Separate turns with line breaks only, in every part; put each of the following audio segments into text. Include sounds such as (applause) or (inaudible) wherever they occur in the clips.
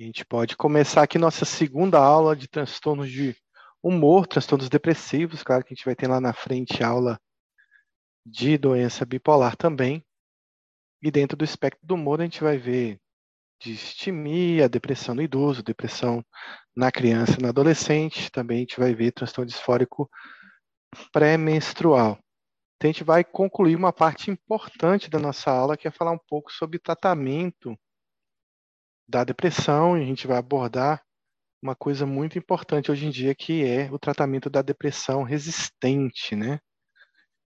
A gente pode começar aqui nossa segunda aula de transtornos de humor, transtornos depressivos. Claro que a gente vai ter lá na frente aula de doença bipolar também. E dentro do espectro do humor, a gente vai ver distimia, depressão no idoso, depressão na criança e no adolescente. Também a gente vai ver transtorno disfórico pré-menstrual. Então, a gente vai concluir uma parte importante da nossa aula, que é falar um pouco sobre tratamento da depressão, e a gente vai abordar uma coisa muito importante hoje em dia, que é o tratamento da depressão resistente, né?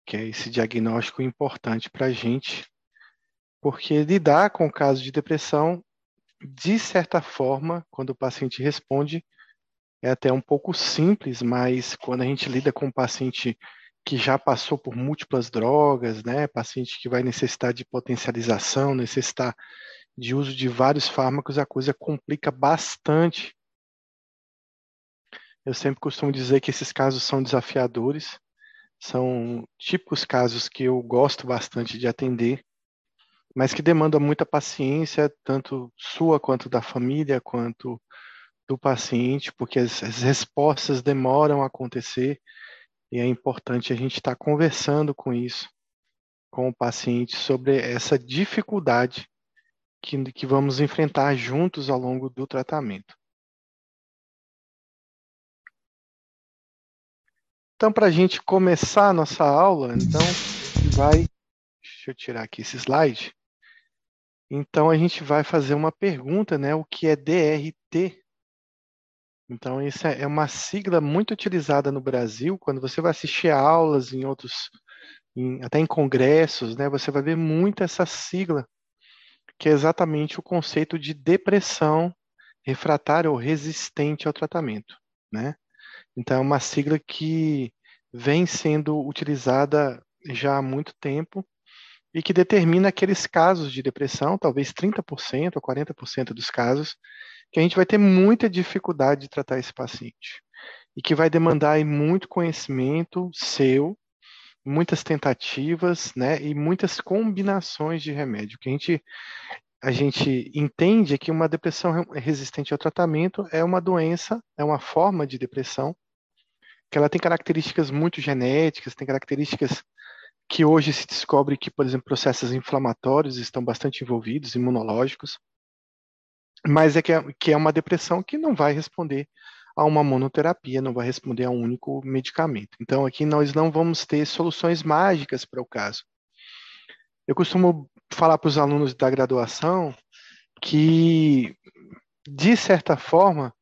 Que é esse diagnóstico importante para a gente, porque lidar com o caso de depressão, de certa forma, quando o paciente responde, é até um pouco simples, mas quando a gente lida com um paciente que já passou por múltiplas drogas, né, paciente que vai necessitar de potencialização, necessitar de uso de vários fármacos, a coisa complica bastante. Eu sempre costumo dizer que esses casos são desafiadores, são típicos casos que eu gosto bastante de atender, mas que demandam muita paciência, tanto sua quanto da família, quanto do paciente, porque as, as respostas demoram a acontecer e é importante a gente estar tá conversando com isso, com o paciente, sobre essa dificuldade que, que vamos enfrentar juntos ao longo do tratamento. Então, para a gente começar a nossa aula, então, vai. Deixa eu tirar aqui esse slide. Então, a gente vai fazer uma pergunta, né? O que é DRT? Então, isso é, é uma sigla muito utilizada no Brasil. Quando você vai assistir a aulas em outros, em, até em congressos, né? Você vai ver muito essa sigla que é exatamente o conceito de depressão refratária ou resistente ao tratamento, né? Então, é uma sigla que vem sendo utilizada já há muito tempo e que determina aqueles casos de depressão, talvez 30% ou 40% dos casos, que a gente vai ter muita dificuldade de tratar esse paciente e que vai demandar muito conhecimento seu muitas tentativas, né, e muitas combinações de remédio. Que a gente a gente entende que uma depressão resistente ao tratamento é uma doença, é uma forma de depressão que ela tem características muito genéticas, tem características que hoje se descobre que, por exemplo, processos inflamatórios estão bastante envolvidos, imunológicos, mas é que, é que é uma depressão que não vai responder a uma monoterapia, não vai responder a um único medicamento. Então, aqui nós não vamos ter soluções mágicas para o caso. Eu costumo falar para os alunos da graduação que, de certa forma,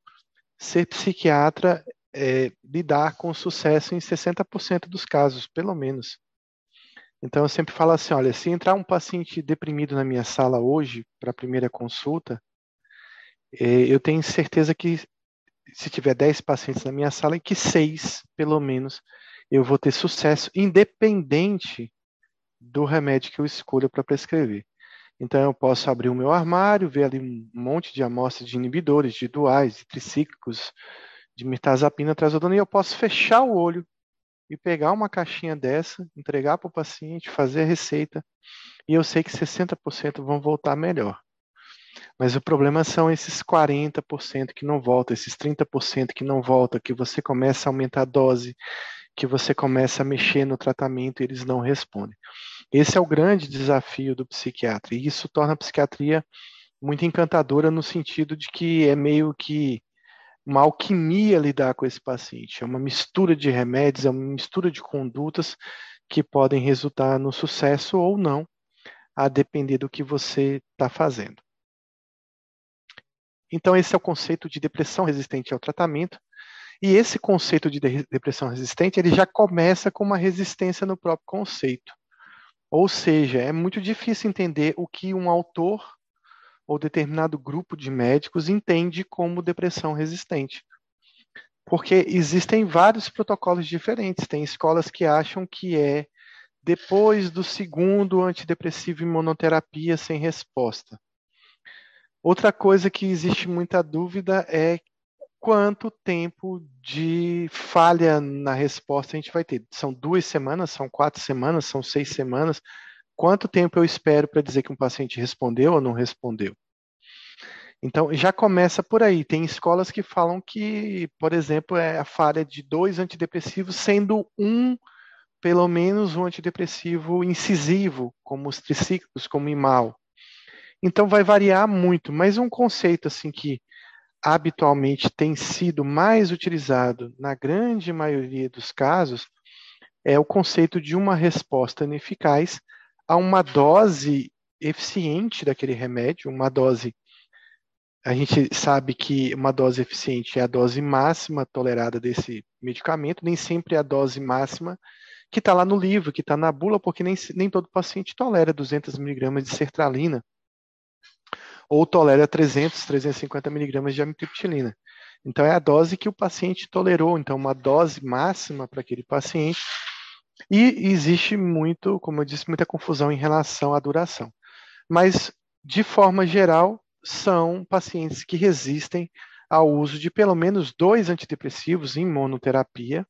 ser psiquiatra é lidar com sucesso em 60% dos casos, pelo menos. Então, eu sempre falo assim: olha, se entrar um paciente deprimido na minha sala hoje, para a primeira consulta, é, eu tenho certeza que se tiver 10 pacientes na minha sala, que seis, pelo menos, eu vou ter sucesso, independente do remédio que eu escolho para prescrever. Então, eu posso abrir o meu armário, ver ali um monte de amostras de inibidores, de duais, de tricíclicos, de mirtazapina, trazodona, e eu posso fechar o olho e pegar uma caixinha dessa, entregar para o paciente, fazer a receita, e eu sei que 60% vão voltar melhor. Mas o problema são esses 40% que não voltam, esses 30% que não voltam, que você começa a aumentar a dose, que você começa a mexer no tratamento e eles não respondem. Esse é o grande desafio do psiquiatra, e isso torna a psiquiatria muito encantadora no sentido de que é meio que uma alquimia lidar com esse paciente, é uma mistura de remédios, é uma mistura de condutas que podem resultar no sucesso ou não, a depender do que você está fazendo. Então, esse é o conceito de depressão resistente ao tratamento. E esse conceito de depressão resistente, ele já começa com uma resistência no próprio conceito. Ou seja, é muito difícil entender o que um autor ou determinado grupo de médicos entende como depressão resistente. Porque existem vários protocolos diferentes. Tem escolas que acham que é depois do segundo antidepressivo imunoterapia sem resposta. Outra coisa que existe muita dúvida é quanto tempo de falha na resposta a gente vai ter. São duas semanas, são quatro semanas, são seis semanas. Quanto tempo eu espero para dizer que um paciente respondeu ou não respondeu? Então, já começa por aí. Tem escolas que falam que, por exemplo, é a falha de dois antidepressivos, sendo um, pelo menos, um antidepressivo incisivo, como os triciclos, como o Imal. Então, vai variar muito, mas um conceito assim que habitualmente tem sido mais utilizado na grande maioria dos casos é o conceito de uma resposta ineficaz a uma dose eficiente daquele remédio, uma dose a gente sabe que uma dose eficiente é a dose máxima tolerada desse medicamento, nem sempre é a dose máxima que está lá no livro, que está na bula, porque nem, nem todo paciente tolera 200 miligramas de sertralina ou tolera 300, 350 miligramas de amitriptilina. Então, é a dose que o paciente tolerou, então, uma dose máxima para aquele paciente. E existe muito, como eu disse, muita confusão em relação à duração. Mas, de forma geral, são pacientes que resistem ao uso de pelo menos dois antidepressivos em monoterapia.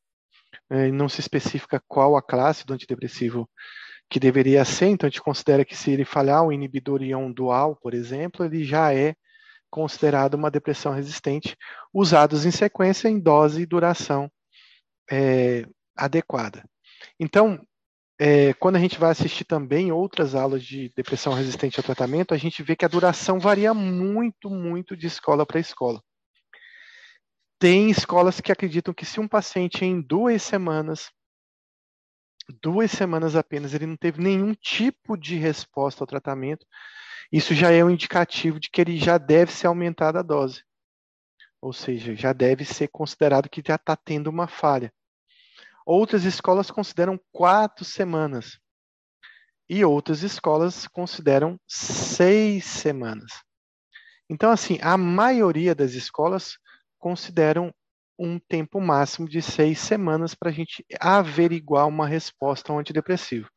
É, não se especifica qual a classe do antidepressivo que deveria ser, então a gente considera que se ele falhar um inibidor ion dual, por exemplo, ele já é considerado uma depressão resistente, usados em sequência em dose e duração é, adequada. Então, é, quando a gente vai assistir também outras aulas de depressão resistente ao tratamento, a gente vê que a duração varia muito, muito de escola para escola. Tem escolas que acreditam que se um paciente em duas semanas, duas semanas apenas, ele não teve nenhum tipo de resposta ao tratamento, isso já é um indicativo de que ele já deve ser aumentada a dose. Ou seja, já deve ser considerado que já está tendo uma falha. Outras escolas consideram quatro semanas. E outras escolas consideram seis semanas. Então, assim, a maioria das escolas consideram um tempo máximo de seis semanas para a gente averiguar uma resposta ao antidepressivo.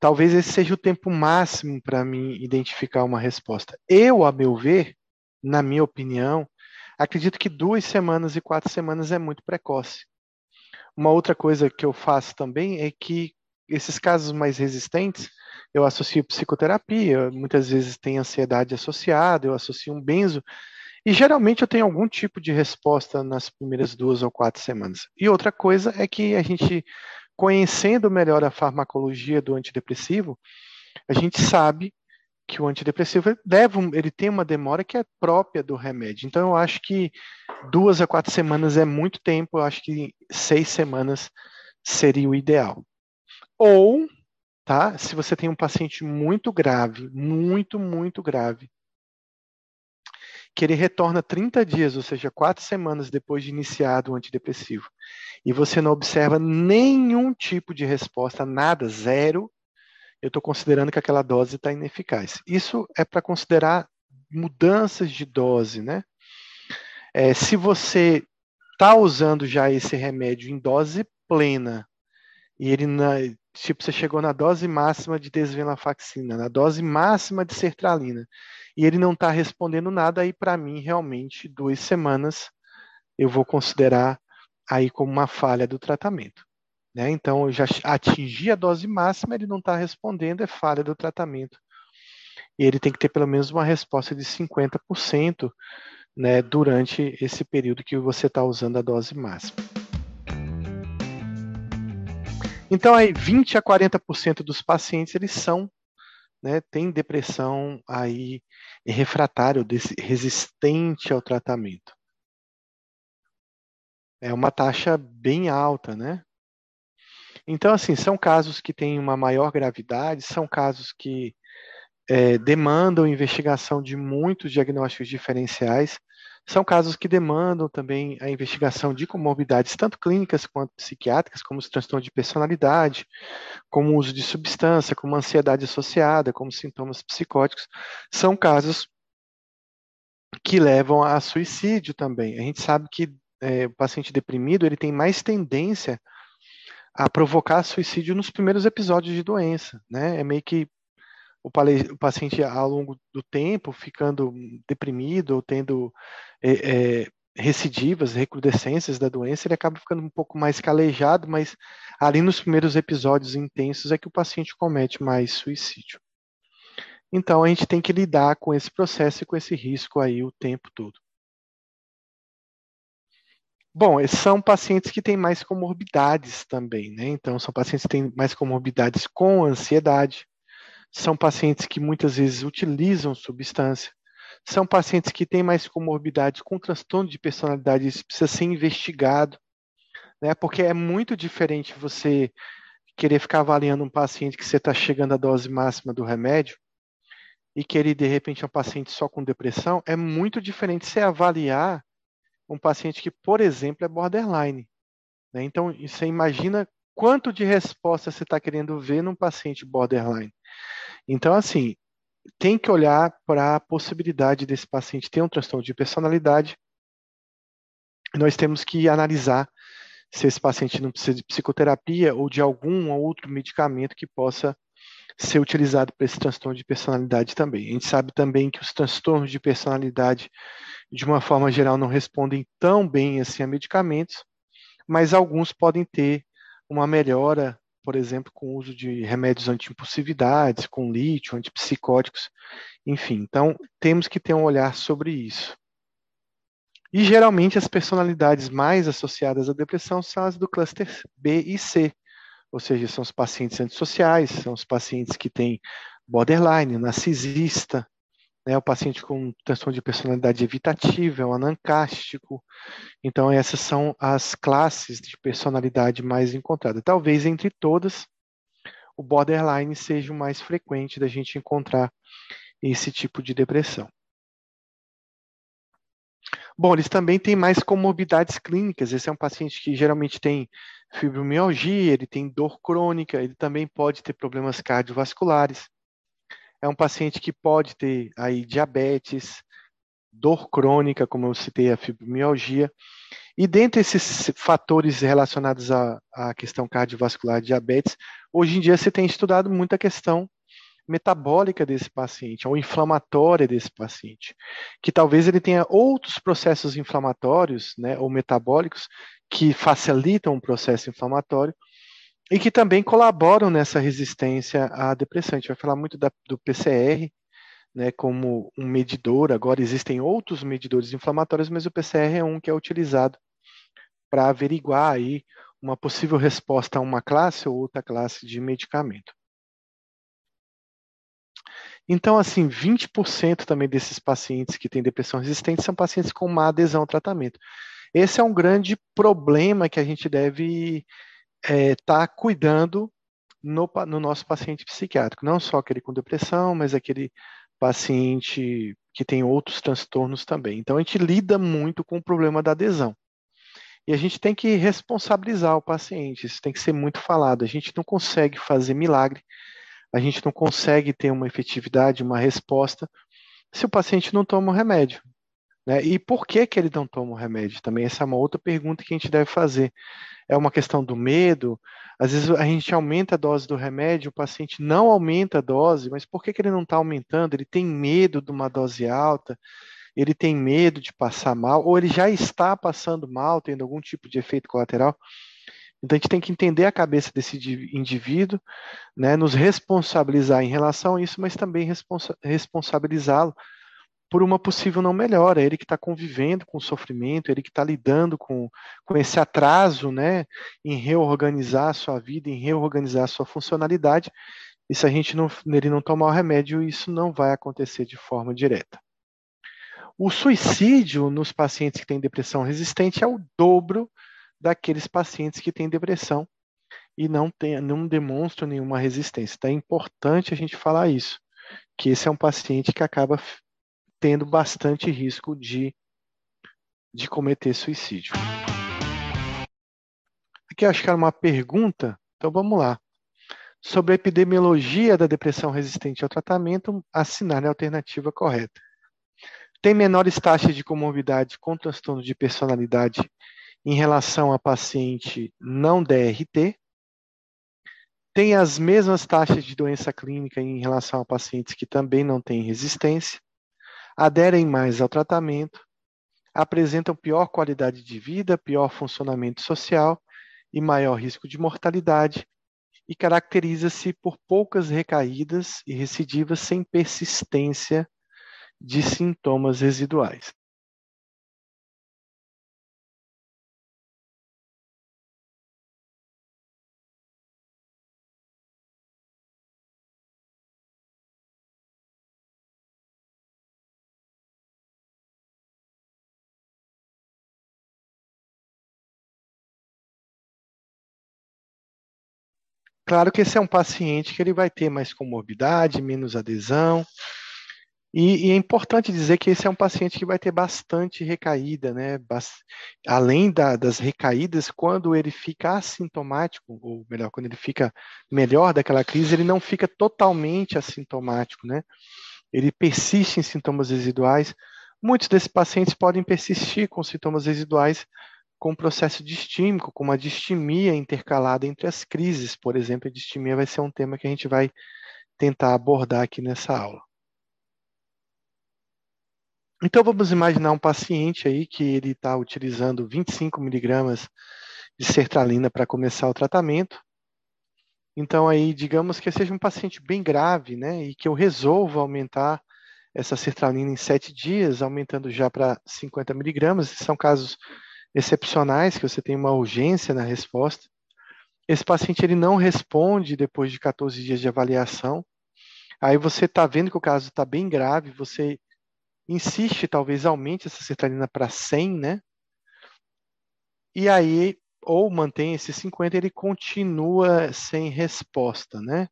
Talvez esse seja o tempo máximo para mim identificar uma resposta. Eu, a meu ver, na minha opinião, acredito que duas semanas e quatro semanas é muito precoce. Uma outra coisa que eu faço também é que esses casos mais resistentes, eu associo psicoterapia, muitas vezes tem ansiedade associada, eu associo um benzo, e geralmente eu tenho algum tipo de resposta nas primeiras duas ou quatro semanas. E outra coisa é que a gente, conhecendo melhor a farmacologia do antidepressivo, a gente sabe que o antidepressivo leva, ele tem uma demora que é própria do remédio. Então eu acho que duas a quatro semanas é muito tempo. Eu acho que seis semanas seria o ideal. Ou, tá? Se você tem um paciente muito grave, muito, muito grave, que ele retorna 30 dias, ou seja, quatro semanas depois de iniciado o antidepressivo, e você não observa nenhum tipo de resposta, nada, zero, eu estou considerando que aquela dose está ineficaz. Isso é para considerar mudanças de dose, né? É, se você está usando já esse remédio em dose plena e ele tipo você chegou na dose máxima de desvenlafaxina, na dose máxima de sertralina e ele não está respondendo nada, aí para mim realmente duas semanas eu vou considerar aí como uma falha do tratamento. Né? Então, eu já atingi a dose máxima, ele não está respondendo, é falha do tratamento. E ele tem que ter pelo menos uma resposta de 50% né, durante esse período que você está usando a dose máxima. Então, aí, 20 a 40% dos pacientes eles são, né, têm depressão aí refratário, resistente ao tratamento. É uma taxa bem alta, né? Então, assim, são casos que têm uma maior gravidade, são casos que é, demandam investigação de muitos diagnósticos diferenciais, são casos que demandam também a investigação de comorbidades, tanto clínicas quanto psiquiátricas, como os transtornos de personalidade, como o uso de substância, como ansiedade associada, como sintomas psicóticos. São casos que levam a suicídio também. A gente sabe que é, o paciente deprimido ele tem mais tendência a provocar suicídio nos primeiros episódios de doença, né? É meio que o, o paciente ao longo do tempo ficando deprimido ou tendo é, é, recidivas, recrudescências da doença, ele acaba ficando um pouco mais calejado, mas ali nos primeiros episódios intensos é que o paciente comete mais suicídio. Então a gente tem que lidar com esse processo e com esse risco aí o tempo todo. Bom, são pacientes que têm mais comorbidades também, né? Então, são pacientes que têm mais comorbidades com ansiedade, são pacientes que muitas vezes utilizam substância, são pacientes que têm mais comorbidades com transtorno de personalidade, isso precisa ser investigado, né? Porque é muito diferente você querer ficar avaliando um paciente que você está chegando à dose máxima do remédio e querer, de repente, um paciente só com depressão, é muito diferente você avaliar um paciente que, por exemplo, é borderline. Né? Então, você imagina quanto de resposta você está querendo ver num paciente borderline. Então, assim, tem que olhar para a possibilidade desse paciente ter um transtorno de personalidade. Nós temos que analisar se esse paciente não precisa de psicoterapia ou de algum outro medicamento que possa ser utilizado para esse transtorno de personalidade também. A gente sabe também que os transtornos de personalidade, de uma forma geral, não respondem tão bem assim a medicamentos, mas alguns podem ter uma melhora, por exemplo, com o uso de remédios anti-impulsividades, com lítio, antipsicóticos, enfim. Então, temos que ter um olhar sobre isso. E geralmente as personalidades mais associadas à depressão são as do cluster B e C, ou seja, são os pacientes antissociais, são os pacientes que têm borderline, narcisista, né, o paciente com transtorno de personalidade evitativa, é o anancástico. Então, essas são as classes de personalidade mais encontradas. Talvez entre todas, o borderline seja o mais frequente da gente encontrar esse tipo de depressão. Bom, eles também têm mais comorbidades clínicas. Esse é um paciente que geralmente tem fibromialgia, ele tem dor crônica, ele também pode ter problemas cardiovasculares. É um paciente que pode ter aí diabetes, dor crônica, como eu citei, a fibromialgia. E dentre esses fatores relacionados à, à questão cardiovascular e diabetes, hoje em dia se tem estudado muito a questão metabólica desse paciente, ou inflamatória desse paciente, que talvez ele tenha outros processos inflamatórios, né, ou metabólicos, que facilitam o processo inflamatório e que também colaboram nessa resistência à depressão. A gente vai falar muito da, do PCR, né, como um medidor. Agora existem outros medidores inflamatórios, mas o PCR é um que é utilizado para averiguar aí uma possível resposta a uma classe ou outra classe de medicamento. Então, assim, 20% também desses pacientes que têm depressão resistente são pacientes com má adesão ao tratamento. Esse é um grande problema que a gente deve estar é, tá cuidando no, no, nosso paciente psiquiátrico, não só aquele com depressão, mas aquele paciente que tem outros transtornos também. Então, a gente lida muito com o problema da adesão. E a gente tem que responsabilizar o paciente, isso tem que ser muito falado. A gente não consegue fazer milagre, a gente não consegue ter uma efetividade, uma resposta, se o paciente não toma o remédio. Né? E por que, que ele não toma o remédio? Também essa é uma outra pergunta que a gente deve fazer. É uma questão do medo? Às vezes a gente aumenta a dose do remédio, o paciente não aumenta a dose, mas por que, que ele não está aumentando? Ele tem medo de uma dose alta, ele tem medo de passar mal, ou ele já está passando mal, tendo algum tipo de efeito colateral. Então a gente tem que entender a cabeça desse indivíduo, né, nos responsabilizar em relação a isso, mas também responsa responsabilizá-lo por uma possível não melhora. Ele que está convivendo com o sofrimento, ele que está lidando com, com esse atraso né, em reorganizar a sua vida, em reorganizar a sua funcionalidade. E se a gente não, ele não tomar o remédio, isso não vai acontecer de forma direta. O suicídio nos pacientes que têm depressão resistente é o dobro daqueles pacientes que têm depressão e não, tem, não demonstram nenhuma resistência. Então é importante a gente falar isso, que esse é um paciente que acaba tendo bastante risco de, de cometer suicídio. Aqui acho que era uma pergunta, então vamos lá. Sobre a epidemiologia da depressão resistente ao tratamento, assinar a alternativa correta. Tem menores taxas de comorbidade com transtorno de personalidade em relação a paciente não DRT, tem as mesmas taxas de doença clínica em relação a pacientes que também não têm resistência, aderem mais ao tratamento, apresentam pior qualidade de vida, pior funcionamento social e maior risco de mortalidade, e caracteriza-se por poucas recaídas e recidivas sem persistência de sintomas residuais. Claro que esse é um paciente que ele vai ter mais comorbidade, menos adesão, e, e, é importante dizer que esse é um paciente que vai ter bastante recaída, né? além da, das recaídas, quando ele fica assintomático, ou melhor, quando ele fica melhor daquela crise, ele não fica totalmente assintomático, né? Ele persiste em sintomas residuais. Muitos desses pacientes podem persistir com sintomas residuais com um processo distímico, com uma distimia intercalada entre as crises, por exemplo. A distimia vai ser um tema que a gente vai tentar abordar aqui nessa aula. Então vamos imaginar um paciente aí que ele está utilizando 25 miligramas de sertralina para começar o tratamento. Então aí, digamos que seja um paciente bem grave, né, e que eu resolva aumentar essa sertralina em sete dias, aumentando já para 50 miligramas. São casos excepcionais que você tem uma urgência na resposta. Esse paciente ele não responde depois de 14 dias de avaliação. Aí você está vendo que o caso está bem grave, você insiste, talvez aumente essa sertralina para 100, né? E aí, ou mantém esse 50, ele continua sem resposta, né?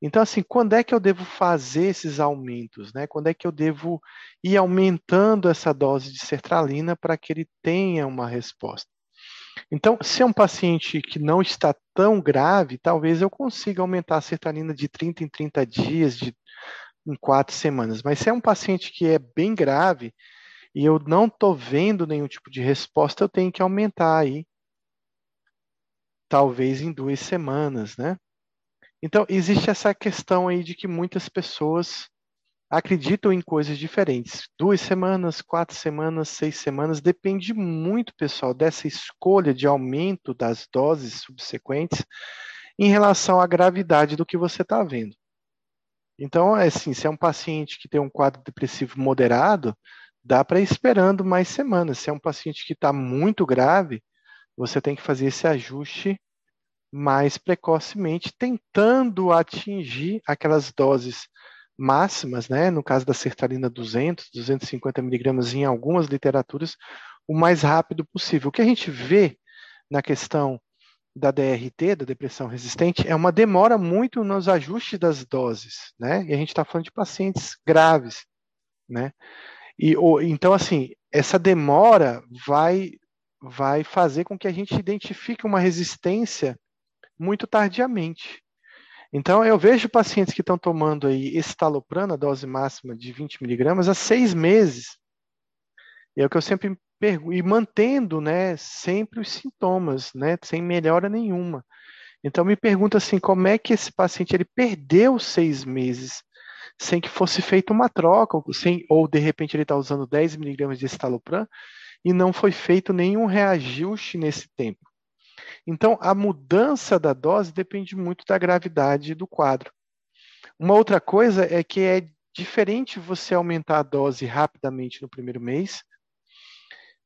Então, assim, quando é que eu devo fazer esses aumentos, né? Quando é que eu devo ir aumentando essa dose de sertralina para que ele tenha uma resposta? Então, se é um paciente que não está tão grave, talvez eu consiga aumentar a sertralina de 30 em 30 dias, de em quatro semanas. Mas se é um paciente que é bem grave e eu não estou vendo nenhum tipo de resposta, eu tenho que aumentar aí, talvez em duas semanas, né? Então, existe essa questão aí de que muitas pessoas acreditam em coisas diferentes. Duas semanas, quatro semanas, seis semanas, depende muito, pessoal, dessa escolha de aumento das doses subsequentes em relação à gravidade do que você está vendo. Então, é assim, se é um paciente que tem um quadro depressivo moderado, dá para ir esperando mais semanas. Se é um paciente que está muito grave, você tem que fazer esse ajuste mais precocemente, tentando atingir aquelas doses máximas, né? No caso da sertralina 200, 250 miligramas em algumas literaturas, o mais rápido possível. O que a gente vê na questão da DRT, da depressão resistente, é uma demora muito nos ajustes das doses, né? E a gente está falando de pacientes graves, né? E ou, então assim, essa demora vai vai fazer com que a gente identifique uma resistência muito tardiamente. Então, eu vejo pacientes que estão tomando aí estalopram, a dose máxima de 20 miligramas, há seis meses. É o que eu sempre e mantendo, né, sempre os sintomas, né, sem melhora nenhuma. Então me pergunta assim, como é que esse paciente ele perdeu seis meses sem que fosse feita uma troca, sem, ou de repente ele está usando 10 miligramas de estalopram e não foi feito nenhum reajuste nesse tempo. Então a mudança da dose depende muito da gravidade do quadro. Uma outra coisa é que é diferente você aumentar a dose rapidamente no primeiro mês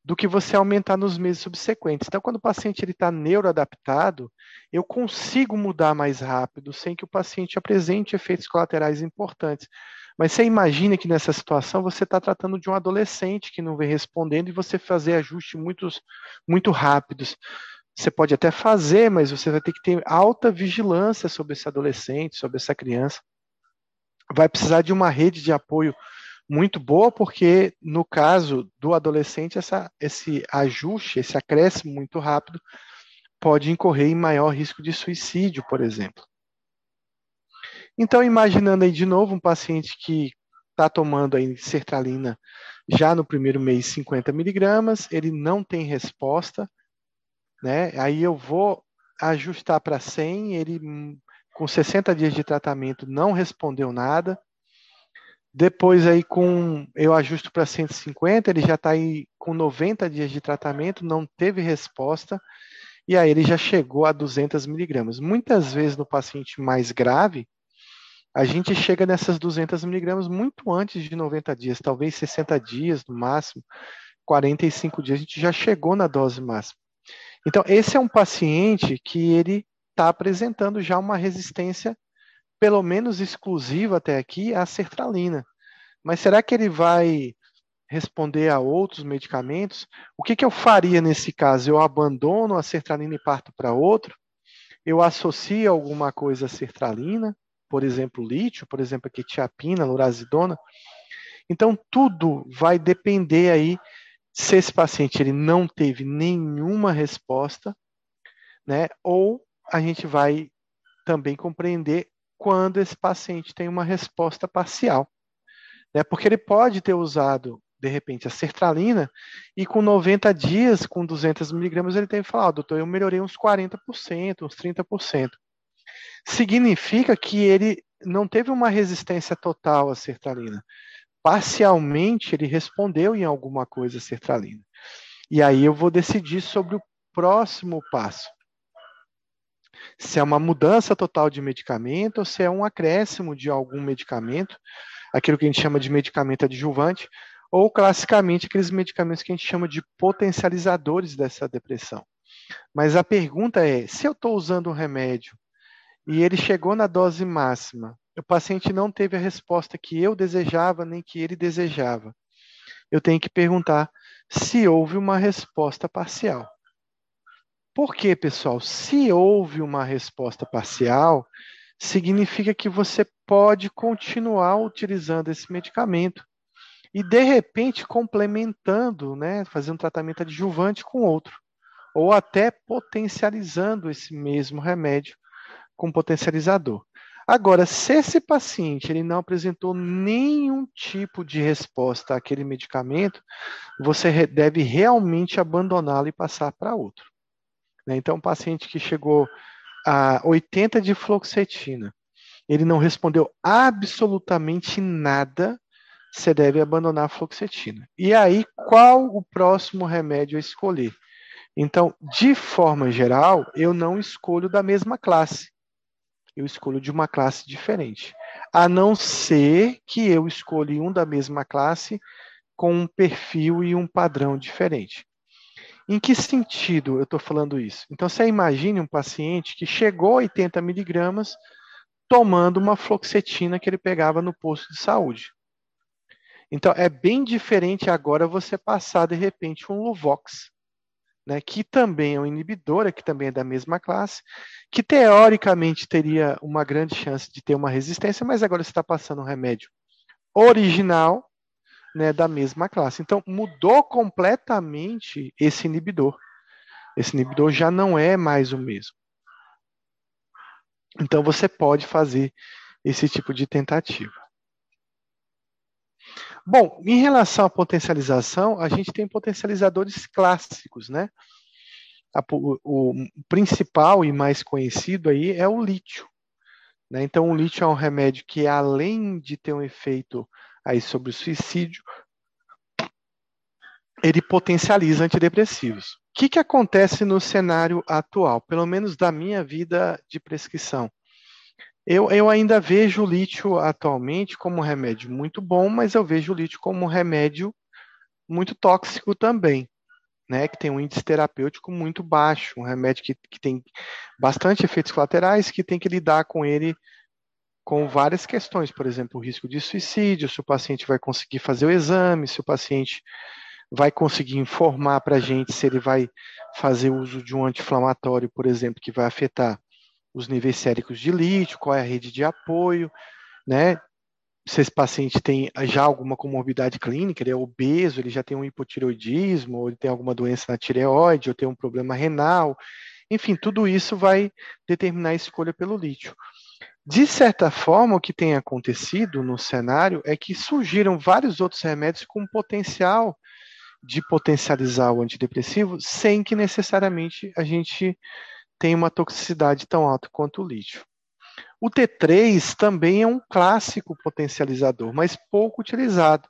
do que você aumentar nos meses subsequentes. Então, quando o paciente está neuroadaptado, eu consigo mudar mais rápido, sem que o paciente apresente efeitos colaterais importantes. Mas você imagina que nessa situação você está tratando de um adolescente que não vem respondendo e você fazer ajustes muito, muito rápidos. Você pode até fazer, mas você vai ter que ter alta vigilância sobre esse adolescente, sobre essa criança. Vai precisar de uma rede de apoio muito boa, porque no caso do adolescente, essa, esse ajuste, esse acréscimo muito rápido, pode incorrer em maior risco de suicídio, por exemplo. Então, imaginando aí de novo um paciente que está tomando aí sertralina já no primeiro mês 50 miligramas, ele não tem resposta, né? Aí eu vou ajustar para 100, ele com 60 dias de tratamento não respondeu nada, depois aí com eu ajusto para 150, ele já está aí com 90 dias de tratamento, não teve resposta. e aí ele já chegou a 200 miligramas. Muitas vezes no paciente mais grave, a gente chega nessas 200 miligramas muito antes de 90 dias, talvez 60 dias no máximo, 45 dias, a gente já chegou na dose máxima. Então, esse é um paciente que ele está apresentando já uma resistência, pelo menos exclusiva até aqui, à sertralina. Mas será que ele vai responder a outros medicamentos? O que, que eu faria nesse caso? Eu abandono a sertralina e parto para outro? Eu associo alguma coisa à sertralina? por exemplo, lítio, por exemplo, a quetiapina, lurazidona. Então, tudo vai depender aí se esse paciente ele não teve nenhuma resposta, né? Ou a gente vai também compreender quando esse paciente tem uma resposta parcial, né? Porque ele pode ter usado de repente a sertralina e com 90 dias, com 200 miligramas, ele tem que falar, oh, doutor, eu melhorei uns 40%, uns 30% significa que ele não teve uma resistência total à sertralina. Parcialmente, ele respondeu em alguma coisa sertralina. E aí eu vou decidir sobre o próximo passo. Se é uma mudança total de medicamento ou se é um acréscimo de algum medicamento, aquilo que a gente chama de medicamento adjuvante, ou classicamente aqueles medicamentos que a gente chama de potencializadores dessa depressão. Mas a pergunta é: se eu estou usando um remédio e ele chegou na dose máxima. O paciente não teve a resposta que eu desejava nem que ele desejava. Eu tenho que perguntar se houve uma resposta parcial. Por quê, pessoal? Se houve uma resposta parcial, significa que você pode continuar utilizando esse medicamento e de repente complementando, né, fazendo um tratamento adjuvante com outro, ou até potencializando esse mesmo remédio com potencializador. Agora, se esse paciente ele não apresentou nenhum tipo de resposta àquele medicamento, você deve realmente abandoná-lo e passar para outro. Né? Então, um paciente que chegou a 80 de fluoxetina, ele não respondeu absolutamente nada, você deve abandonar a fluoxetina. E aí, qual o próximo remédio a escolher? Então, de forma geral, eu não escolho da mesma classe eu escolho de uma classe diferente. A não ser que eu escolha um da mesma classe com um perfil e um padrão diferente. Em que sentido eu estou falando isso? Então, você imagine um paciente que chegou a 80 miligramas tomando uma fluoxetina que ele pegava no posto de saúde. Então, é bem diferente agora você passar, de repente, um Luvox, né, que também é um inibidor, que também é da mesma classe, que teoricamente teria uma grande chance de ter uma resistência, mas agora está passando um remédio original né, da mesma classe. Então, mudou completamente esse inibidor. Esse inibidor já não é mais o mesmo. Então, você pode fazer esse tipo de tentativa. Bom, em relação à potencialização, a gente tem potencializadores clássicos, né? o, principal e mais conhecido aí é o lítio. Né? Então, o lítio é um remédio que, além de ter um efeito aí sobre o suicídio, ele potencializa antidepressivos. O que, que acontece no cenário atual, pelo menos da minha vida de prescrição? Eu, eu ainda vejo o lítio atualmente como um remédio muito bom, mas eu vejo o lítio como um remédio muito tóxico também né, que tem um índice terapêutico muito baixo, um remédio que, que tem bastante efeitos colaterais, que tem que lidar com ele com várias questões, por exemplo, o risco de suicídio, se o paciente vai conseguir fazer o exame, se o paciente vai conseguir informar para a gente se ele vai fazer uso de um anti-inflamatório, por exemplo, que vai afetar os níveis séricos de lítio, qual é a rede de apoio, né? se esse paciente tem já alguma comorbidade clínica, ele é obeso, ele já tem um hipotireoidismo, ou ele tem alguma doença na tireoide, ou tem um problema renal, enfim, tudo isso vai determinar a escolha pelo lítio. De certa forma, o que tem acontecido no cenário é que surgiram vários outros remédios com potencial de potencializar o antidepressivo sem que necessariamente a gente tenha uma toxicidade tão alta quanto o lítio. O T3 também é um clássico potencializador, mas pouco utilizado.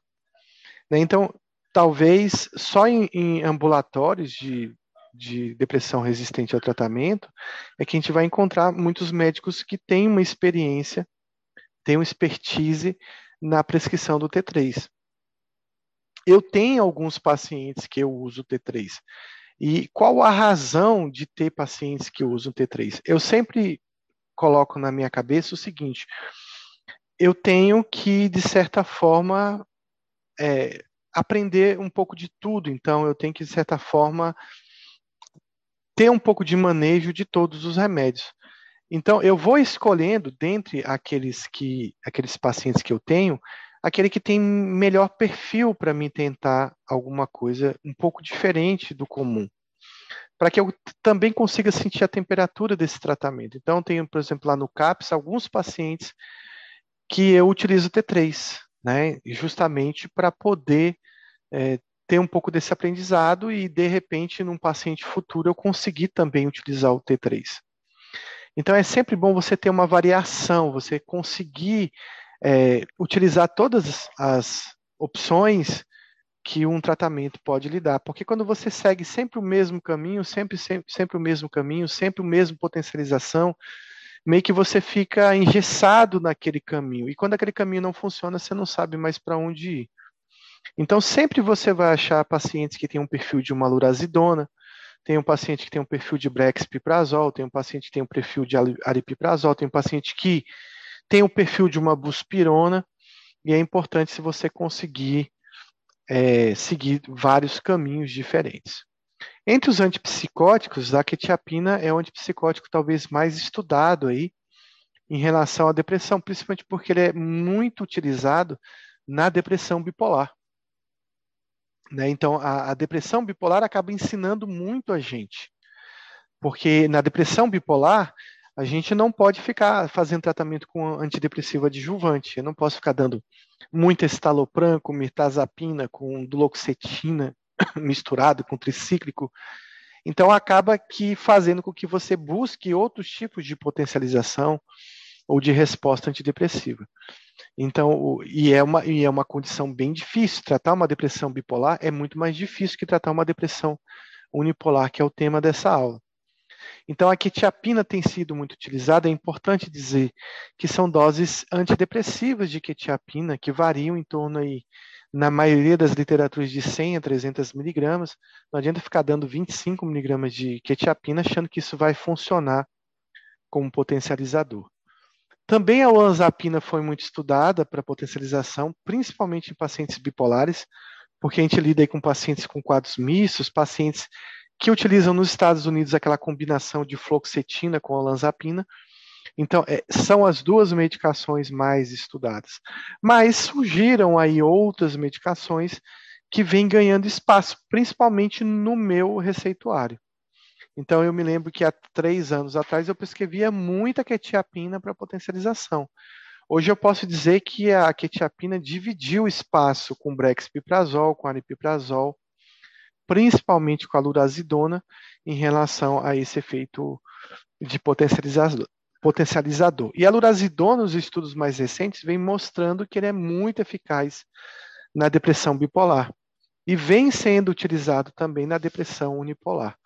Né? Então, talvez só em, em ambulatórios de, de depressão resistente ao tratamento é que a gente vai encontrar muitos médicos que têm uma experiência, têm uma expertise na prescrição do T3. Eu tenho alguns pacientes que eu uso T3. E qual a razão de ter pacientes que usam T3? Eu sempre coloco na minha cabeça o seguinte: eu tenho que, de certa forma, é, aprender um pouco de tudo. Então, eu tenho que, de certa forma, ter um pouco de manejo de todos os remédios. Então, eu vou escolhendo, dentre aqueles, que, aqueles pacientes que eu tenho, aquele que tem melhor perfil para mim tentar alguma coisa um pouco diferente do comum, para que eu também consiga sentir a temperatura desse tratamento. Então, tenho, por exemplo, lá no CAPS, alguns pacientes que eu utilizo T3, né, justamente para poder é, ter um pouco desse aprendizado e, de repente, num paciente futuro, eu conseguir também utilizar o T3. Então, é sempre bom você ter uma variação, você conseguir é, utilizar todas as opções que um tratamento pode lhe dar, porque quando você segue sempre o mesmo caminho, sempre, sempre, sempre o mesmo caminho, sempre o mesmo potencialização, meio que você fica engessado naquele caminho. E quando aquele caminho não funciona, você não sabe mais para onde ir. Então, sempre você vai achar pacientes que têm um perfil de uma lurazidona, tem um paciente que tem um perfil de brexpiprazol, tem um paciente que tem um perfil de aripiprazol, tem um paciente que tem o perfil de uma buspirona, e é importante se você conseguir é, seguir vários caminhos diferentes. Entre os antipsicóticos, a quetiapina é o antipsicótico talvez mais estudado aí em relação à depressão, principalmente porque ele é muito utilizado na depressão bipolar. Né? Então, a, a depressão bipolar acaba ensinando muito a gente, porque na depressão bipolar a gente não pode ficar fazendo tratamento com antidepressivo adjuvante. Eu não posso ficar dando muita estalopram com mirtazapina, com duloxetina (coughs) misturado com tricíclico. Então acaba que fazendo com que você busque outros tipos de potencialização ou de resposta antidepressiva. Então, e é uma e é uma condição bem difícil. Tratar uma depressão bipolar é muito mais difícil que tratar uma depressão unipolar, que é o tema dessa aula. Então, a quetiapina tem sido muito utilizada. É importante dizer que são doses antidepressivas de quetiapina que variam em torno aí, na maioria das literaturas, de 100 a 300 miligramas. Não adianta ficar dando 25 miligramas de quetiapina achando que isso vai funcionar como potencializador. Também a olanzapina foi muito estudada para potencialização, principalmente em pacientes bipolares, porque a gente lida com pacientes com quadros mistos, pacientes que utilizam nos Estados Unidos aquela combinação de fluoxetina com olanzapina. Então, é, são as duas medicações mais estudadas. Mas surgiram aí outras medicações que vêm ganhando espaço, principalmente no meu receituário. Então, eu me lembro que há três anos atrás eu prescrevia muita quetiapina para potencialização. Hoje eu posso dizer que a quetiapina dividiu espaço com brexpiprazol, com aripiprazol, principalmente com a lurazidona, em relação a esse efeito de potencializador. potencializador. E a lurazidona, nos estudos mais recentes, vem mostrando que ele é muito eficaz na depressão bipolar e vem sendo utilizado também na depressão unipolar.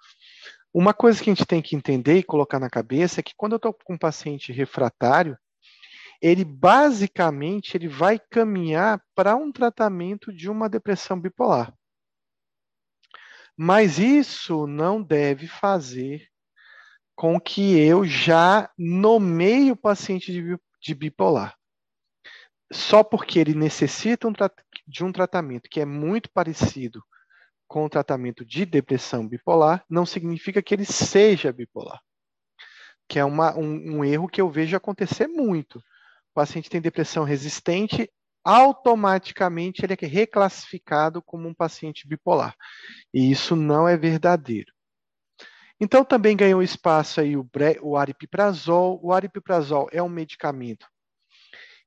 Uma coisa que a gente tem que entender e colocar na cabeça é que quando eu estou com um paciente refratário, ele basicamente ele vai caminhar para um tratamento de uma depressão bipolar. Mas isso não deve fazer com que eu já nomeie o paciente de, de bipolar. Só porque ele necessita um de um tratamento que é muito parecido com o tratamento de depressão bipolar, não significa que ele seja bipolar. Que é uma, um, um erro que eu vejo acontecer muito. O paciente tem depressão resistente, automaticamente ele é reclassificado como um paciente bipolar. E isso não é verdadeiro. Então também ganhou espaço aí o, o aripiprazol. O aripiprazol é um medicamento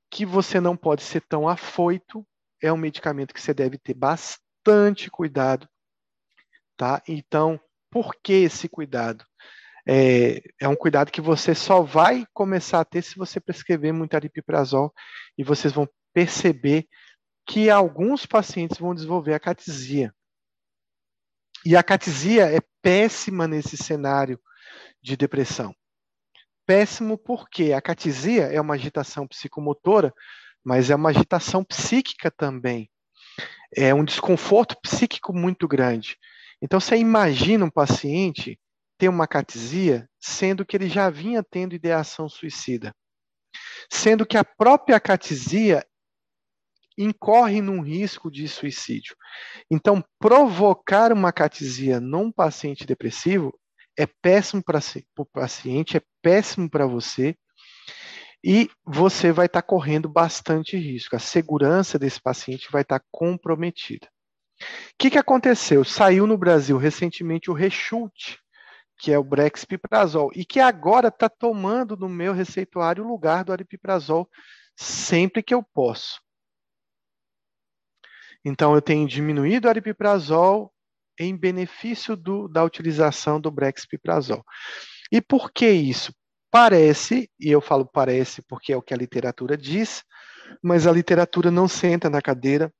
que você não pode ser tão afoito, é um medicamento que você deve ter bastante cuidado, tá? Então, por que esse cuidado? É, é, um cuidado que você só vai começar a ter se você prescrever muito aripiprazol e vocês vão perceber que alguns pacientes vão desenvolver a catisia. E a catisia é péssima nesse cenário de depressão. Péssimo porque a catisia é uma agitação psicomotora, mas é uma agitação psíquica também. É um desconforto psíquico muito grande. Então, você imagina um paciente ter uma catisia, sendo que ele já vinha tendo ideação suicida. Sendo que a própria catisia incorre num risco de suicídio. Então, provocar uma catisia num paciente depressivo é péssimo para o paciente, é péssimo para você, e você vai estar tá correndo bastante risco. A segurança desse paciente vai estar tá comprometida. O que, que aconteceu? Saiu no Brasil recentemente o Rechute, que é o Brexpiprazol, e que agora está tomando no meu receituário o lugar do aripiprazol sempre que eu posso. Então, eu tenho diminuído o aripiprazol em benefício do, da utilização do brexpiprazol. E por que isso? Parece, e eu falo parece porque é o que a literatura diz, mas a literatura não senta na cadeira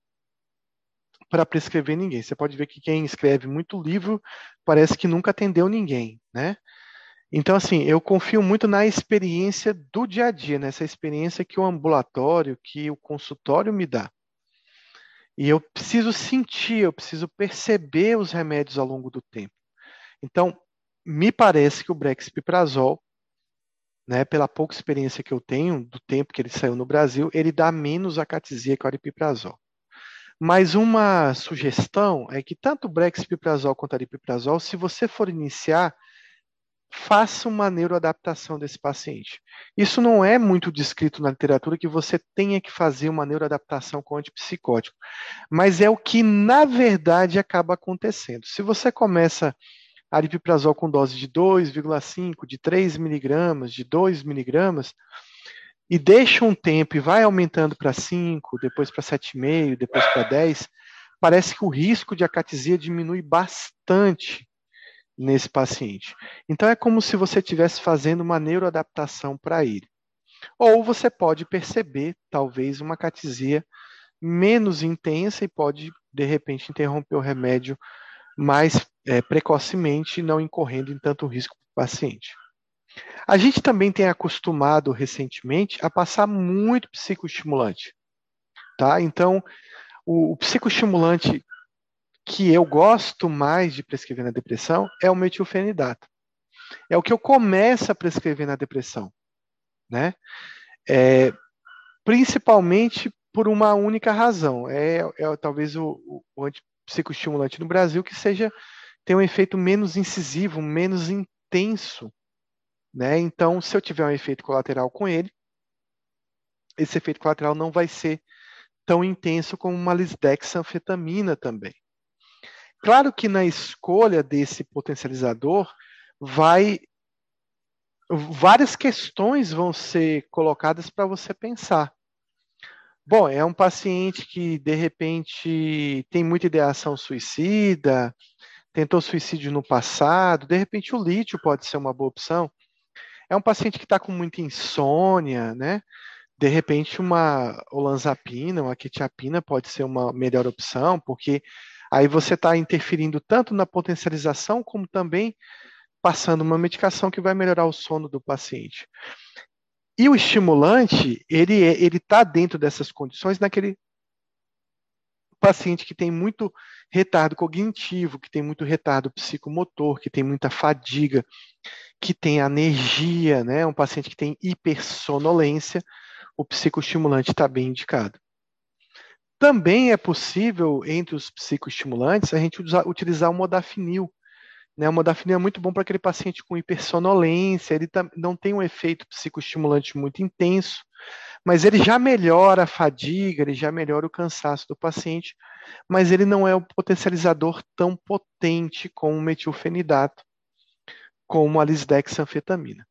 para prescrever ninguém. Você pode ver que quem escreve muito livro parece que nunca atendeu ninguém, né? Então, assim, eu confio muito na experiência do dia a dia, nessa experiência que o ambulatório, que o consultório me dá. E eu preciso sentir, eu preciso perceber os remédios ao longo do tempo. Então, me parece que o Brexpiprazol, né, pela pouca experiência que eu tenho do tempo que ele saiu no Brasil, ele dá menos acatisia que o aripiprazol. Mas uma sugestão é que tanto o Brexpiprazol quanto o aripiprazol, se você for iniciar, faça uma neuroadaptação desse paciente. Isso não é muito descrito na literatura que você tenha que fazer uma neuroadaptação com antipsicótico, mas é o que na verdade acaba acontecendo. Se você começa aripiprazol com dose de 2,5, de 3 miligramas, de 2 miligramas, e deixa um tempo e vai aumentando para 5, depois para 7,5, depois para 10, parece que o risco de acatisia diminui bastante nesse paciente. Então é como se você estivesse fazendo uma neuroadaptação para ele. Ou você pode perceber, talvez, uma catisia menos intensa e pode, de repente, interromper o remédio mais é, precocemente, não incorrendo em tanto risco para o paciente. A gente também tem acostumado recentemente a passar muito psicoestimulante. Tá? Então, o, o psicoestimulante que eu gosto mais de prescrever na depressão é o metilfenidato. É o que eu começo a prescrever na depressão, né? É, principalmente por uma única razão. É, é talvez o, o, antipsicoestimulante no Brasil que seja tem um efeito menos incisivo, menos intenso, né? Então, se eu tiver um efeito colateral com ele, esse efeito colateral não vai ser tão intenso como uma lisdexanfetamina também. Claro que na escolha desse potencializador vai várias questões vão ser colocadas para você pensar. Bom, é um paciente que de repente tem muita ideação suicida, tentou suicídio no passado, de repente o lítio pode ser uma boa opção. É um paciente que está com muita insônia, né? De repente uma olanzapina, uma quetiapina pode ser uma melhor opção, porque Aí você está interferindo tanto na potencialização, como também passando uma medicação que vai melhorar o sono do paciente. E o estimulante, ele é, ele está dentro dessas condições naquele paciente que tem muito retardo cognitivo, que tem muito retardo psicomotor, que tem muita fadiga, que tem anergia, né? Um paciente que tem hipersonolência, o psicoestimulante está bem indicado. Também é possível, entre os psicoestimulantes, a gente usar, utilizar o modafinil. Né? O modafinil é muito bom para aquele paciente com hipersonolência, ele não tem um efeito psicoestimulante muito intenso, mas ele já melhora a fadiga, ele já melhora o cansaço do paciente, mas ele não é um potencializador tão potente como o metilfenidato, como a lisdexanfetamina.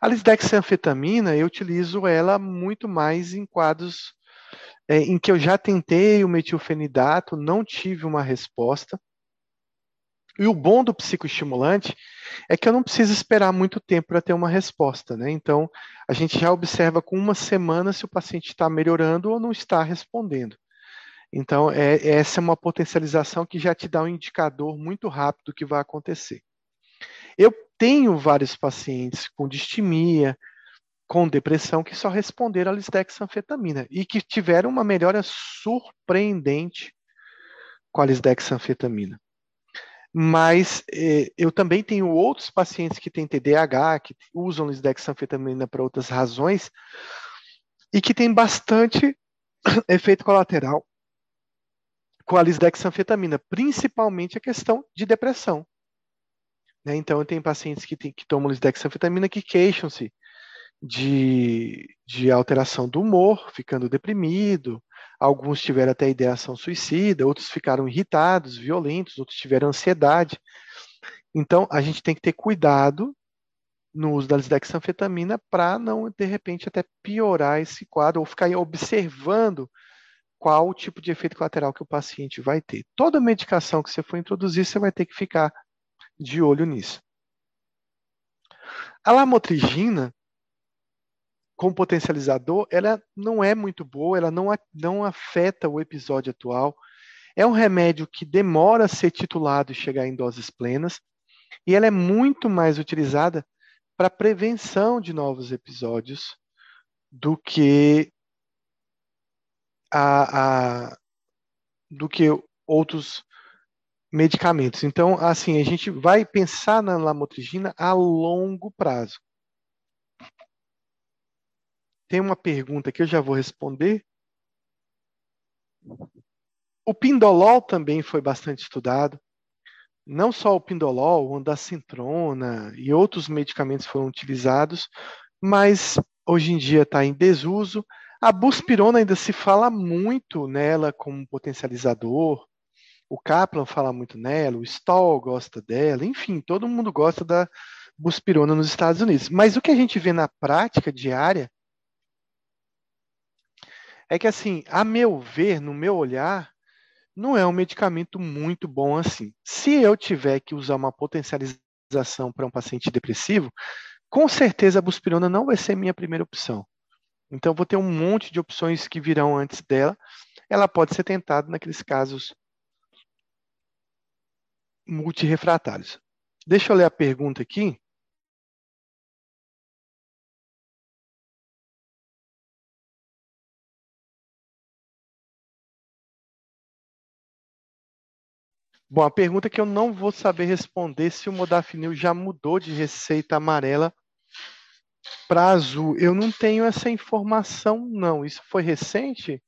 A lisdexanfetamina, eu utilizo ela muito mais em quadros é, em que eu já tentei o metilfenidato, não tive uma resposta. E o bom do psicoestimulante é que eu não preciso esperar muito tempo para ter uma resposta, né? Então, a gente já observa com uma semana se o paciente está melhorando ou não está respondendo. Então, é, essa é uma potencialização que já te dá um indicador muito rápido do que vai acontecer. Eu tenho vários pacientes com distimia, com depressão, que só responderam à lisdexanfetamina e que tiveram uma melhora surpreendente com a lisdexanfetamina. Mas eh, eu também tenho outros pacientes que têm TDAH, que usam lisdexanfetamina para outras razões, e que têm bastante (coughs) efeito colateral com a lisdexanfetamina, principalmente a questão de depressão. Né? Então, eu tenho pacientes que, tem, que tomam lisdexanfetamina que queixam-se de, de alteração do humor, ficando deprimido. Alguns tiveram até ideação suicida, outros ficaram irritados, violentos, outros tiveram ansiedade. Então, a gente tem que ter cuidado no uso da lisdexanfetamina para não, de repente, até piorar esse quadro ou ficar observando qual o tipo de efeito colateral que o paciente vai ter. Toda medicação que você for introduzir, você vai ter que ficar de olho nisso. A lamotrigina, como potencializador, ela não é muito boa, ela não, não afeta o episódio atual. É um remédio que demora a ser titulado e chegar em doses plenas, e ela é muito mais utilizada para prevenção de novos episódios do que a, a, do que outros medicamentos. Então, assim, a gente vai pensar na lamotrigina a longo prazo. Tem uma pergunta que eu já vou responder. O pindolol também foi bastante estudado. Não só o pindolol, o andacentrona e outros medicamentos foram utilizados, mas hoje em dia está em desuso. A buspirona ainda se fala muito nela como potencializador. O Kaplan fala muito nela, o Stoll gosta dela, enfim, todo mundo gosta da buspirona nos Estados Unidos. Mas o que a gente vê na prática diária é que, assim, a meu ver, no meu olhar, não é um medicamento muito bom assim. Se eu tiver que usar uma potencialização para um paciente depressivo, com certeza a buspirona não vai ser minha primeira opção. Então, vou ter um monte de opções que virão antes dela. Ela pode ser tentada naqueles casos multirefratários. Deixa eu ler a pergunta aqui. Bom, a pergunta que eu não vou saber responder se o modafinil já mudou de receita amarela para azul. Eu não tenho essa informação, não. Isso foi recente,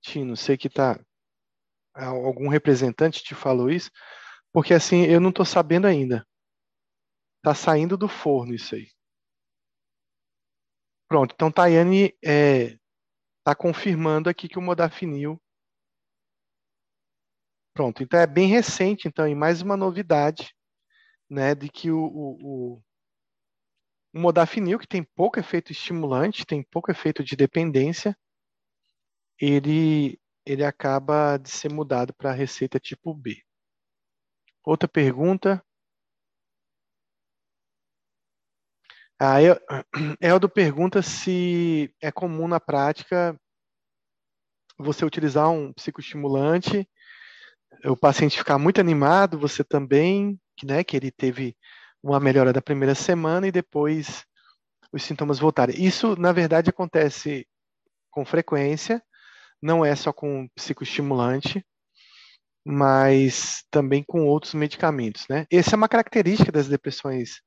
Tino? Sei que tá algum representante te falou isso, porque assim eu não estou sabendo ainda. Tá saindo do forno isso aí. Pronto. Então Tayane é, tá confirmando aqui que o modafinil Pronto, então é bem recente, então, e mais uma novidade, né, de que o, o, o, o modafinil, que tem pouco efeito estimulante, tem pouco efeito de dependência, ele, ele acaba de ser mudado para a receita tipo B. Outra pergunta. A (clears throat) Eldo pergunta se é comum na prática você utilizar um psicoestimulante o paciente ficar muito animado, você também, né, que ele teve uma melhora da primeira semana e depois os sintomas voltarem. Isso, na verdade, acontece com frequência, não é só com psicoestimulante, mas também com outros medicamentos, né? Essa é uma característica das depressões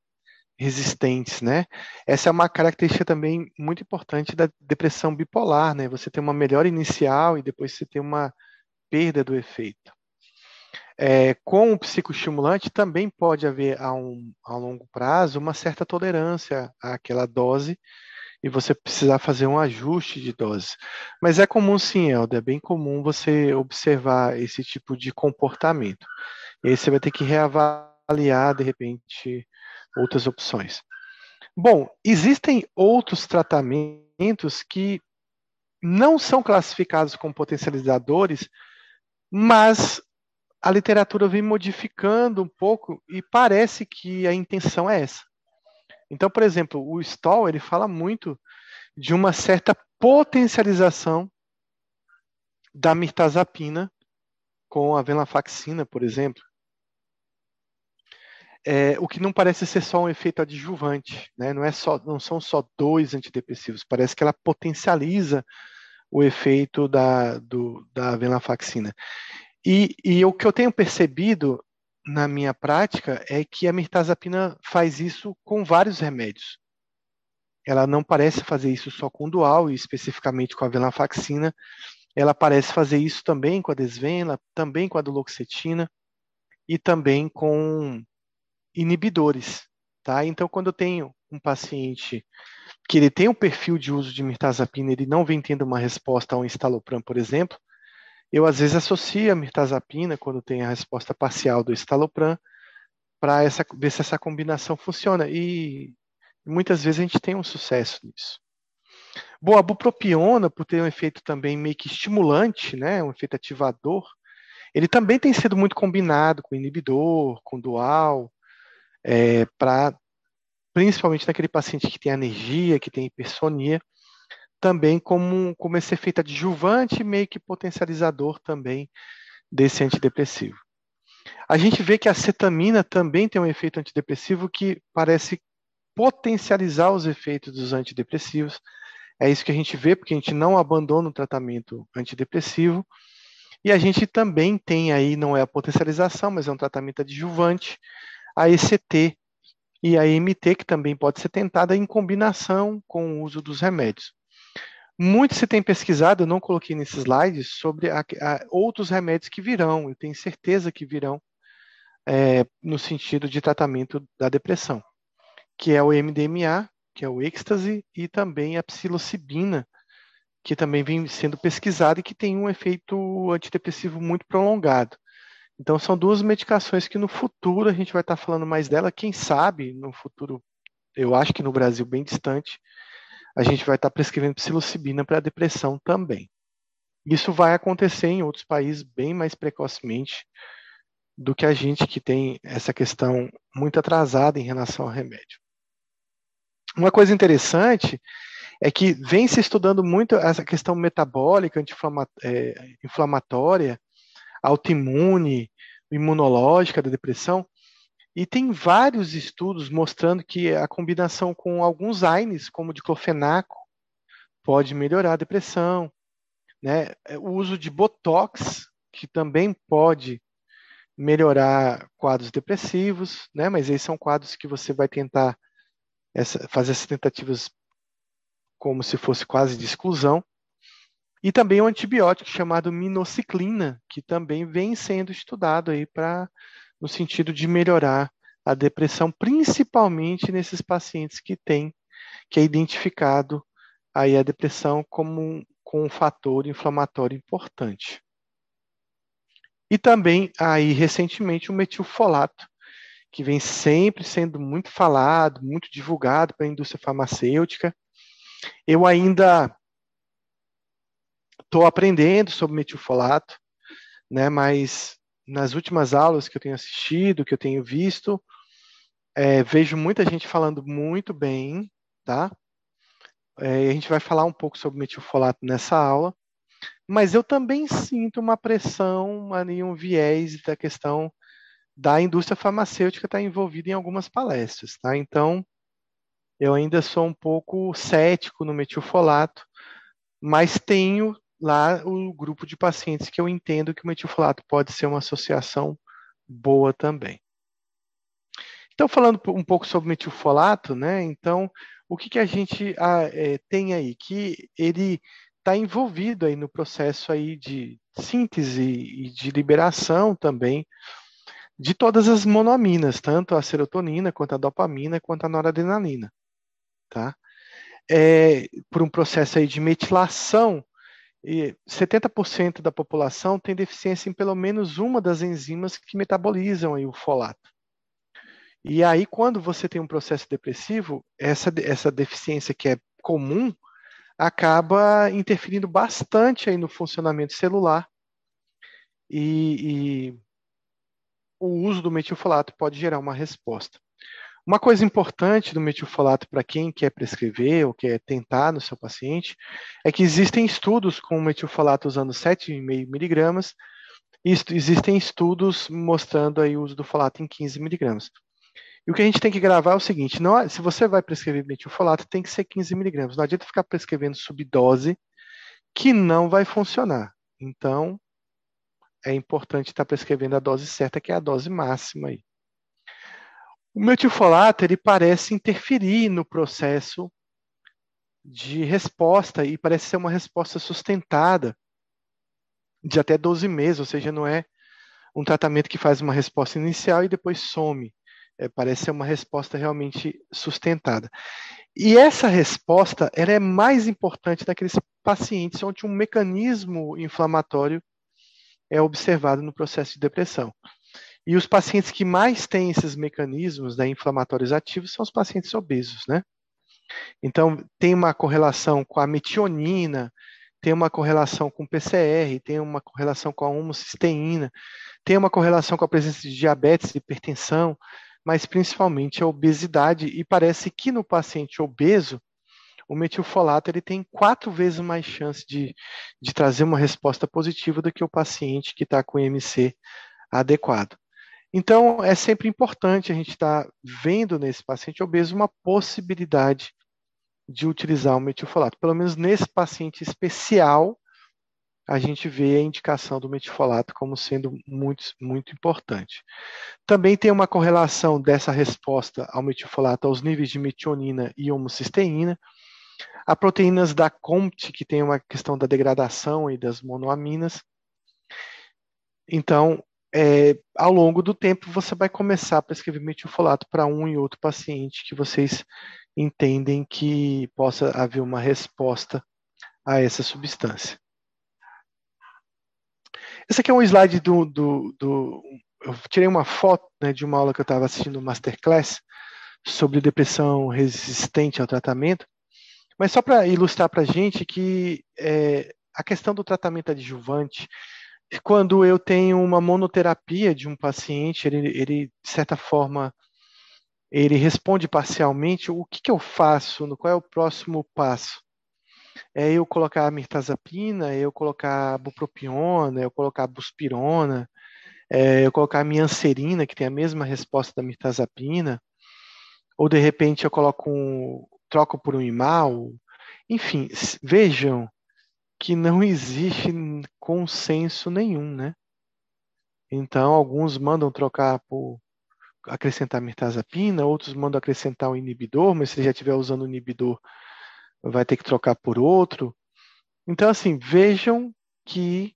resistentes, né? Essa é uma característica também muito importante da depressão bipolar, né? Você tem uma melhora inicial e depois você tem uma perda do efeito. É, com o psicoestimulante também pode haver a, um, a longo prazo uma certa tolerância àquela dose e você precisar fazer um ajuste de dose. Mas é comum sim, Helder, é bem comum você observar esse tipo de comportamento. E aí você vai ter que reavaliar, de repente, outras opções. Bom, existem outros tratamentos que não são classificados como potencializadores, mas a literatura vem modificando um pouco e parece que a intenção é essa. Então, por exemplo, o Stoll ele fala muito de uma certa potencialização da mirtazapina com a venlafaxina, por exemplo. é, o que não parece ser só um efeito adjuvante, né? não, é só, não são só dois antidepressivos, parece que ela potencializa o efeito da, do, da venlafaxina. E, e o que eu tenho percebido na minha prática é que a mirtazapina faz isso com vários remédios. Ela não parece fazer isso só com dual, e especificamente com a venlafaxina. Ela parece fazer isso também com a desvenla, também com a duloxetina e também com inibidores, tá? Então, quando eu tenho um paciente que ele tem um perfil de uso de mirtazapina, ele não vem tendo uma resposta ao estalopram, por exemplo, eu às vezes associo a mirtazapina quando tem a resposta parcial do estalopram para ver se essa combinação funciona e muitas vezes a gente tem um sucesso nisso. Bom, a bupropiona, por ter um efeito também meio que estimulante, né, um efeito ativador, ele também tem sido muito combinado com inibidor, com dual, é, para principalmente naquele paciente que tem alergia, que tem hipersonia, também como, como esse efeito adjuvante, meio que potencializador também desse antidepressivo. A gente vê que a cetamina também tem um efeito antidepressivo que parece potencializar os efeitos dos antidepressivos. É isso que a gente vê, porque a gente não abandona o tratamento antidepressivo. E a gente também tem aí, não é a potencialização, mas é um tratamento adjuvante, a ECT e a EMT, que também pode ser tentada em combinação com o uso dos remédios. Muito se tem pesquisado, eu não coloquei nesses slides, sobre a, a, outros remédios que virão, eu tenho certeza que virão é, no sentido de tratamento da depressão, que é o MDMA, que é o êxtase, e também a psilocibina, que também vem sendo pesquisada e que tem um efeito antidepressivo muito prolongado. Então, são duas medicações que no futuro a gente vai estar falando mais dela. Quem sabe, no futuro, eu acho que no Brasil bem distante, a gente vai estar prescrevendo psilocibina para depressão também. Isso vai acontecer em outros países bem mais precocemente do que a gente que tem essa questão muito atrasada em relação ao remédio. Uma coisa interessante é que vem se estudando muito essa questão metabólica, anti-inflamatória, autoimune, imunológica da depressão, e tem vários estudos mostrando que a combinação com alguns AINES, como diclofenaco, pode melhorar a depressão. Né? O uso de Botox, que também pode melhorar quadros depressivos, né? mas esses são quadros que você vai tentar essa, fazer essas tentativas como se fosse quase de exclusão. E também um antibiótico chamado minociclina, que também vem sendo estudado aí para no sentido de melhorar a depressão, principalmente nesses pacientes que têm que é identificado aí a depressão como um, com um fator inflamatório importante. E também aí recentemente o metilfolato, que vem sempre sendo muito falado, muito divulgado para a indústria farmacêutica. Eu ainda estou aprendendo sobre metilfolato, né, mas nas últimas aulas que eu tenho assistido, que eu tenho visto, é, vejo muita gente falando muito bem, tá? É, a gente vai falar um pouco sobre metilfolato nessa aula, mas eu também sinto uma pressão, ali, um viés da questão da indústria farmacêutica estar tá envolvida em algumas palestras, tá? Então, eu ainda sou um pouco cético no metilfolato, mas tenho lá o grupo de pacientes que eu entendo que o metilfolato pode ser uma associação boa também. Então, falando um pouco sobre metilfolato, né? Então, o que, que a gente ah, é, tem aí? Que ele está envolvido aí no processo aí de síntese e de liberação também de todas as monoaminas, tanto a serotonina, quanto a dopamina, quanto a noradrenalina, tá? É, por um processo aí de metilação e 70% da população tem deficiência em pelo menos uma das enzimas que metabolizam aí o folato. E aí, quando você tem um processo depressivo, essa, essa deficiência que é comum acaba interferindo bastante aí no funcionamento celular e, e o uso do metilfolato pode gerar uma resposta. Uma coisa importante do metilfolato para quem quer prescrever ou quer tentar no seu paciente é que existem estudos com metilfolato usando 7,5 miligramas e existem estudos mostrando aí o uso do folato em 15 miligramas. E o que a gente tem que gravar é o seguinte: não, se você vai prescrever metilfolato, tem que ser 15 miligramas. Não adianta ficar prescrevendo subdose, que não vai funcionar. Então, é importante estar prescrevendo a dose certa, que é a dose máxima aí. O metilfolato ele parece interferir no processo de resposta e parece ser uma resposta sustentada de até 12 meses, ou seja, não é um tratamento que faz uma resposta inicial e depois some. É, parece ser uma resposta realmente sustentada. E essa resposta ela é mais importante naqueles pacientes onde um mecanismo inflamatório é observado no processo de depressão. E os pacientes que mais têm esses mecanismos né, inflamatórios ativos são os pacientes obesos, né? Então, tem uma correlação com a metionina, tem uma correlação com PCR, tem uma correlação com a homocisteína, tem uma correlação com a presença de diabetes e hipertensão, mas principalmente a obesidade, e parece que no paciente obeso, o metilfolato ele tem quatro vezes mais chance de, de trazer uma resposta positiva do que o paciente que está com IMC adequado. Então, é sempre importante a gente estar tá vendo nesse paciente obeso uma possibilidade de utilizar o metilfolato. Pelo menos nesse paciente especial, a gente vê a indicação do metilfolato como sendo muito, muito importante. Também tem uma correlação dessa resposta ao metilfolato aos níveis de metionina e homocisteína. Há proteínas da COMT, que tem uma questão da degradação e das monoaminas. Então, é, ao longo do tempo, você vai começar a prescrever metilfolato para um e outro paciente que vocês entendem que possa haver uma resposta a essa substância. Esse aqui é um slide do. do, do eu tirei uma foto né, de uma aula que eu estava assistindo Masterclass sobre depressão resistente ao tratamento, mas só para ilustrar para a gente que é, a questão do tratamento adjuvante, quando eu tenho uma monoterapia de um paciente, ele, ele de certa forma, ele responde parcialmente, o que, que eu faço? Qual é o próximo passo? é eu colocar a mirtazapina, é eu colocar a bupropiona, é eu colocar a buspirona, é eu colocar a mianserina, que tem a mesma resposta da mirtazapina, ou de repente eu coloco um, troco por um imal. Enfim, vejam que não existe consenso nenhum, né? Então, alguns mandam trocar por acrescentar mirtazapina, outros mandam acrescentar um inibidor, mas se já estiver usando o inibidor, vai ter que trocar por outro. Então, assim, vejam que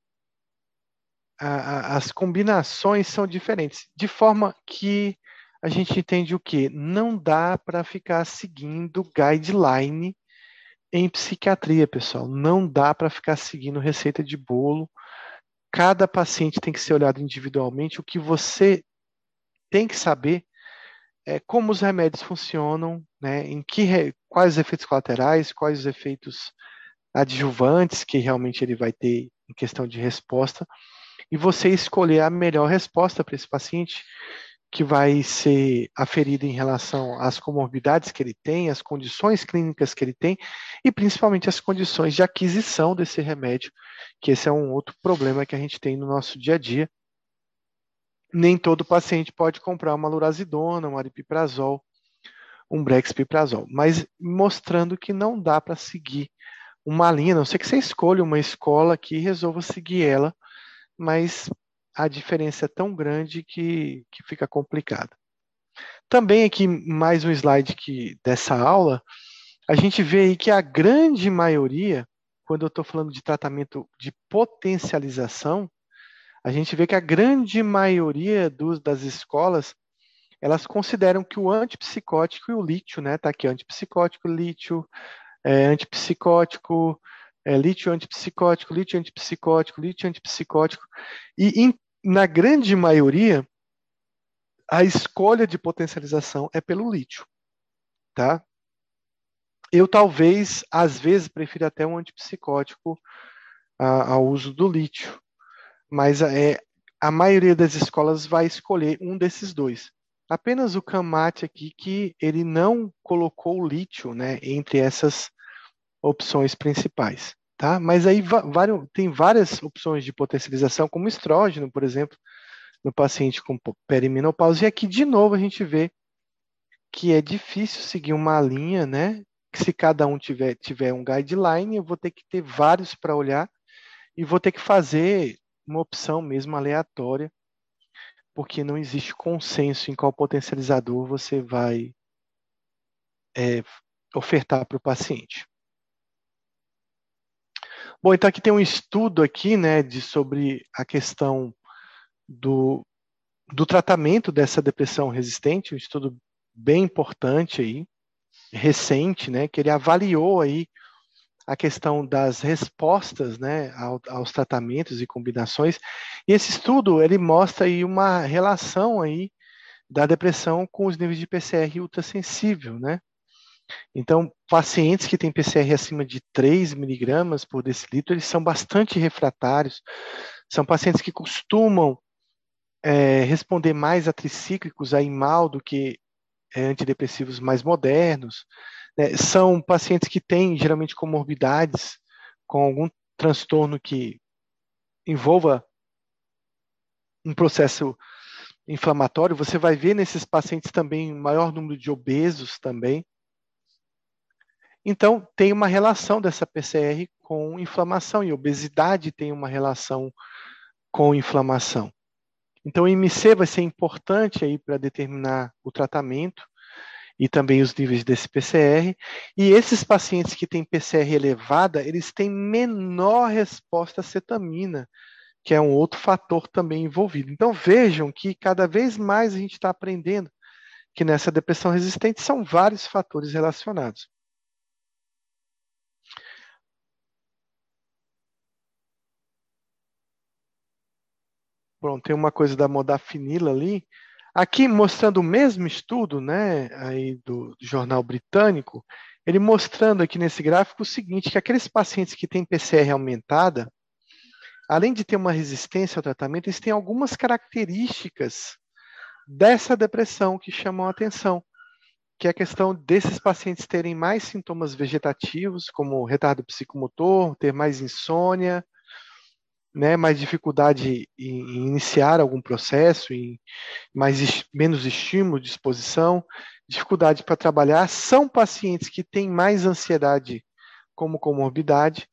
a, a, as combinações são diferentes, de forma que a gente entende o que? Não dá para ficar seguindo guideline em psiquiatria, pessoal. Não dá para ficar seguindo receita de bolo. Cada paciente tem que ser olhado individualmente. O que você tem que saber é, como os remédios funcionam, né, em que, quais os efeitos colaterais, quais os efeitos adjuvantes que realmente ele vai ter em questão de resposta, e você escolher a melhor resposta para esse paciente, que vai ser aferida em relação às comorbidades que ele tem, às condições clínicas que ele tem, e principalmente as condições de aquisição desse remédio, que esse é um outro problema que a gente tem no nosso dia a dia, nem todo paciente pode comprar uma lurazidona, um aripiprazol, um brexpiprazol, mas mostrando que não dá para seguir uma linha, não sei que você escolha uma escola que resolva seguir ela, mas a diferença é tão grande que, que fica complicado. Também aqui mais um slide que, dessa aula, a gente vê aí que a grande maioria, quando eu estou falando de tratamento de potencialização, a gente vê que a grande maioria dos, das escolas elas consideram que o antipsicótico e o lítio, né? Tá aqui, antipsicótico, lítio, é, antipsicótico, é, lítio antipsicótico, lítio antipsicótico, lítio antipsicótico. E em, na grande maioria, a escolha de potencialização é pelo lítio, tá? Eu talvez, às vezes, prefira até um antipsicótico ao uso do lítio, mas é, a maioria das escolas vai escolher um desses dois. Apenas o Kamate aqui que ele não colocou o lítio né, entre essas opções principais. Tá? Mas aí tem várias opções de potencialização, como estrógeno, por exemplo, no paciente com perimenopausa. E aqui, de novo, a gente vê que é difícil seguir uma linha, né? Que se cada um tiver, tiver um guideline, eu vou ter que ter vários para olhar e vou ter que fazer uma opção mesmo aleatória, porque não existe consenso em qual potencializador você vai é, ofertar para o paciente. Bom, então aqui tem um estudo aqui, né, de sobre a questão do, do tratamento dessa depressão resistente, um estudo bem importante aí, recente, né, que ele avaliou aí a questão das respostas, né, ao, aos tratamentos e combinações. E esse estudo ele mostra aí uma relação aí da depressão com os níveis de PCR ultrassensível, né? Então, pacientes que têm PCR acima de 3 miligramas por decilitro, eles são bastante refratários, são pacientes que costumam é, responder mais a tricíclicos, a imal, do que é, antidepressivos mais modernos. Né? São pacientes que têm, geralmente, comorbidades com algum transtorno que envolva um processo inflamatório. Você vai ver nesses pacientes também maior número de obesos também, então, tem uma relação dessa PCR com inflamação, e obesidade tem uma relação com inflamação. Então, o IMC vai ser importante aí para determinar o tratamento e também os níveis desse PCR. E esses pacientes que têm PCR elevada, eles têm menor resposta à cetamina, que é um outro fator também envolvido. Então, vejam que cada vez mais a gente está aprendendo que nessa depressão resistente são vários fatores relacionados. Pronto, tem uma coisa da modafinila ali. Aqui mostrando o mesmo estudo, né, aí do, do, jornal britânico, ele mostrando aqui nesse gráfico o seguinte, que aqueles pacientes que têm PCR aumentada, além de ter uma resistência ao tratamento, eles têm algumas características dessa depressão que chamam a atenção, que é a questão desses pacientes terem mais sintomas vegetativos, como retardo psicomotor, ter mais insônia, né, mais dificuldade em, em iniciar algum processo, em mais menos estímulo de exposição, dificuldade para trabalhar, são pacientes que têm mais ansiedade como comorbidade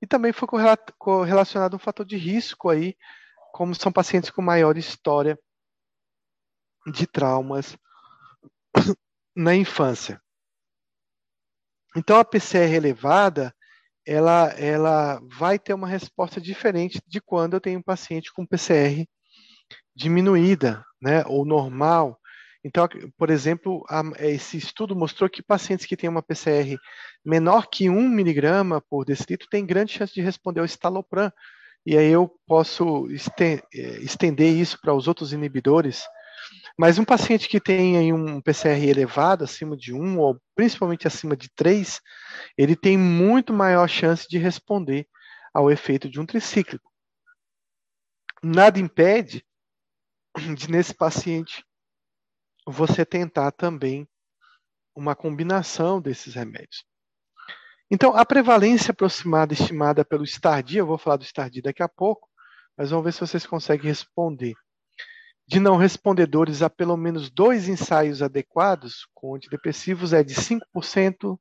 e também foi correlacionado um fator de risco aí, como são pacientes com maior história de traumas (coughs) na infância. Então a PCR elevada ela, ela vai ter uma resposta diferente de quando eu tenho um paciente com PCR diminuída, né, ou normal. Então, por exemplo, a, esse estudo mostrou que pacientes que têm uma PCR menor que 1 miligrama por decilitro têm grande chance de responder ao estalopram. E aí eu posso eh, estender isso para os outros inibidores mas um paciente que tem um PCR elevado, acima de 1, ou principalmente acima de 3, ele tem muito maior chance de responder ao efeito de um tricíclico. Nada impede de, nesse paciente, você tentar também uma combinação desses remédios. Então, a prevalência aproximada estimada pelo STARDI, eu vou falar do STARDI daqui a pouco, mas vamos ver se vocês conseguem responder de não respondedores a pelo menos dois ensaios adequados com antidepressivos é de 5%,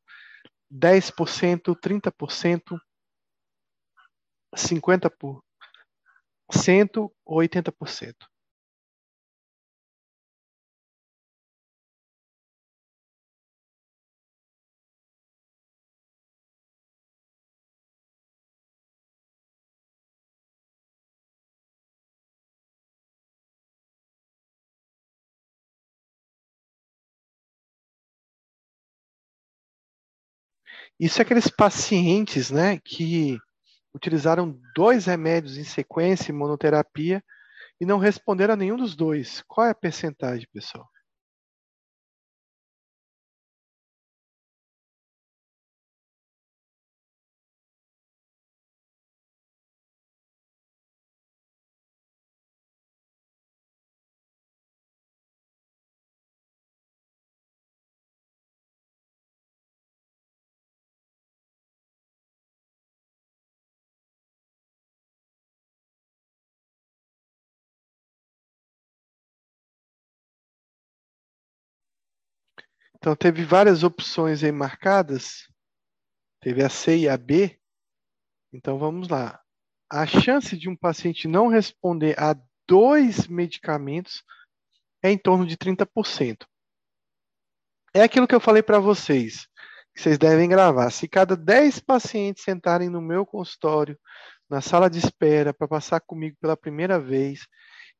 10%, 30%, 50% ou 80%. Isso é aqueles pacientes, né, que utilizaram dois remédios em sequência, monoterapia, e não responderam a nenhum dos dois. Qual é a percentagem, pessoal? Então, teve várias opções aí marcadas. Teve a C e a B. Então, vamos lá. A chance de um paciente não responder a dois medicamentos é em torno de 30%. É aquilo que eu falei para vocês, que vocês devem gravar. Se cada 10 pacientes sentarem no meu consultório, na sala de espera, para passar comigo pela primeira vez,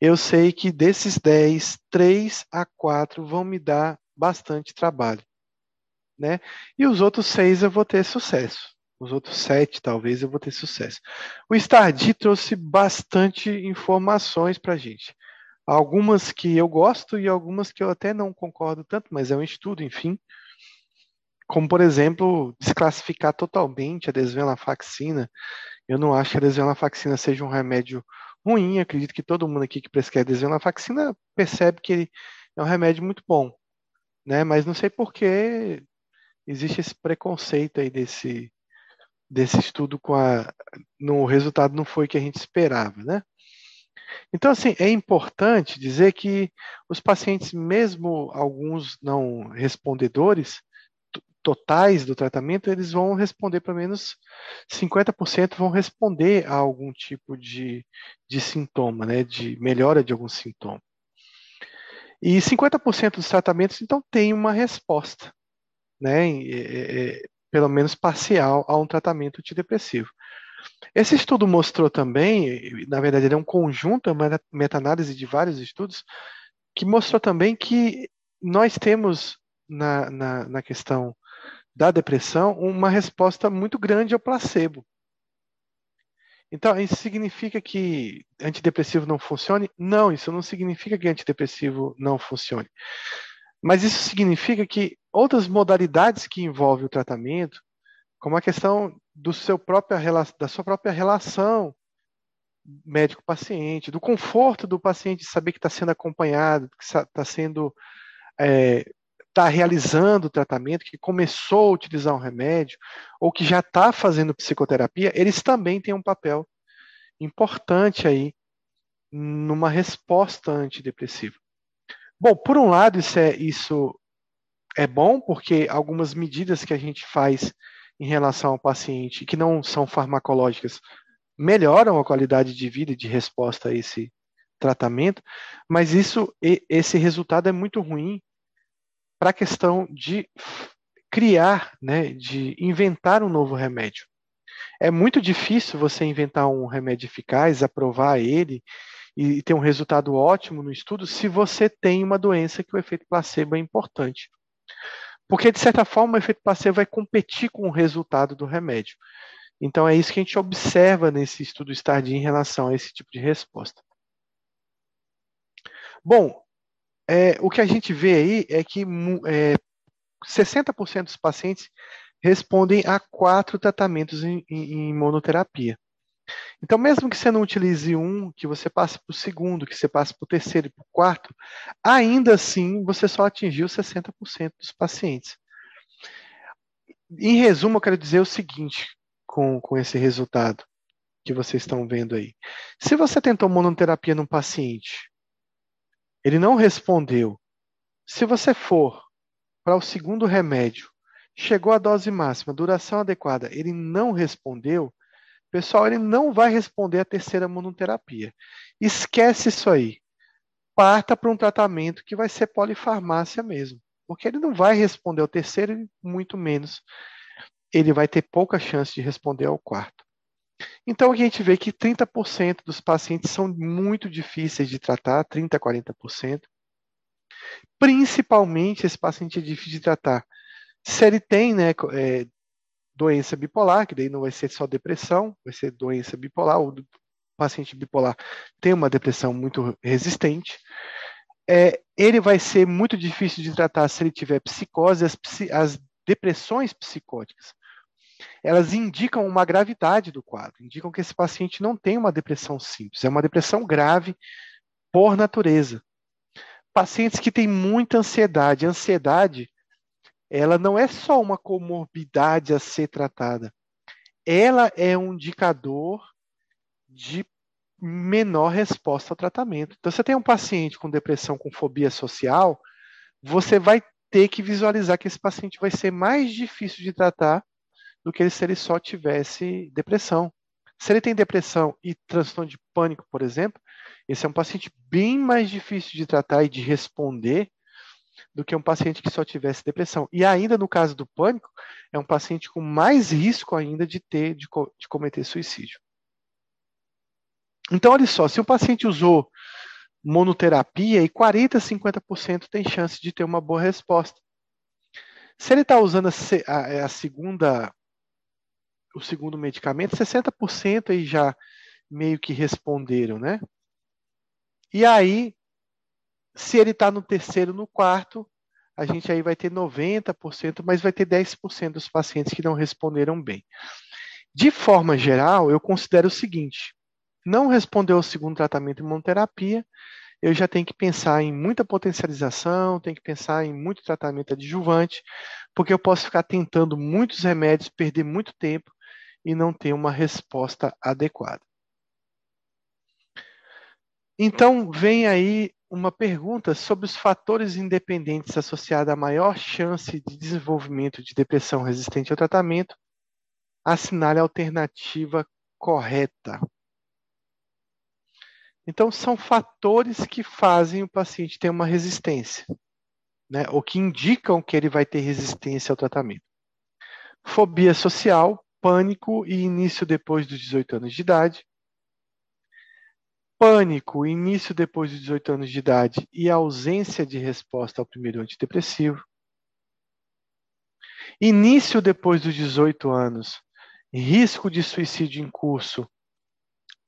eu sei que desses 10, 3 a 4 vão me dar bastante trabalho. Né? E os outros seis eu vou ter sucesso. Os outros sete, talvez, eu vou ter sucesso. O Stardi trouxe bastante informações para a gente. Algumas que eu gosto e algumas que eu até não concordo tanto, mas é um estudo, enfim. Como, por exemplo, desclassificar totalmente a desvenlafaxina. Eu não acho que a desvenlafaxina seja um remédio ruim. Acredito que todo mundo aqui que prescreve desvenlafaxina percebe que ele é um remédio muito bom né? Mas não sei por que existe esse preconceito aí desse desse estudo com a no resultado não foi o que a gente esperava, né? Então assim, é importante dizer que os pacientes, mesmo alguns não respondedores totais do tratamento, eles vão responder pelo menos 50% vão responder a algum tipo de, de sintoma, né, de melhora de algum sintoma. E 50% dos tratamentos, então, tem uma resposta, né, pelo menos parcial, a um tratamento antidepressivo. Esse estudo mostrou também, na verdade, ele é um conjunto, é uma meta-análise de vários estudos, que mostrou também que nós temos na, na, na questão da depressão uma resposta muito grande ao placebo. Então, isso significa que antidepressivo não funcione? Não, isso não significa que antidepressivo não funcione. Mas isso significa que outras modalidades que envolvem o tratamento, como a questão do seu própria, da sua própria relação médico-paciente, do conforto do paciente saber que está sendo acompanhado, que está sendo é, está realizando o tratamento, que começou a utilizar um remédio, ou que já está fazendo psicoterapia, eles também têm um papel importante aí numa resposta antidepressiva. Bom, por um lado, isso é, isso é bom, porque algumas medidas que a gente faz em relação ao paciente que não são farmacológicas melhoram a qualidade de vida e de resposta a esse tratamento, mas isso, esse resultado é muito ruim para a questão de criar, né, de inventar um novo remédio. É muito difícil você inventar um remédio eficaz, aprovar ele e ter um resultado ótimo no estudo se você tem uma doença que o efeito placebo é importante. Porque, de certa forma, o efeito placebo vai competir com o resultado do remédio. Então, é isso que a gente observa nesse estudo STARDI em relação a esse tipo de resposta. Bom, é, o que a gente vê aí é que é, 60% dos pacientes respondem a quatro tratamentos em, em, monoterapia. Então, mesmo que você não utilize um, que você passe para o segundo, que você passe para o terceiro e para o quarto, ainda assim você só atingiu 60% dos pacientes. Em resumo, eu quero dizer o seguinte com, com esse resultado que vocês estão vendo aí. Se você tentou monoterapia num paciente ele não respondeu. Se você for para o segundo remédio, chegou a dose máxima, duração adequada, ele não respondeu, pessoal, ele não vai responder a terceira monoterapia. Esquece isso aí. Parta para um tratamento que vai ser polifarmácia mesmo, porque ele não vai responder ao terceiro muito menos ele vai ter pouca chance de responder ao quarto. Então, a gente vê que 30% dos pacientes são muito difíceis de tratar, 30% a 40%. Principalmente esse paciente é difícil de tratar. Se ele tem né, é, doença bipolar, que daí não vai ser só depressão, vai ser doença bipolar, o paciente bipolar tem uma depressão muito resistente, é, ele vai ser muito difícil de tratar se ele tiver psicose, as, as depressões psicóticas elas indicam uma gravidade do quadro, indicam que esse paciente não tem uma depressão simples, é uma depressão grave por natureza. Pacientes que têm muita ansiedade, ansiedade, ela não é só uma comorbidade a ser tratada, ela é um indicador de menor resposta ao tratamento. Então, você tem um paciente com depressão com fobia social, você vai ter que visualizar que esse paciente vai ser mais difícil de tratar do que se ele só tivesse depressão. Se ele tem depressão e transtorno de pânico, por exemplo, esse é um paciente bem mais difícil de tratar e de responder do que um paciente que só tivesse depressão. E ainda no caso do pânico, é um paciente com mais risco ainda de ter de, de cometer suicídio. Então, olha só, se o paciente usou monoterapia e 40, 50% tem chance de ter uma boa resposta. Se ele está usando a, a, é, a, segunda, o segundo medicamento, 60% aí já meio que responderam, né? E aí, se ele está no terceiro, no quarto, a gente aí vai ter 90%, mas vai ter 10% dos pacientes que não responderam bem. De forma geral, eu considero o seguinte: não respondeu ao segundo tratamento de imunoterapia, eu já tenho que pensar em muita potencialização, tenho que pensar em muito tratamento adjuvante, porque eu posso ficar tentando muitos remédios, perder muito tempo e não ter uma resposta adequada. Então, vem aí uma pergunta sobre os fatores independentes associados à maior chance de desenvolvimento de depressão resistente ao tratamento. Assinale a alternativa correta. Então, são fatores que fazem o paciente ter uma resistência, né, ou que indicam que ele vai ter resistência ao tratamento. Fobia social, pânico e início depois dos 18 anos de idade. Pânico, início depois dos 18 anos de idade e ausência de resposta ao primeiro antidepressivo. Início depois dos 18 anos, risco de suicídio em curso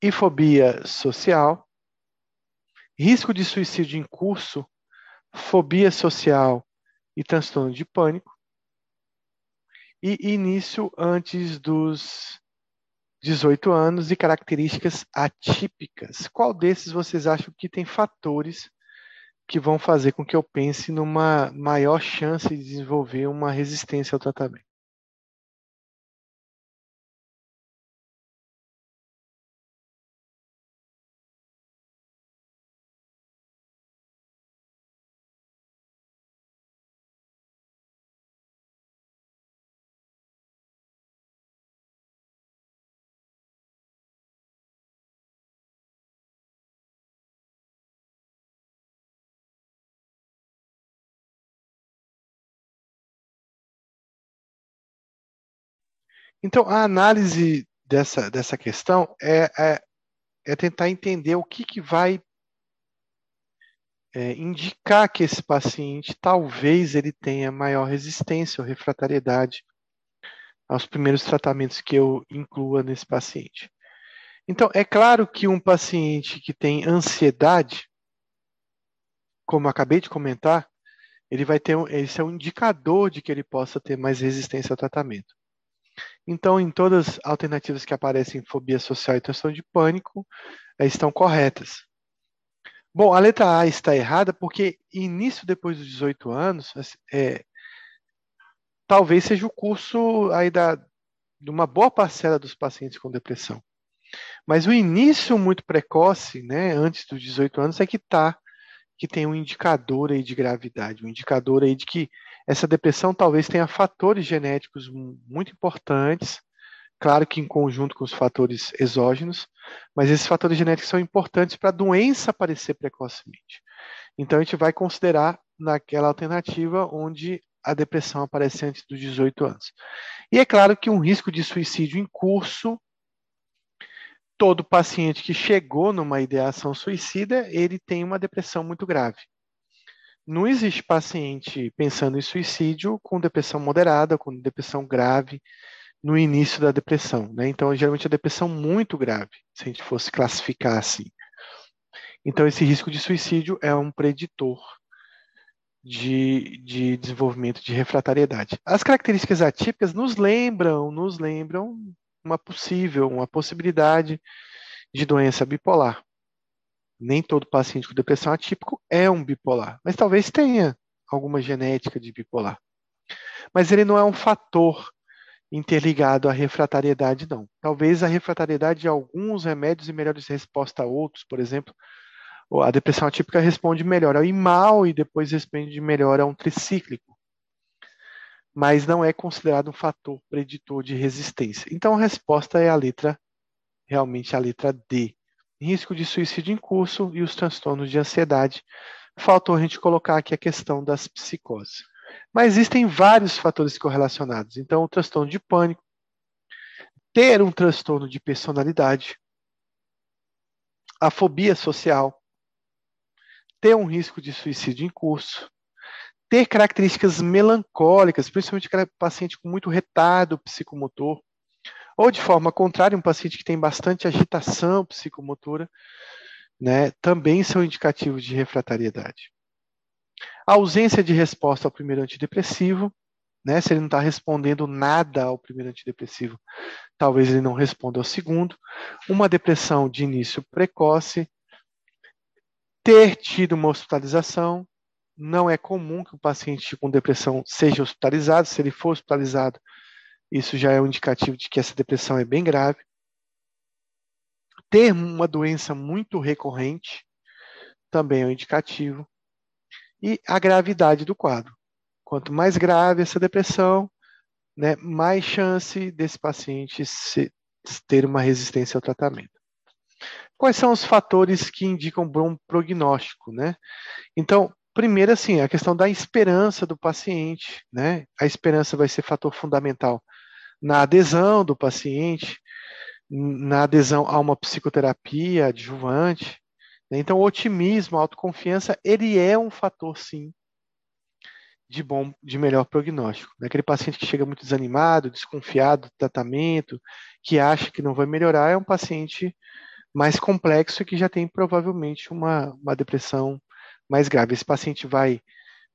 e fobia social risco de suicídio em curso, fobia social e transtorno de pânico, e início antes dos 18 anos e características atípicas. Qual desses vocês acham que tem fatores que vão fazer com que eu pense numa maior chance de desenvolver uma resistência ao tratamento? Então, a análise dessa, dessa questão é, é, é tentar entender o que, que vai é, indicar que esse paciente talvez ele tenha maior resistência ou refratariedade aos primeiros tratamentos que eu inclua nesse paciente. Então, é claro que um paciente que tem ansiedade, como acabei de comentar, ele vai ter esse é um indicador de que ele possa ter mais resistência ao tratamento. Então, em todas as alternativas que aparecem fobia social e transtorno de pânico, eh, estão corretas. Bom, a letra A está errada porque início depois dos 18 anos, é, talvez seja o curso aí da, de uma boa parcela dos pacientes com depressão. Mas o início muito precoce, né, antes dos 18 anos, é que tá, que tem um indicador aí de gravidade, um indicador aí de que essa depressão talvez tenha fatores genéticos muito importantes, claro que em conjunto com os fatores exógenos, mas esses fatores genéticos são importantes para a doença aparecer precocemente. Então a gente vai considerar naquela alternativa onde a depressão aparece antes dos 18 anos. E é claro que um risco de suicídio em curso, todo paciente que chegou numa ideação suicida, ele tem uma depressão muito grave. Não existe paciente pensando em suicídio com depressão moderada, com depressão grave no início da depressão, né? Então, geralmente a depressão muito grave, se a gente fosse classificar assim. Então, esse risco de suicídio é um preditor de, de desenvolvimento de refratariedade. As características atípicas nos lembram, nos lembram uma possível, uma possibilidade de doença bipolar nem todo paciente com depressão atípico é um bipolar, mas talvez tenha alguma genética de bipolar. Mas ele não é um fator interligado à refratariedade, não. Talvez a refratariedade de alguns remédios e melhores resposta a outros, por exemplo, a depressão atípica responde melhor ao imal e depois responde melhor a um tricíclico. Mas não é considerado um fator preditor de resistência. Então a resposta é a letra, realmente a letra D. Risco de suicídio em curso e os transtornos de ansiedade. Faltou a gente colocar aqui a questão das psicoses. Mas existem vários fatores correlacionados. Então, o transtorno de pânico, ter um transtorno de personalidade, a fobia social, ter um risco de suicídio em curso, ter características melancólicas, principalmente paciente com muito retardo psicomotor, ou de forma contrária, um paciente que tem bastante agitação psicomotora, né, também são indicativos de refratariedade. A ausência de resposta ao primeiro antidepressivo, né, se ele não está respondendo nada ao primeiro antidepressivo, talvez ele não responda ao segundo. Uma depressão de início precoce, ter tido uma hospitalização, não é comum que o paciente com depressão seja hospitalizado. Se ele for hospitalizado, isso já é um indicativo de que essa depressão é bem grave. Ter uma doença muito recorrente também é um indicativo. E a gravidade do quadro. Quanto mais grave essa depressão, né, mais chance desse paciente se, ter uma resistência ao tratamento. Quais são os fatores que indicam bom prognóstico, né? Então, primeiro, assim, a questão da esperança do paciente, né? A esperança vai ser fator fundamental na adesão do paciente, na adesão a uma psicoterapia adjuvante. Né? Então, o otimismo, a autoconfiança, ele é um fator, sim, de bom, de melhor prognóstico. Né? Aquele paciente que chega muito desanimado, desconfiado do tratamento, que acha que não vai melhorar, é um paciente mais complexo e que já tem provavelmente uma, uma depressão mais grave. Esse paciente vai,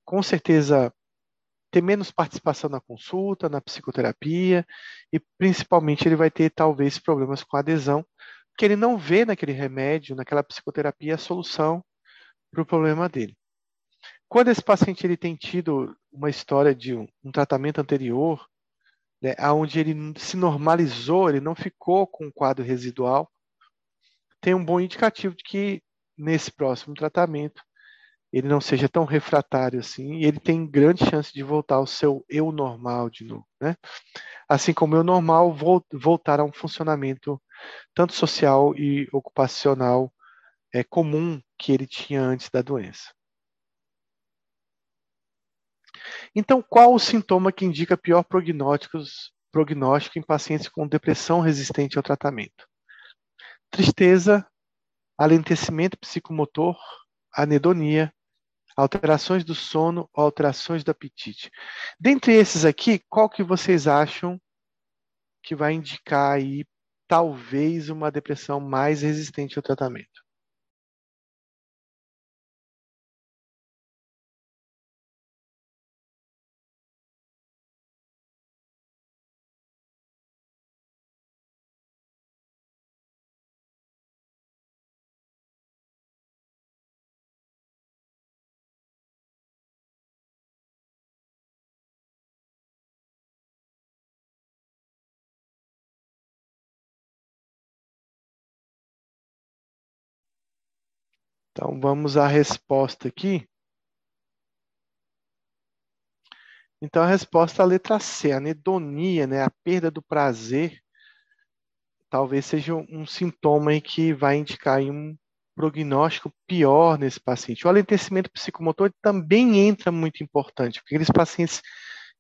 com certeza, ter menos participação na consulta, na psicoterapia, e principalmente ele vai ter, talvez, problemas com adesão, porque ele não vê naquele remédio, naquela psicoterapia, a solução para o problema dele. Quando esse paciente ele tem tido uma história de um, um tratamento anterior, né, onde ele se normalizou, ele não ficou com um quadro residual, tem um bom indicativo de que nesse próximo tratamento ele não seja tão refratário assim, e ele tem grande chance de voltar ao seu eu normal de novo, né? Assim como eu normal voltar a um funcionamento tanto social e ocupacional é, comum que ele tinha antes da doença. Então, qual o sintoma que indica pior prognóstico em pacientes com depressão resistente ao tratamento? Tristeza, alentecimento psicomotor, anedonia, alterações do sono, alterações do apetite. Dentre esses aqui, qual que vocês acham que vai indicar aí talvez uma depressão mais resistente ao tratamento? Então vamos à resposta aqui. Então a resposta é a letra C, a anedonia, né, a perda do prazer, talvez seja um sintoma aí que vai indicar um prognóstico pior nesse paciente. O alentecimento psicomotor também entra muito importante, porque aqueles pacientes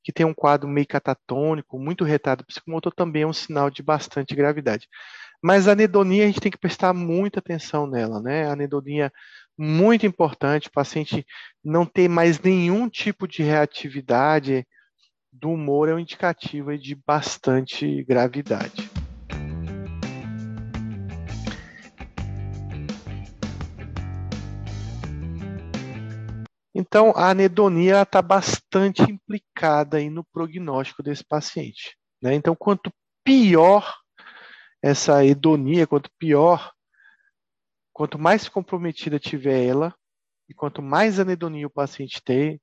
que têm um quadro meio catatônico, muito retardo psicomotor, também é um sinal de bastante gravidade. Mas a anedonia a gente tem que prestar muita atenção nela, né? A anedonia muito importante, o paciente não ter mais nenhum tipo de reatividade do humor é um indicativo de bastante gravidade. Então, a anedonia está bastante implicada aí no prognóstico desse paciente. Né? Então, quanto pior essa hedonia, quanto pior, quanto mais comprometida tiver ela, e quanto mais anedonia o paciente ter,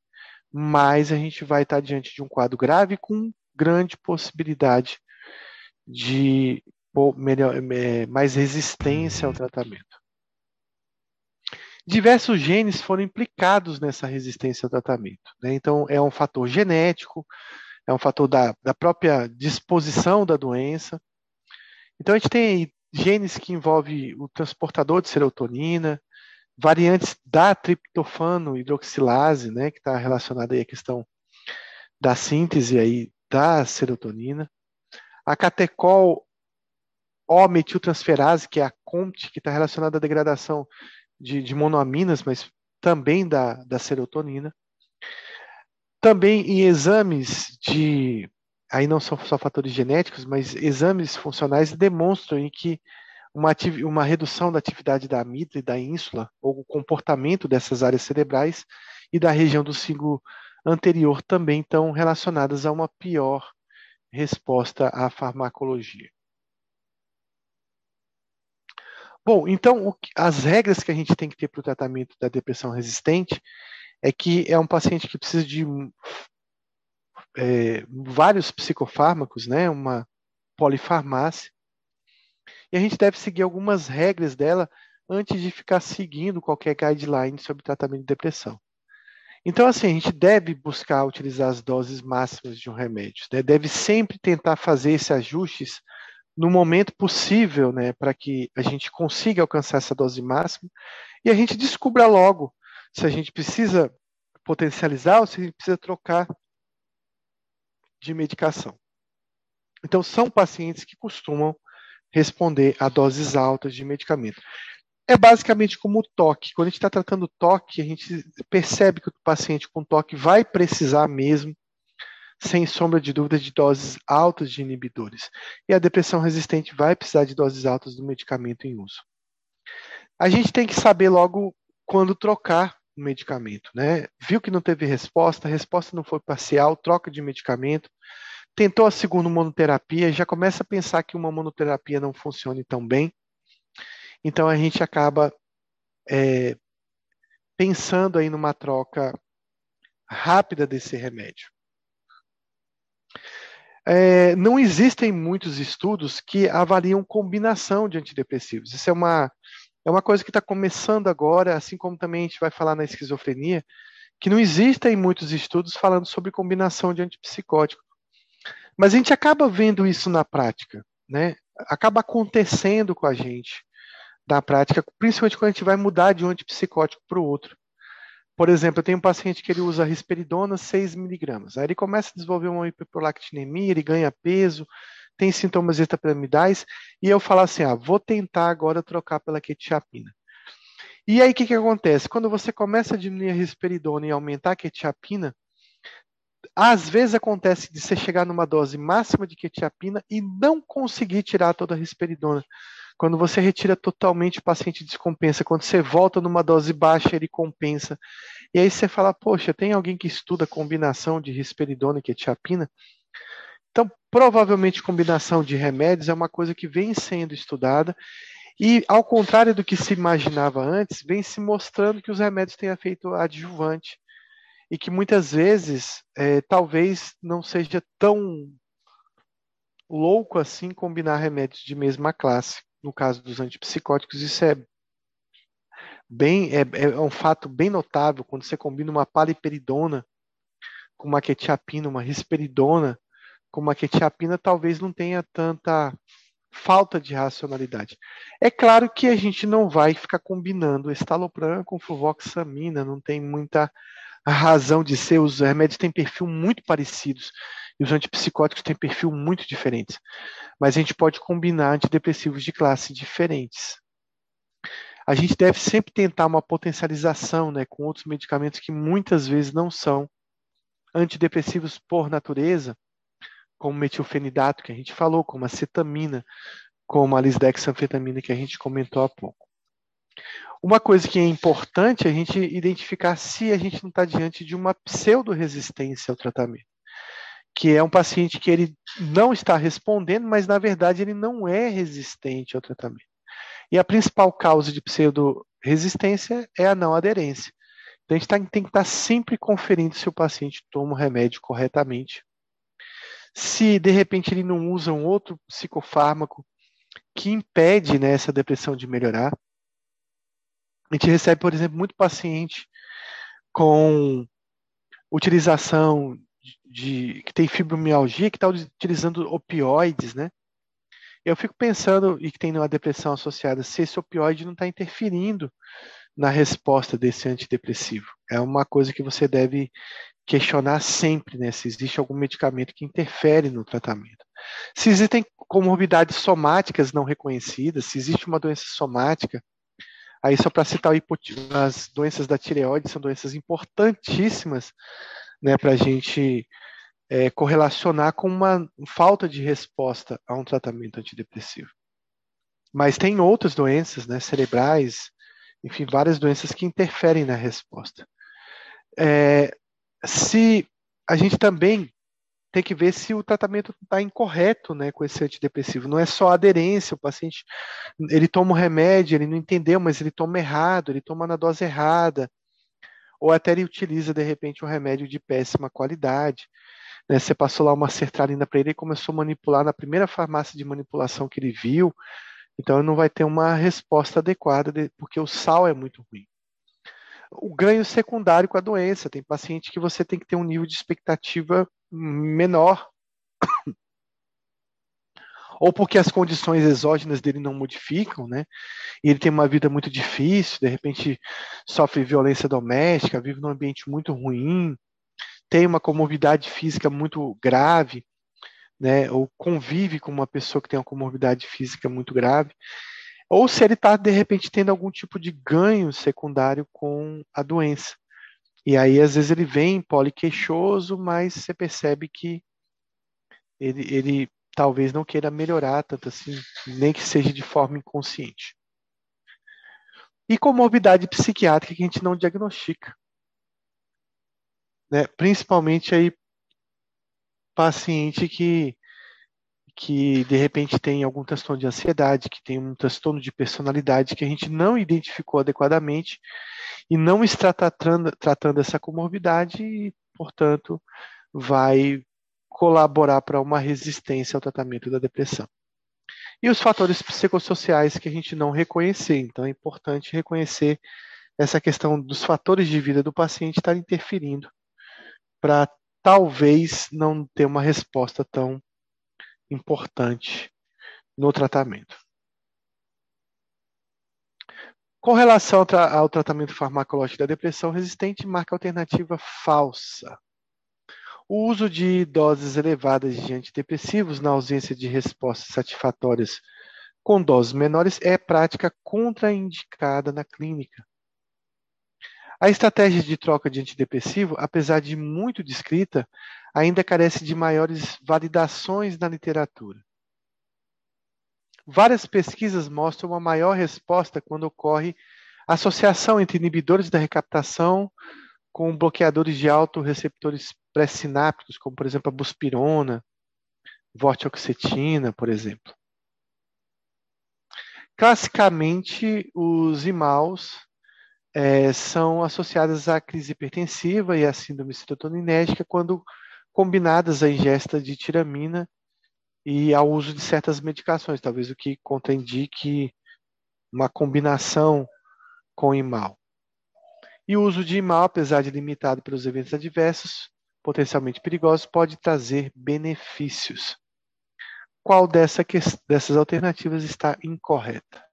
mais a gente vai estar diante de um quadro grave com grande possibilidade de melhor, é, mais resistência ao tratamento. Diversos genes foram implicados nessa resistência ao tratamento. Né? Então, é um fator genético, é um fator da, da própria disposição da doença. Então a gente tem genes que envolvem o transportador de serotonina, variantes da triptofano hidroxilase, né, que está relacionada aí à questão da síntese aí da serotonina. A catecol O-metiltransferase, que é a COMT, que está relacionada à degradação de, de monoaminas, mas também da, da serotonina. Também em exames de, aí não são só fatores genéticos, mas exames funcionais demonstram em que uma, uma redução da atividade da amígdala e da ínsula, ou o comportamento dessas áreas cerebrais e da região do cíngulo anterior também estão relacionadas a uma pior resposta à farmacologia. Bom, então as regras que a gente tem que ter para o tratamento da depressão resistente é que é um paciente que precisa de é, vários psicofármacos, né, uma polifarmácia, e a gente deve seguir algumas regras dela antes de ficar seguindo qualquer guideline sobre tratamento de depressão. Então, assim, a gente deve buscar utilizar as doses máximas de um remédio, né? deve sempre tentar fazer esses ajustes no momento possível, né, para que a gente consiga alcançar essa dose máxima e a gente descubra logo se a gente precisa potencializar ou se a gente precisa trocar de medicação. Então, são pacientes que costumam responder a doses altas de medicamento. É basicamente como o toque. Quando a gente está tratando toque, a gente percebe que o paciente com toque vai precisar mesmo, sem sombra de dúvida, de doses altas de inibidores. E a depressão resistente vai precisar de doses altas do medicamento em uso. A gente tem que saber logo quando trocar medicamento, né? Viu que não teve resposta, a resposta não foi parcial, troca de medicamento. Tentou a segunda monoterapia, já começa a pensar que uma monoterapia não funcione tão bem. Então a gente acaba é, pensando aí numa troca rápida desse remédio. É, não existem muitos estudos que avaliam combinação de antidepressivos. Isso é uma é uma coisa que está começando agora, assim como também a gente vai falar na esquizofrenia, que não existem muitos estudos falando sobre combinação de antipsicótico. Mas a gente acaba vendo isso na prática, né? Acaba acontecendo com a gente na prática, principalmente quando a gente vai mudar de um antipsicótico para o outro. Por exemplo, eu tenho um paciente que ele usa risperidona 6 miligramas. Aí ele começa a desenvolver uma hiperprolactinemia, ele ganha peso, tem sintomas extrapiramidais, e eu falo assim, ah, vou tentar agora trocar pela quetiapina. E aí o que, que acontece? Quando você começa a diminuir a risperidona e aumentar a quetiapina, às vezes acontece de você chegar numa dose máxima de quetiapina e não conseguir tirar toda a risperidona. Quando você retira totalmente, o paciente descompensa. Quando você volta numa dose baixa, ele compensa. E aí você fala, poxa, tem alguém que estuda a combinação de risperidona e quetiapina? Então, provavelmente combinação de remédios é uma coisa que vem sendo estudada e, ao contrário do que se imaginava antes, vem se mostrando que os remédios têm efeito adjuvante e que muitas vezes é, talvez não seja tão louco assim combinar remédios de mesma classe. No caso dos antipsicóticos, isso é bem é, é um fato bem notável quando você combina uma paliperidona com uma quetiapina, uma risperidona como a quetiapina talvez não tenha tanta falta de racionalidade. É claro que a gente não vai ficar combinando estalopram com fluvoxamina, não tem muita razão de ser. Os remédios têm perfil muito parecidos e os antipsicóticos têm perfil muito diferentes. Mas a gente pode combinar antidepressivos de classe diferentes. A gente deve sempre tentar uma potencialização né, com outros medicamentos que muitas vezes não são antidepressivos por natureza, como metilfenidato, que a gente falou, como a cetamina, como a lisdexanfetamina, que a gente comentou há pouco. Uma coisa que é importante é a gente identificar se a gente não está diante de uma pseudo-resistência ao tratamento, que é um paciente que ele não está respondendo, mas na verdade ele não é resistente ao tratamento. E a principal causa de pseudo-resistência é a não aderência. Então a gente tá, tem que estar tá sempre conferindo se o paciente toma o remédio corretamente se de repente ele não usa um outro psicofármaco que impede né, essa depressão de melhorar. A gente recebe, por exemplo, muito paciente com utilização de, que tem fibromialgia, que está utilizando opioides, né? Eu fico pensando, e que tem uma depressão associada, se esse opioide não está interferindo na resposta desse antidepressivo. É uma coisa que você deve questionar sempre, né? Se existe algum medicamento que interfere no tratamento. Se existem comorbidades somáticas não reconhecidas, se existe uma doença somática, aí só para citar as doenças da tireoide são doenças importantíssimas né, para a gente é, correlacionar com uma falta de resposta a um tratamento antidepressivo. Mas tem outras doenças, né, cerebrais, enfim, várias doenças que interferem na resposta. É, se a gente também tem que ver se o tratamento está incorreto, né, com esse antidepressivo. Não é só aderência, o paciente ele toma o remédio, ele não entendeu, mas ele toma errado, ele toma na dose errada, ou até ele utiliza de repente um remédio de péssima qualidade. Né? Você passou lá uma sertralina para ele e começou a manipular na primeira farmácia de manipulação que ele viu, então ele não vai ter uma resposta adequada, de, porque o sal é muito ruim o ganho secundário com a doença. Tem paciente que você tem que ter um nível de expectativa menor. Ou porque as condições exógenas dele não modificam, né? E ele tem uma vida muito difícil, de repente sofre violência doméstica, vive num ambiente muito ruim, tem uma comorbidade física muito grave, né? Ou convive com uma pessoa que tem uma comorbidade física muito grave ou se ele está, de repente, tendo algum tipo de ganho secundário com a doença. E aí, às vezes, ele vem poliqueixoso, mas você percebe que ele, ele talvez não queira melhorar tanto assim, nem que seja de forma inconsciente. E comorbidade psiquiátrica que a gente não diagnostica. Né? Principalmente aí paciente que que de repente tem algum transtorno de ansiedade, que tem um transtorno de personalidade que a gente não identificou adequadamente e não está tratando, tratando essa comorbidade e, portanto, vai colaborar para uma resistência ao tratamento da depressão. E os fatores psicossociais que a gente não reconhecer. Então, é importante reconhecer essa questão dos fatores de vida do paciente estar interferindo para talvez não ter uma resposta tão importante no tratamento. Com relação ao tratamento farmacológico da depressão resistente, marca alternativa falsa. O uso de doses elevadas de antidepressivos na ausência de respostas satisfatórias com doses menores é prática contraindicada na clínica. A estratégia de troca de antidepressivo, apesar de muito descrita, ainda carece de maiores validações na literatura. Várias pesquisas mostram uma maior resposta quando ocorre associação entre inibidores da recaptação com bloqueadores de autorreceptores pré-sinápticos, como por exemplo a buspirona, vortioxetina, por exemplo. Classicamente, os IMAUs é, são associadas à crise hipertensiva e à síndrome serotoninérgica quando combinadas à ingesta de tiramina e ao uso de certas medicações, talvez o que contraindique uma combinação com imal. E o uso de imal, apesar de limitado pelos eventos adversos, potencialmente perigosos, pode trazer benefícios. Qual dessa, dessas alternativas está incorreta?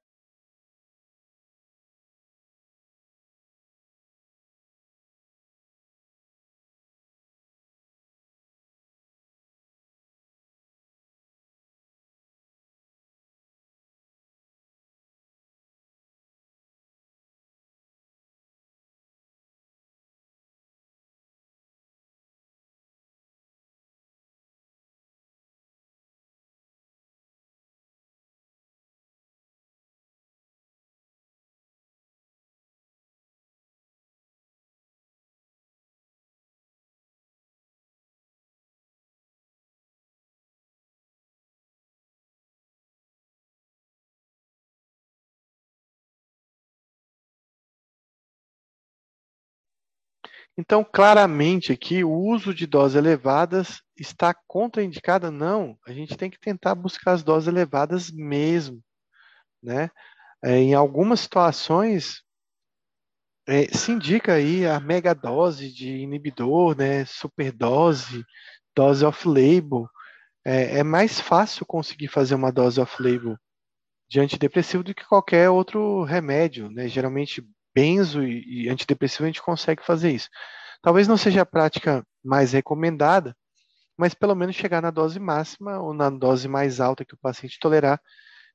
Então, claramente aqui, o uso de doses elevadas está contraindicada? Não, a gente tem que tentar buscar as doses elevadas mesmo, né? É, em algumas situações, é, se indica aí a megadose de inibidor, né, superdose, dose off-label. É, é, mais fácil conseguir fazer uma dose off-label de antidepressivo do que qualquer outro remédio, né? Geralmente benzo e, e antidepressivo a gente consegue fazer isso. Talvez não seja a prática mais recomendada, mas pelo menos chegar na dose máxima ou na dose mais alta que o paciente tolerar,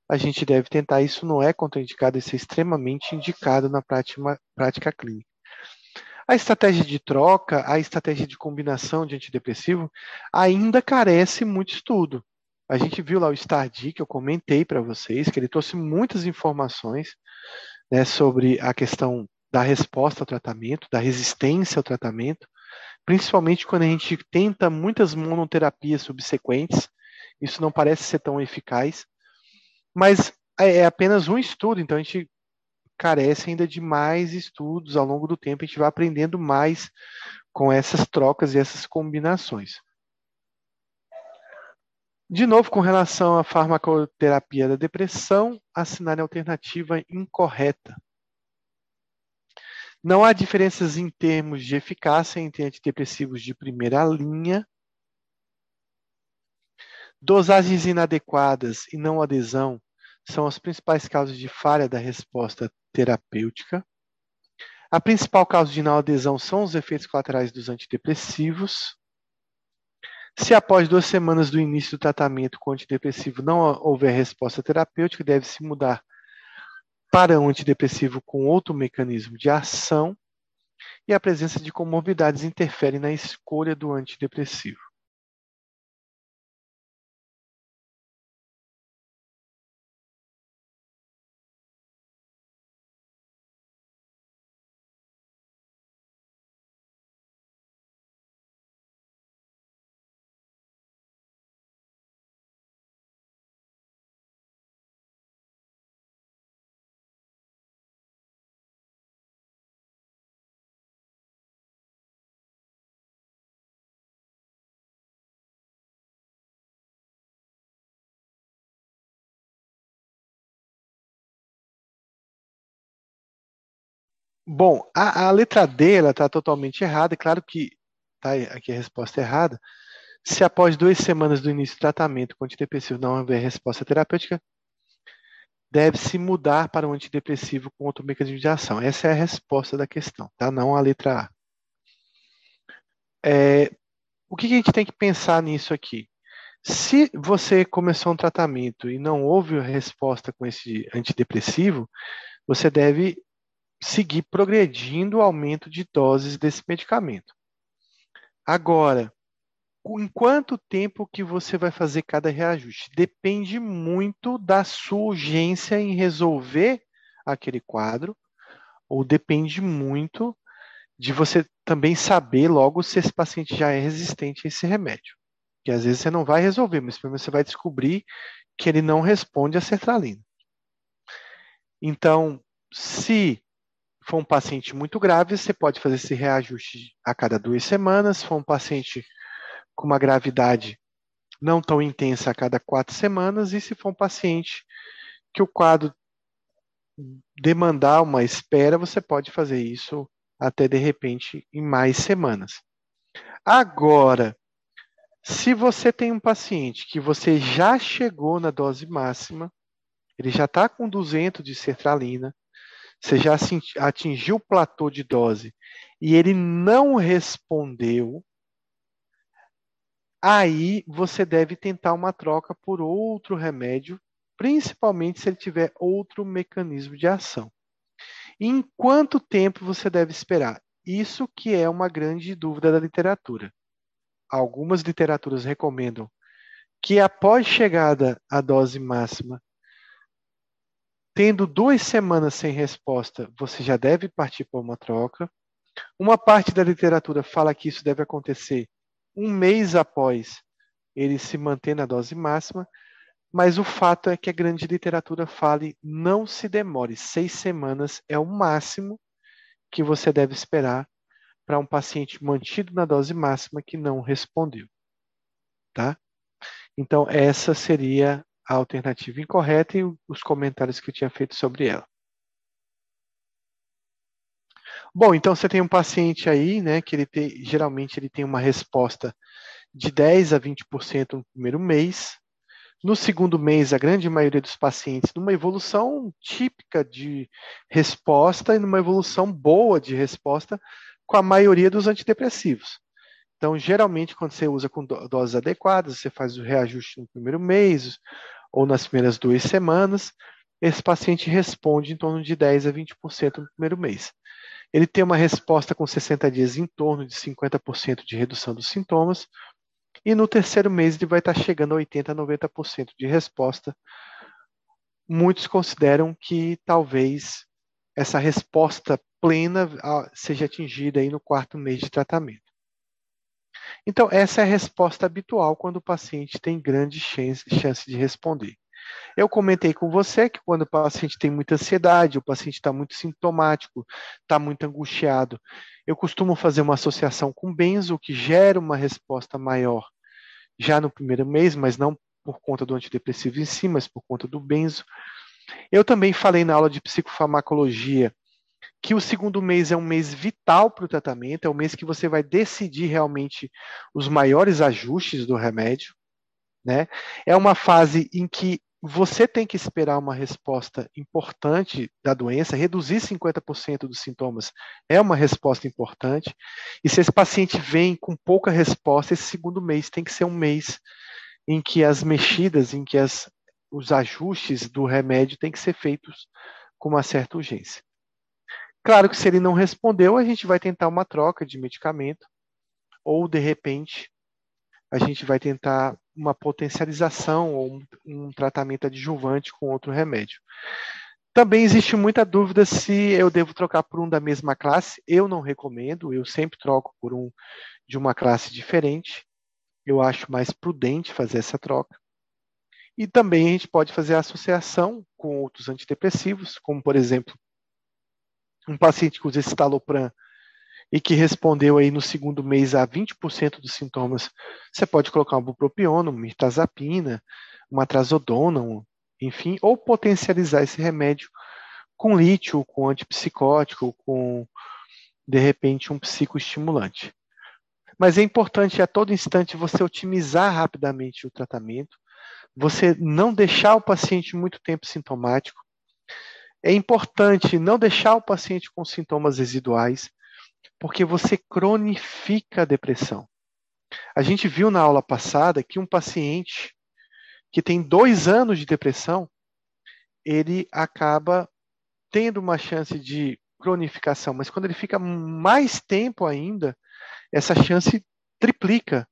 a gente deve tentar. Isso não é contraindicado, isso é extremamente indicado na prática, prática clínica. A estratégia de troca, a estratégia de combinação de antidepressivo ainda carece muito estudo. A gente viu lá o STARD, que eu comentei para vocês, que ele trouxe muitas informações né, sobre a questão da resposta ao tratamento, da resistência ao tratamento, principalmente quando a gente tenta muitas monoterapias subsequentes, isso não parece ser tão eficaz, mas é, é apenas um estudo, então a gente carece ainda de mais estudos ao longo do tempo, a gente vai aprendendo mais com essas trocas e essas combinações. De novo, com relação à farmacoterapia da depressão, assinale a alternativa incorreta. Não há diferenças em termos de eficácia entre antidepressivos de primeira linha. Dosagens inadequadas e não adesão são as principais causas de falha da resposta terapêutica. A principal causa de não adesão são os efeitos colaterais dos antidepressivos. Se após duas semanas do início do tratamento com antidepressivo não houver resposta terapêutica, deve-se mudar para um antidepressivo com outro mecanismo de ação. E a presença de comorbidades interfere na escolha do antidepressivo. Bom, a, a letra D está totalmente errada. É claro que tá aqui a resposta errada. Se após duas semanas do início do tratamento com antidepressivo não houver resposta terapêutica, deve-se mudar para um antidepressivo com outro mecanismo de ação. Essa é a resposta da questão, tá? Não a letra A. É, o que a gente tem que pensar nisso aqui? Se você começou um tratamento e não houve resposta com esse antidepressivo, você deve seguir progredindo o aumento de doses desse medicamento. Agora, em quanto tempo que você vai fazer cada reajuste? Depende muito da sua urgência em resolver aquele quadro, ou depende muito de você também saber logo se esse paciente já é resistente a esse remédio. Que às vezes você não vai resolver, mas primeiro você vai descobrir que ele não responde à sertralina. Então, se for um paciente muito grave, você pode fazer esse reajuste a cada duas semanas. Se for um paciente com uma gravidade não tão intensa a cada quatro semanas, e se for um paciente que o quadro demandar uma espera, você pode fazer isso até de repente em mais semanas. Agora, se você tem um paciente que você já chegou na dose máxima, ele já está com 200 de sertralina, você já atingiu o platô de dose e ele não respondeu, aí você deve tentar uma troca por outro remédio, principalmente se ele tiver outro mecanismo de ação. em quanto tempo você deve esperar? Isso que é uma grande dúvida da literatura. Algumas literaturas recomendam que após chegada à dose máxima Tendo duas semanas sem resposta, você já deve partir para uma troca. Uma parte da literatura fala que isso deve acontecer um mês após ele se manter na dose máxima, mas o fato é que a grande literatura fale não se demore. Seis semanas é o máximo que você deve esperar para um paciente mantido na dose máxima que não respondeu. Tá? Então, essa seria a alternativa incorreta e os comentários que eu tinha feito sobre ela. Bom, então você tem um paciente aí, né, que ele tem, geralmente ele tem uma resposta de 10 a 20% no primeiro mês. No segundo mês, a grande maioria dos pacientes numa evolução típica de resposta e numa evolução boa de resposta com a maioria dos antidepressivos. Então, geralmente, quando você usa com doses adequadas, você faz o reajuste no primeiro mês ou nas primeiras duas semanas, esse paciente responde em torno de 10 a 20% no primeiro mês. Ele tem uma resposta com 60 dias em torno de 50% de redução dos sintomas, e no terceiro mês ele vai estar chegando a 80 a 90% de resposta. Muitos consideram que talvez essa resposta plena ah, seja atingida aí no quarto mês de tratamento. Então, essa é a resposta habitual quando o paciente tem grande chance, chance de responder. Eu comentei com você que quando o paciente tem muita ansiedade, o paciente está muito sintomático, está muito angustiado, eu costumo fazer uma associação com benzo, que gera uma resposta maior já no primeiro mês, mas não por conta do antidepressivo em si, mas por conta do benzo. Eu também falei na aula de psicofarmacologia que o segundo mês é um mês vital para o tratamento, é o mês que você vai decidir realmente os maiores ajustes do remédio. Né? É uma fase em que você tem que esperar uma resposta importante da doença, reduzir 50% dos sintomas é uma resposta importante. E se esse paciente vem com pouca resposta, esse segundo mês tem que ser um mês em que as mexidas, em que as, os ajustes do remédio têm que ser feitos com uma certa urgência. Claro que se ele não respondeu, a gente vai tentar uma troca de medicamento, ou de repente a gente vai tentar uma potencialização ou um, um tratamento adjuvante com outro remédio. Também existe muita dúvida se eu devo trocar por um da mesma classe. Eu não recomendo, eu sempre troco por um de uma classe diferente. Eu acho mais prudente fazer essa troca. E também a gente pode fazer associação com outros antidepressivos, como por exemplo, um paciente que usa estalopram e que respondeu aí no segundo mês a 20% dos sintomas, você pode colocar um bupropiona, uma mirtazapina, uma trazodona, um, enfim, ou potencializar esse remédio com lítio, com antipsicótico, com, de repente, um psicoestimulante. Mas é importante a todo instante você otimizar rapidamente o tratamento, você não deixar o paciente muito tempo sintomático. É importante não deixar o paciente com sintomas residuais, porque você cronifica a depressão. A gente viu na aula passada que um paciente que tem dois anos de depressão, ele acaba tendo uma chance de cronificação, mas quando ele fica mais tempo ainda, essa chance triplica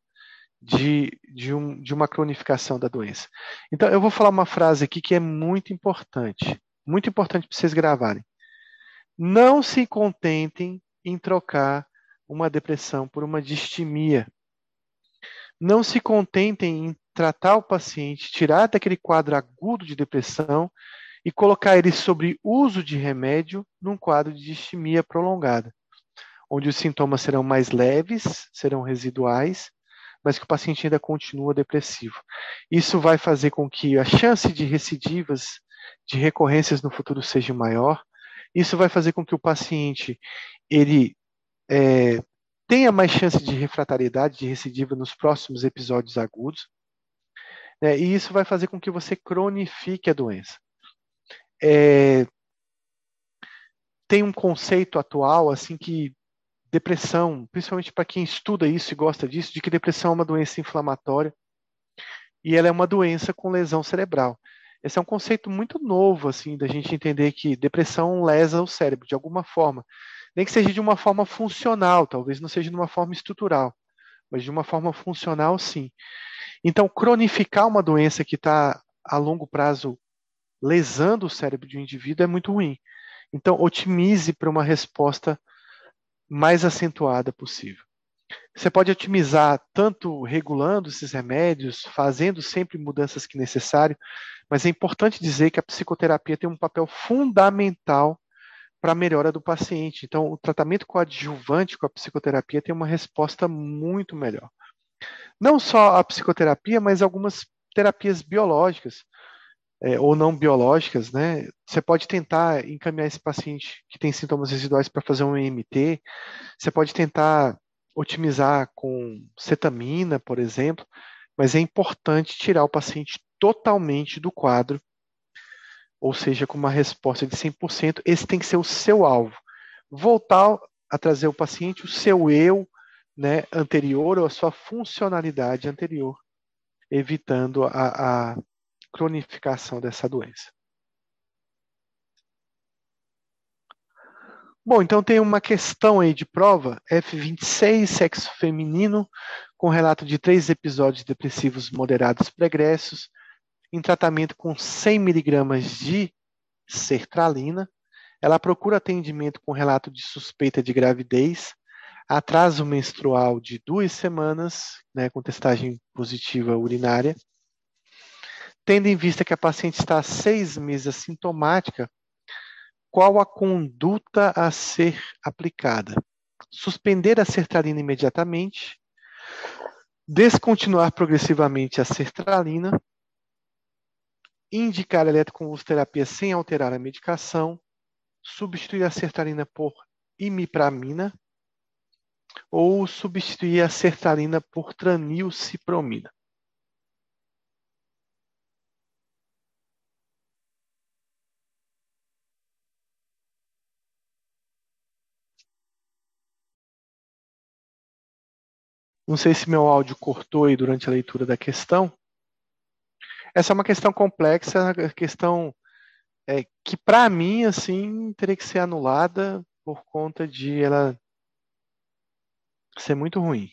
de, de, um, de uma cronificação da doença. Então, eu vou falar uma frase aqui que é muito importante, muito importante para vocês gravarem. Não se contentem em trocar uma depressão por uma distimia. Não se contentem em tratar o paciente, tirar daquele quadro agudo de depressão e colocar ele sobre uso de remédio num quadro de distimia prolongada, onde os sintomas serão mais leves, serão residuais, mas que o paciente ainda continua depressivo. Isso vai fazer com que a chance de recidivas, de recorrências no futuro seja maior. Isso vai fazer com que o paciente ele é, tenha mais chance de refratariedade, de recidiva nos próximos episódios agudos, né, e isso vai fazer com que você cronifique a doença. É, tem um conceito atual assim que depressão, principalmente para quem estuda isso e gosta disso, de que depressão é uma doença inflamatória e ela é uma doença com lesão cerebral. Esse é um conceito muito novo assim da gente entender que depressão lesa o cérebro de alguma forma nem que seja de uma forma funcional, talvez não seja de uma forma estrutural, mas de uma forma funcional, sim. Então, cronificar uma doença que está a longo prazo lesando o cérebro de um indivíduo é muito ruim. Então, otimize para uma resposta mais acentuada possível. Você pode otimizar tanto regulando esses remédios, fazendo sempre mudanças que necessário, mas é importante dizer que a psicoterapia tem um papel fundamental para a melhora do paciente. Então, o tratamento coadjuvante com a psicoterapia tem uma resposta muito melhor. Não só a psicoterapia, mas algumas terapias biológicas. é, ou não biológicas, né? Você pode tentar encaminhar esse paciente que tem sintomas residuais para fazer um EMT, você pode tentar otimizar com cetamina, por exemplo, mas é importante tirar o paciente totalmente do quadro, ou seja, com uma resposta de 100%. Esse tem que ser o seu alvo. Voltar a trazer o paciente o seu eu né, anterior ou a sua funcionalidade anterior, evitando a, a cronificação dessa doença. Bom, então tem uma questão aí de prova, F26, sexo feminino, com relato de três episódios depressivos moderados pregressos, em tratamento com 100 miligramas de sertralina. Ela procura atendimento com relato de suspeita de gravidez, atraso menstrual de duas semanas, né, com testagem positiva urinária, Tendo em vista que a paciente está há seis meses assintomática, qual a conduta a ser aplicada? Suspender a sertralina imediatamente, descontinuar progressivamente a sertralina, indicar a eletroconvulsoterapia sem alterar a medicação, substituir a sertralina por imipramina ou substituir a sertralina por tranilcipromina. Não sei se meu áudio cortou aí durante a leitura da questão. Essa é uma questão complexa, é questão é, que, para mim, assim, teria que ser anulada por conta de ela ser muito ruim.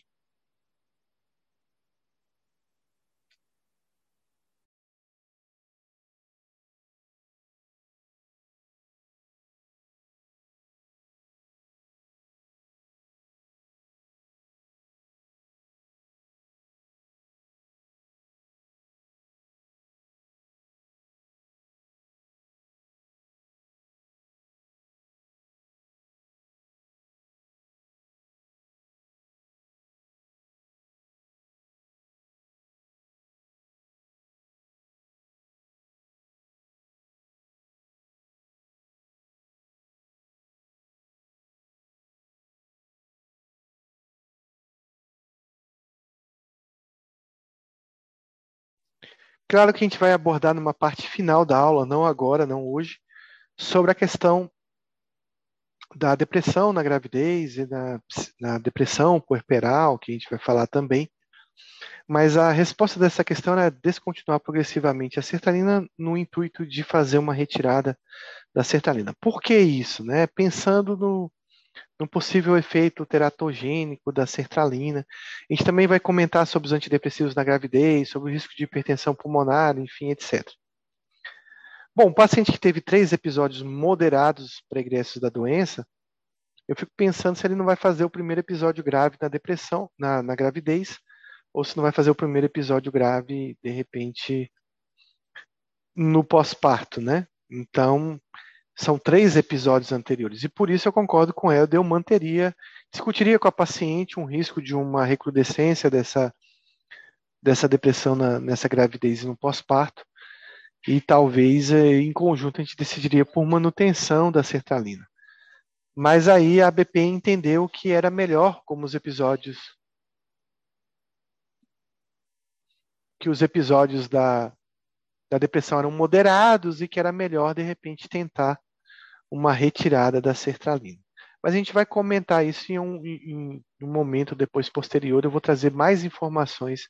Claro que a gente vai abordar numa parte final da aula, não agora, não hoje, sobre a questão da depressão na gravidez e na, na depressão puerperal, que a gente vai falar também. Mas a resposta dessa questão é descontinuar progressivamente a sertralina no intuito de fazer uma retirada da sertralina. Por que isso? Né? Pensando no, no possível efeito teratogênico da sertralina. A gente também vai comentar sobre os antidepressivos na gravidez, sobre o risco de hipertensão pulmonar, enfim, etc. Bom, o paciente que teve três episódios moderados pregressos da doença, eu fico pensando se ele não vai fazer o primeiro episódio grave na depressão, na, na gravidez, ou se não vai fazer o primeiro episódio grave, de repente, no pós-parto, né? Então, são três episódios anteriores. E por isso eu concordo com ela, eu manteria, discutiria com a paciente um risco de uma recrudescência dessa, dessa depressão na, nessa gravidez e no pós-parto. E talvez eh, em conjunto a gente decidiria por manutenção da sertralina. Mas aí a BP entendeu que era melhor como os episódios que os episódios da, da depressão eram moderados e que era melhor de repente tentar uma retirada da sertralina. Mas a gente vai comentar isso em um, em um momento depois posterior. Eu vou trazer mais informações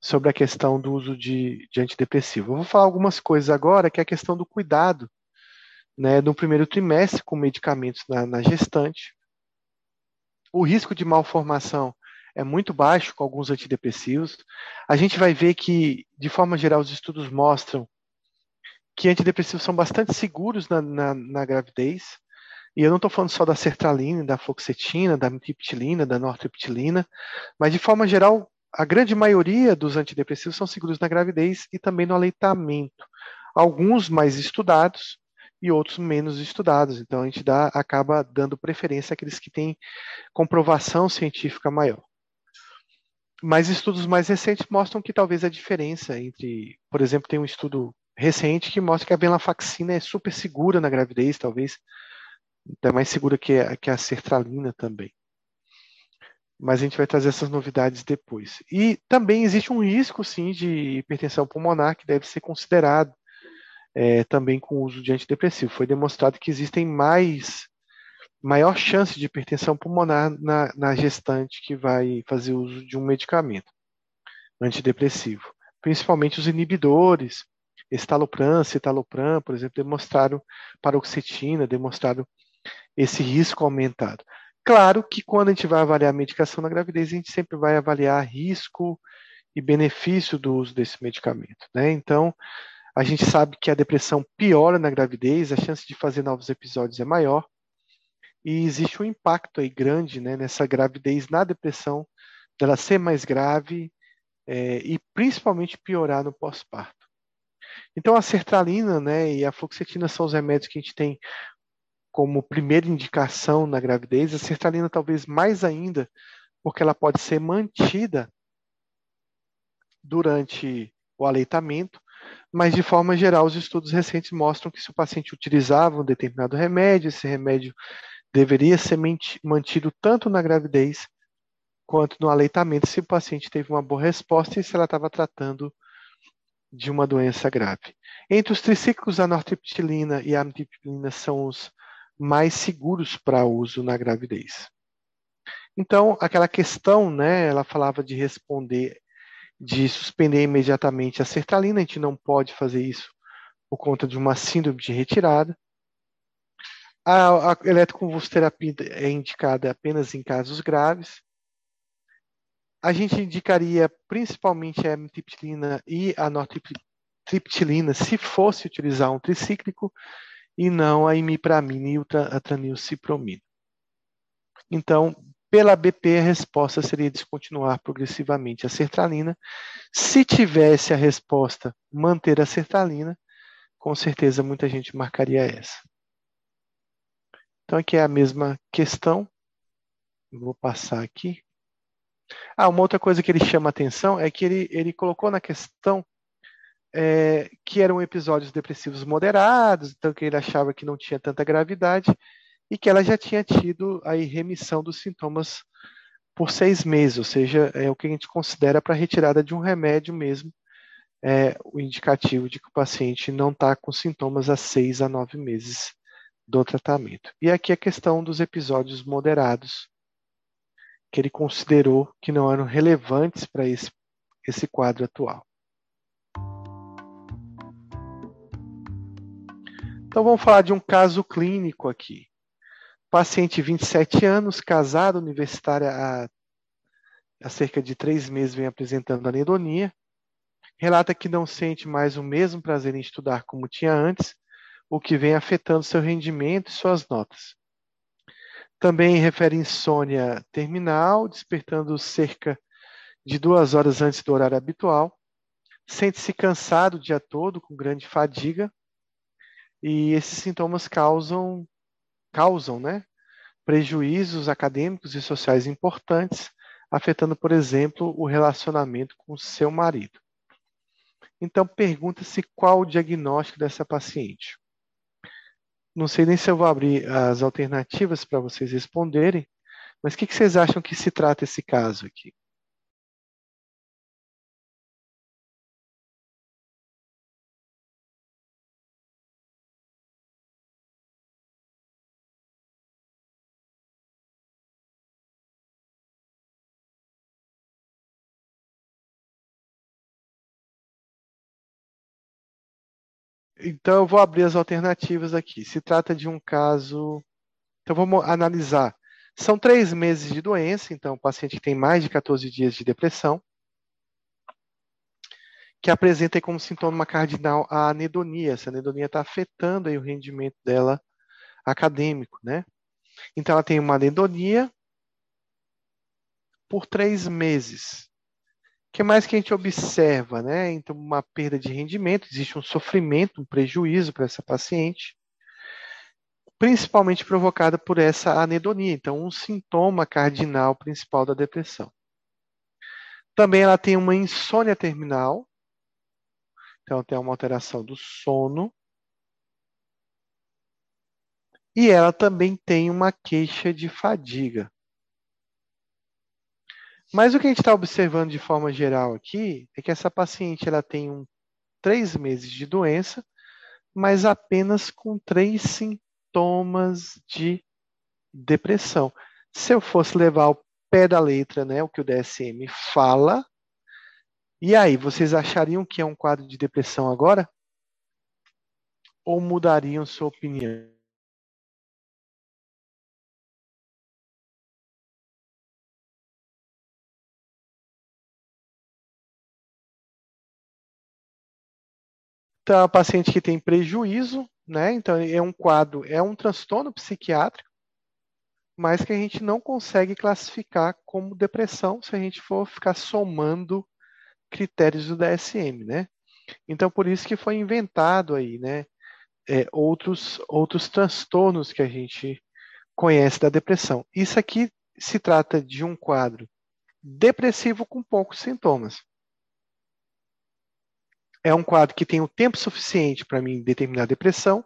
sobre a questão do uso de, de antidepressivo. Eu vou falar algumas coisas agora, que é a questão do cuidado né, no primeiro trimestre com medicamentos na, na gestante. O risco de malformação é muito baixo com alguns antidepressivos. A gente vai ver que, de forma geral, os estudos mostram que antidepressivos são bastante seguros na, na, na gravidez. E eu não estou falando só da sertralina, da fluoxetina, da mitriptilina, da nortriptilina, mas de forma geral, a grande maioria dos antidepressivos são seguros na gravidez e também no aleitamento. Alguns mais estudados e outros menos estudados. Então a gente dá, acaba dando preferência àqueles que têm comprovação científica maior. Mas estudos mais recentes mostram que talvez a diferença entre, por exemplo, tem um estudo recente que mostra que a venlafaxina é super segura na gravidez, talvez até mais segura que a, que a sertralina também. Mas a gente vai trazer essas novidades depois. E também existe um risco, sim, de hipertensão pulmonar que deve ser considerado é, também com o uso de antidepressivo. Foi demonstrado que existem mais maior chance de hipertensão pulmonar na, na gestante que vai fazer uso de um medicamento antidepressivo. Principalmente os inibidores, estalopram, citalopram, por exemplo, demonstraram paroxetina, demonstraram esse risco aumentado. Claro que quando a gente vai avaliar a medicação na gravidez, a gente sempre vai avaliar risco e benefício do uso desse medicamento. Né? Então, a gente sabe que a depressão piora na gravidez, a chance de fazer novos episódios é maior, e existe um impacto aí grande né, nessa gravidez na depressão, dela ser mais grave é, e principalmente piorar no pós-parto. Então a sertralina né, e a fluoxetina são os remédios que a gente tem como primeira indicação na gravidez, a sertralina talvez mais ainda, porque ela pode ser mantida durante o aleitamento, mas de forma geral os estudos recentes mostram que se o paciente utilizava um determinado remédio, esse remédio deveria ser mantido tanto na gravidez quanto no aleitamento se o paciente teve uma boa resposta e se ela estava tratando de uma doença grave. Entre os tricíclicos, a nortriptilina e a amitriptilina são os mais seguros para uso na gravidez. Então, aquela questão, né, ela falava de responder, de suspender imediatamente a sertralina, a gente não pode fazer isso por conta de uma síndrome de retirada. A, a eletroconvulsoterapia é indicada apenas em casos graves. A gente indicaria principalmente a amitriptilina e a nortriptilina se fosse utilizar um tricíclico e não a imipramina e a tranilcipromina. Então, pela BP, a resposta seria descontinuar progressivamente a sertralina. Se tivesse a resposta manter a sertralina, com certeza muita gente marcaria essa. Então, aqui é a mesma questão. Vou passar aqui. Ah, uma outra coisa que ele chama atenção é que ele, ele colocou na questão é, que eram episódios depressivos moderados, então que ele achava que não tinha tanta gravidade e que ela já tinha tido aí remissão dos sintomas por seis meses, ou seja, é o que a gente considera para retirada de um remédio mesmo, é o indicativo de que o paciente não está com sintomas há seis a nove meses do tratamento. E aqui a questão dos episódios moderados, que ele considerou que não eram relevantes para esse, esse quadro atual. Então vamos falar de um caso clínico aqui. Paciente 27 anos, casado, universitária há, há cerca de três meses, vem apresentando anedonia. Relata que não sente mais o mesmo prazer em estudar como tinha antes o que vem afetando seu rendimento e suas notas. Também refere insônia terminal, despertando cerca de duas horas antes do horário habitual. Sente-se cansado o dia todo, com grande fadiga. E esses sintomas causam, causam né, prejuízos acadêmicos e sociais importantes, afetando, por exemplo, o relacionamento com seu marido. Então, pergunta-se qual o diagnóstico dessa paciente. Não sei nem se eu vou abrir as alternativas para vocês responderem, mas o que, que vocês acham que se trata esse caso aqui? Então, eu vou abrir as alternativas aqui. Se trata de um caso. Então, vamos analisar. São três meses de doença, então, o paciente tem mais de 14 dias de depressão, que apresenta como sintoma cardinal a anedonia. Essa anedonia está afetando aí o rendimento dela acadêmico, né? Então, ela tem uma anedonia por três meses que mais que a gente observa, né? Então, uma perda de rendimento, existe um sofrimento, um prejuízo para essa paciente, principalmente provocada por essa anedonia, então um sintoma cardinal principal da depressão. Também ela tem uma insônia terminal, Então, tem uma alteração do sono. E ela também tem uma queixa de fadiga. Mas o que a gente está observando de forma geral aqui é que essa paciente ela tem um, três meses de doença, mas apenas com três sintomas de depressão. Se eu fosse levar ao pé da letra né, o que o DSM fala, e aí, vocês achariam que é um quadro de depressão agora? Ou mudariam sua opinião? Então, é a paciente que tem prejuízo, né? Então, é um quadro, é um transtorno psiquiátrico, mas que a gente não consegue classificar como depressão se a gente for ficar somando critérios do DSM, né? Então, por isso que foi inventado aí, né? É, outros, outros transtornos que a gente conhece da depressão. Isso aqui se trata de um quadro depressivo com poucos sintomas. É um quadro que tem o tempo suficiente para mim determinar a depressão,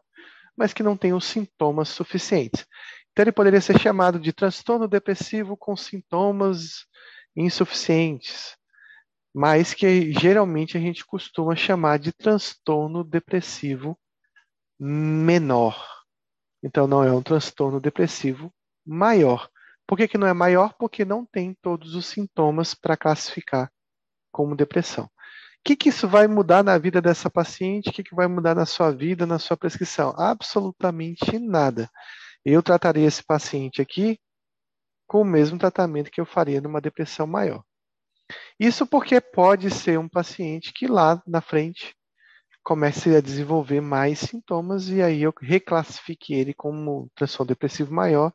mas que não tem os sintomas suficientes. Então, ele poderia ser chamado de transtorno depressivo com sintomas insuficientes, mas que geralmente a gente costuma chamar de transtorno depressivo menor. Então, não é um transtorno depressivo maior. Por que, que não é maior? Porque não tem todos os sintomas para classificar como depressão. O que, que isso vai mudar na vida dessa paciente? O que, que vai mudar na sua vida, na sua prescrição? Absolutamente nada. Eu trataria esse paciente aqui com o mesmo tratamento que eu faria numa depressão maior. Isso porque pode ser um paciente que lá na frente comece a desenvolver mais sintomas e aí eu reclassifique ele como transtorno depressivo maior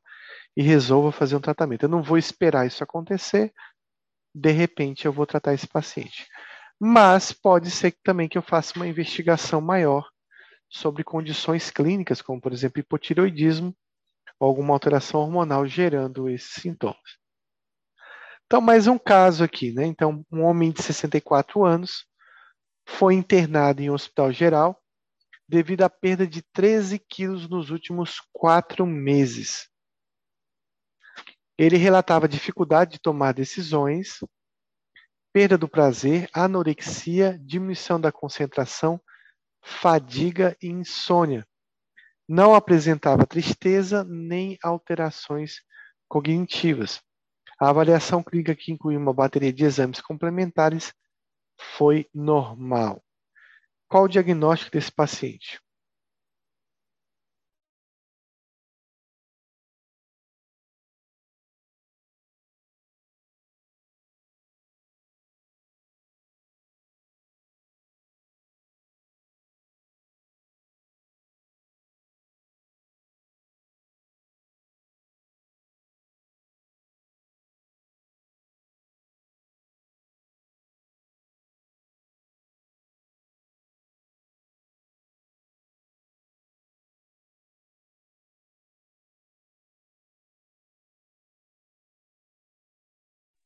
e resolva fazer um tratamento. Eu não vou esperar isso acontecer, de repente eu vou tratar esse paciente. Mas pode ser também que eu faça uma investigação maior sobre condições clínicas, como por exemplo hipotireoidismo ou alguma alteração hormonal gerando esses sintomas. Então, mais um caso aqui, né? Então, um homem de 64 anos foi internado em um hospital geral devido à perda de 13 quilos nos últimos quatro meses. Ele relatava dificuldade de tomar decisões, perda do prazer, anorexia, diminuição da concentração, fadiga e insônia. Não apresentava tristeza nem alterações cognitivas. A avaliação clínica, que inclui uma bateria de exames complementares, foi normal. Qual o diagnóstico desse paciente?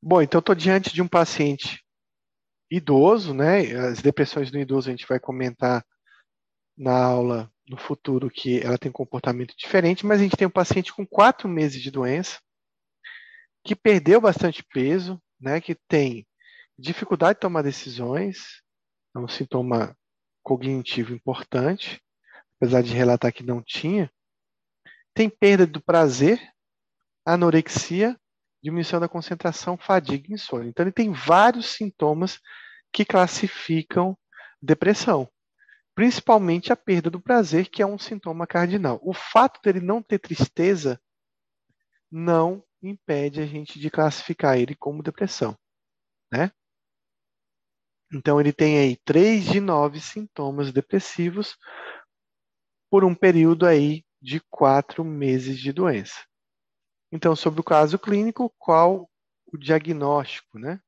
Bom, então estou diante de um paciente idoso, né? As depressões do idoso a gente vai comentar na aula no futuro que ela tem um comportamento diferente, mas a gente tem um paciente com quatro meses de doença, que perdeu bastante peso, né? Que tem dificuldade de tomar decisões, é um sintoma cognitivo importante, apesar de relatar que não tinha. Tem perda do prazer, anorexia diminuição da concentração, fadiga e insônia. Então, ele tem vários sintomas que classificam depressão, principalmente a perda do prazer, que é um sintoma cardinal. O fato dele não ter tristeza não impede a gente de classificar ele como depressão, né? Então, ele tem aí três de nove sintomas depressivos por um período aí de quatro meses de doença. Então, sobre o caso clínico, qual o diagnóstico, né?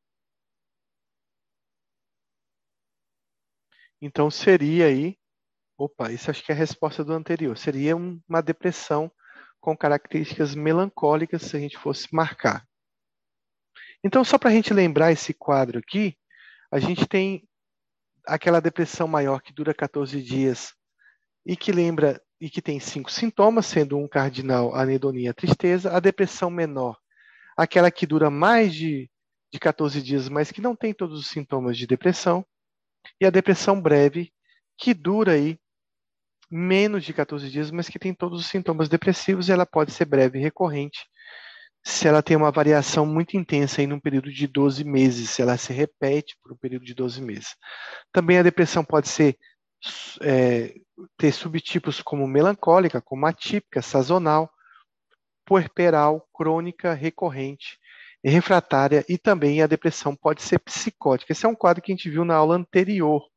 Então, seria aí, opa, isso acho que é a resposta do anterior, seria uma depressão com características melancólicas, se a gente fosse marcar. Então, só para a gente lembrar esse quadro aqui, a gente tem aquela depressão maior que dura 14 dias e que lembra e que tem cinco sintomas, sendo um cardinal anedonia, tristeza, a depressão menor, aquela que dura mais de, de 14 dias, mas que não tem todos os sintomas de depressão, e a depressão breve, que dura aí menos de 14 dias, mas que tem todos os sintomas depressivos, e ela pode ser breve e recorrente, se ela tem uma variação muito intensa em um período de 12 meses, se ela se repete por um período de 12 meses. Também a depressão pode ser é, ter subtipos como melancólica, como atípica, sazonal, puerperal, crônica, recorrente, refratária e também a depressão pode ser psicótica. Esse é um quadro que a gente viu na aula anterior,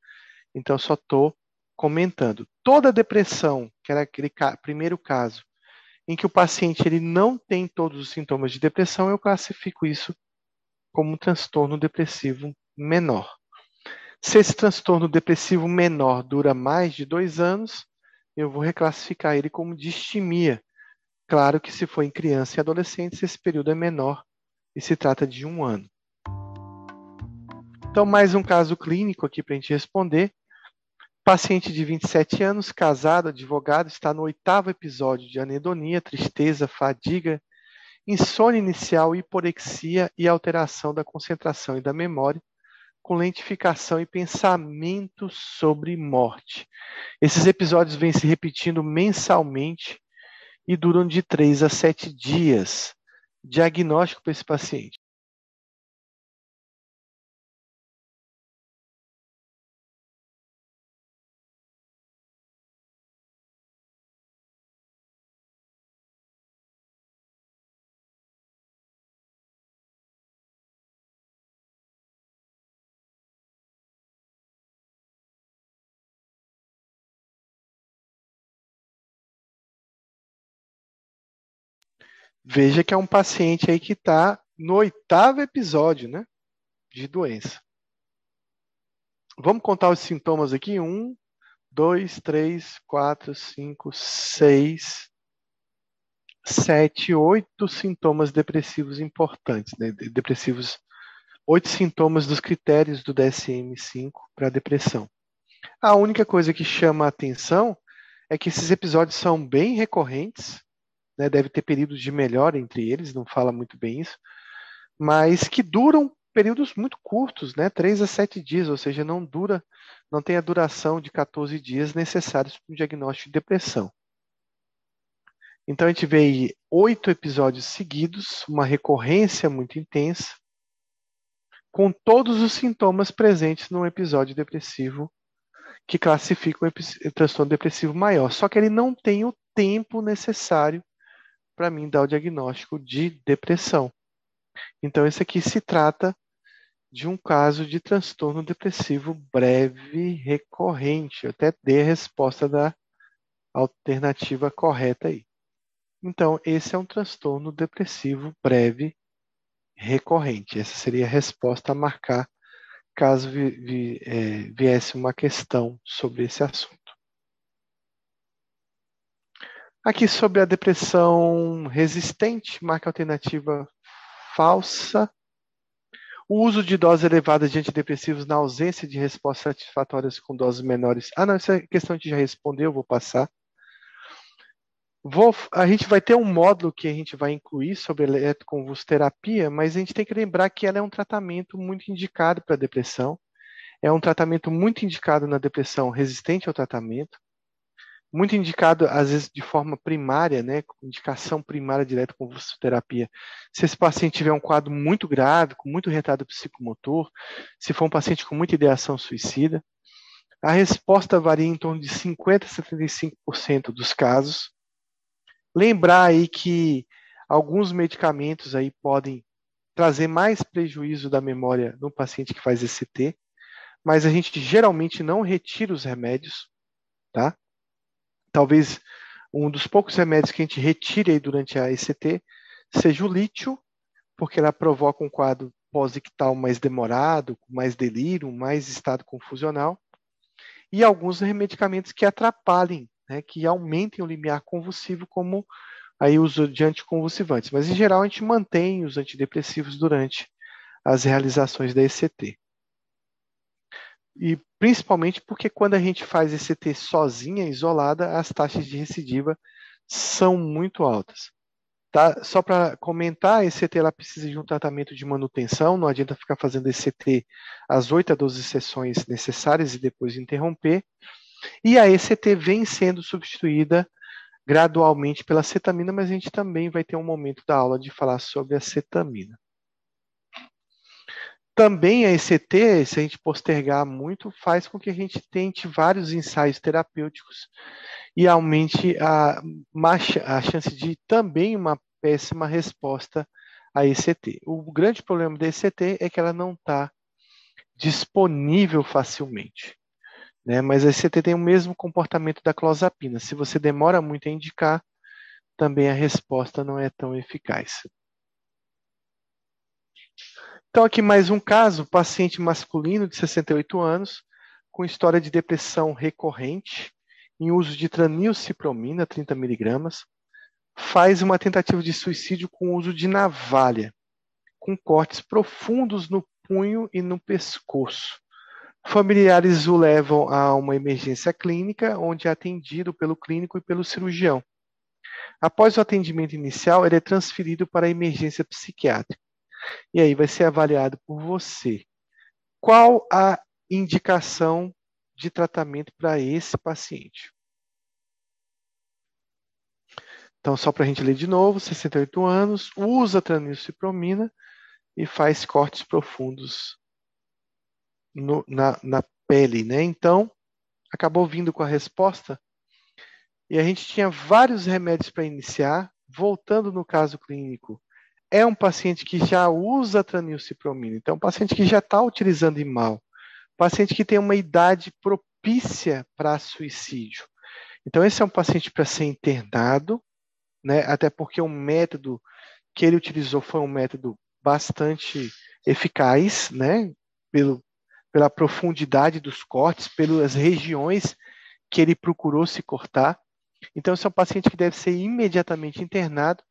então só estou comentando. Toda depressão, que era aquele ca primeiro caso, em que o paciente ele não tem todos os sintomas de depressão, eu classifico isso como um transtorno depressivo menor. Se esse transtorno depressivo menor dura mais de dois anos, eu vou reclassificar ele como distimia. Claro que se for em criança e adolescente, esse período é menor e se trata de um ano. Então, mais um caso clínico aqui para a gente responder. Paciente de 27 anos, casado, advogado, está no oitavo episódio de anedonia, tristeza, fadiga, insônia inicial, hiporexia e alteração da concentração e da memória com lentificação e pensamento sobre morte. Esses episódios vêm se repetindo mensalmente e duram de três a sete dias. Diagnóstico para esse paciente. Veja que é um paciente aí que está no oitavo episódio, né? De doença. Vamos contar os sintomas aqui? Um, dois, três, quatro, cinco, seis, sete, oito sintomas depressivos importantes, né? Depressivos, oito sintomas dos critérios do DSM-5 para depressão. A única coisa que chama a atenção é que esses episódios são bem recorrentes né, deve ter períodos de melhora entre eles, não fala muito bem isso, mas que duram períodos muito curtos, né, 3 a 7 dias, ou seja, não dura, não tem a duração de 14 dias necessários para o diagnóstico de depressão. Então a gente vê aí oito episódios seguidos, uma recorrência muito intensa, com todos os sintomas presentes num episódio depressivo que classifica um transtorno depressivo maior. Só que ele não tem o tempo necessário para mim dar o diagnóstico de depressão. Então, esse aqui se trata de um caso de transtorno depressivo breve recorrente. Eu até dei a resposta da alternativa correta aí. Então, esse é um transtorno depressivo breve recorrente. Essa seria a resposta a marcar caso vi, vi, é, viesse uma questão sobre esse assunto. Aqui sobre a depressão resistente, marca alternativa falsa. O uso de doses elevadas de antidepressivos na ausência de respostas satisfatórias com doses menores. Ah, não, essa questão a gente já respondeu, vou passar. Vou, a gente vai ter um módulo que a gente vai incluir sobre eletroconvulsoterapia, mas a gente tem que lembrar que ela é um tratamento muito indicado para depressão. É um tratamento muito indicado na depressão resistente ao tratamento muito indicado, às vezes, de forma primária, né, indicação primária direta com terapia. Se esse paciente tiver um quadro muito grave, com muito retardo psicomotor, se for um paciente com muita ideação suicida, a resposta varia em torno de 50% a 75% dos casos. Lembrar aí que alguns medicamentos aí podem trazer mais prejuízo da memória no paciente que faz ECT, mas a gente geralmente não retira os remédios, tá? Talvez um dos poucos remédios que a gente retire durante a ECT seja o lítio, porque ela provoca um quadro pós-ictal mais demorado, mais delírio, mais estado confusional, e alguns medicamentos que atrapalhem, né, que aumentem o limiar convulsivo, como aí uso de anticonvulsivantes. Mas, em geral, a gente mantém os antidepressivos durante as realizações da ECT. E principalmente porque quando a gente faz ECT sozinha, isolada, as taxas de recidiva são muito altas. Tá? Só para comentar, a ECT ela precisa de um tratamento de manutenção, não adianta ficar fazendo ECT as 8 a 12 sessões necessárias e depois interromper. E a ECT vem sendo substituída gradualmente pela cetamina, mas a gente também vai ter um momento da aula de falar sobre a cetamina. Também a ECT, se a gente postergar muito, faz com que a gente tente vários ensaios terapêuticos e aumente a, a chance de também uma péssima resposta à ECT. O grande problema da ECT é que ela não está disponível facilmente. Né? Mas a ECT tem o mesmo comportamento da clozapina. Se você demora muito a indicar, também a resposta não é tão eficaz. Então, aqui mais um caso: paciente masculino de 68 anos, com história de depressão recorrente, em uso de tranilcipromina, 30 miligramas, faz uma tentativa de suicídio com uso de navalha, com cortes profundos no punho e no pescoço. Familiares o levam a uma emergência clínica, onde é atendido pelo clínico e pelo cirurgião. Após o atendimento inicial, ele é transferido para a emergência psiquiátrica e aí vai ser avaliado por você. Qual a indicação de tratamento para esse paciente? Então, só para a gente ler de novo, 68 anos, usa tranilcipromina e faz cortes profundos no, na, na pele, né? Então, acabou vindo com a resposta e a gente tinha vários remédios para iniciar. Voltando no caso clínico, é um paciente que já usa tranilcipromina, então, um paciente que já está utilizando em mal, paciente que tem uma idade propícia para suicídio. Então, esse é um paciente para ser internado, né? até porque o método que ele utilizou foi um método bastante eficaz, né? Pelo, pela profundidade dos cortes, pelas regiões que ele procurou se cortar. Então, esse é um paciente que deve ser imediatamente internado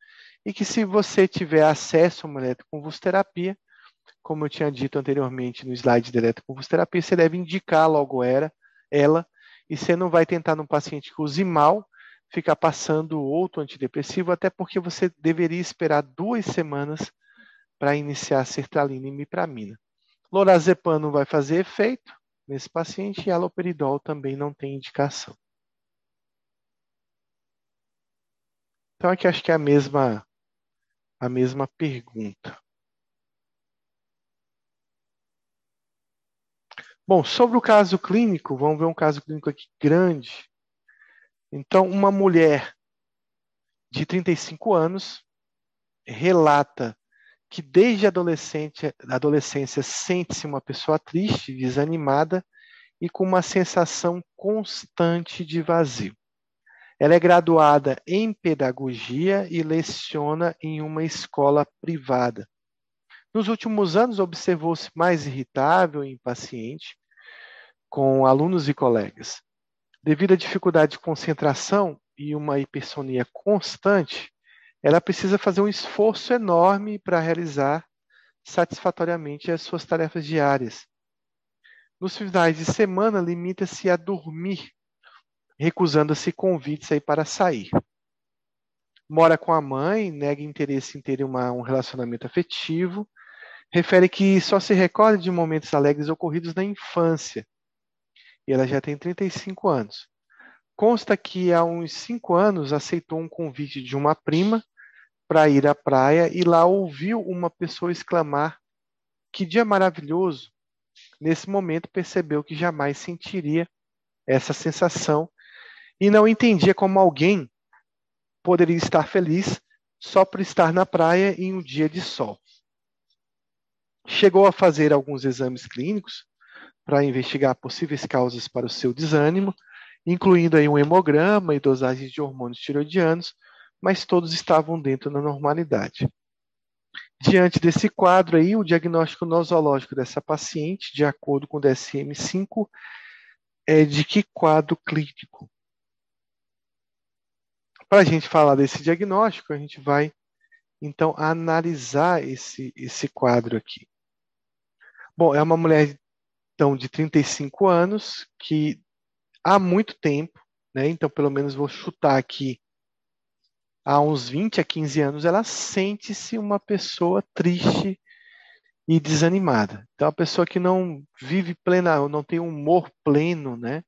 e que se você tiver acesso a uma eletroconvulsoterapia, como eu tinha dito anteriormente no slide de eletroconvulsoterapia, você deve indicar logo era, ela, e você não vai tentar num paciente que use mal, ficar passando outro antidepressivo, até porque você deveria esperar duas semanas para iniciar a sertralina e mipramina. Lorazepam não vai fazer efeito nesse paciente e aloperidol também não tem indicação. Então aqui acho que é a mesma a mesma pergunta. Bom, sobre o caso clínico, vamos ver um caso clínico aqui grande. Então, uma mulher de 35 anos relata que desde a adolescência sente-se uma pessoa triste, desanimada e com uma sensação constante de vazio. Ela é graduada em pedagogia e leciona em uma escola privada. Nos últimos anos, observou-se mais irritável e impaciente com alunos e colegas. Devido à dificuldade de concentração e uma hipersonia constante, ela precisa fazer um esforço enorme para realizar satisfatoriamente as suas tarefas diárias. Nos finais de semana, limita-se a dormir recusando-se convites aí para sair. Mora com a mãe, nega interesse em ter uma, um relacionamento afetivo, refere que só se recorda de momentos alegres ocorridos na infância. E ela já tem 35 anos. Consta que há uns 5 anos aceitou um convite de uma prima para ir à praia e lá ouviu uma pessoa exclamar: Que dia maravilhoso! Nesse momento percebeu que jamais sentiria essa sensação e não entendia como alguém poderia estar feliz só por estar na praia em um dia de sol. Chegou a fazer alguns exames clínicos para investigar possíveis causas para o seu desânimo, incluindo aí um hemograma e dosagens de hormônios tiroidianos, mas todos estavam dentro da normalidade. Diante desse quadro aí, o diagnóstico nosológico dessa paciente, de acordo com o DSM-5, é de que quadro clínico? Para a gente falar desse diagnóstico, a gente vai então analisar esse, esse quadro aqui. Bom, é uma mulher então de 35 anos, que há muito tempo, né? Então, pelo menos vou chutar aqui, há uns 20 a 15 anos, ela sente-se uma pessoa triste e desanimada. Então, a pessoa que não vive plena, não tem humor pleno, né?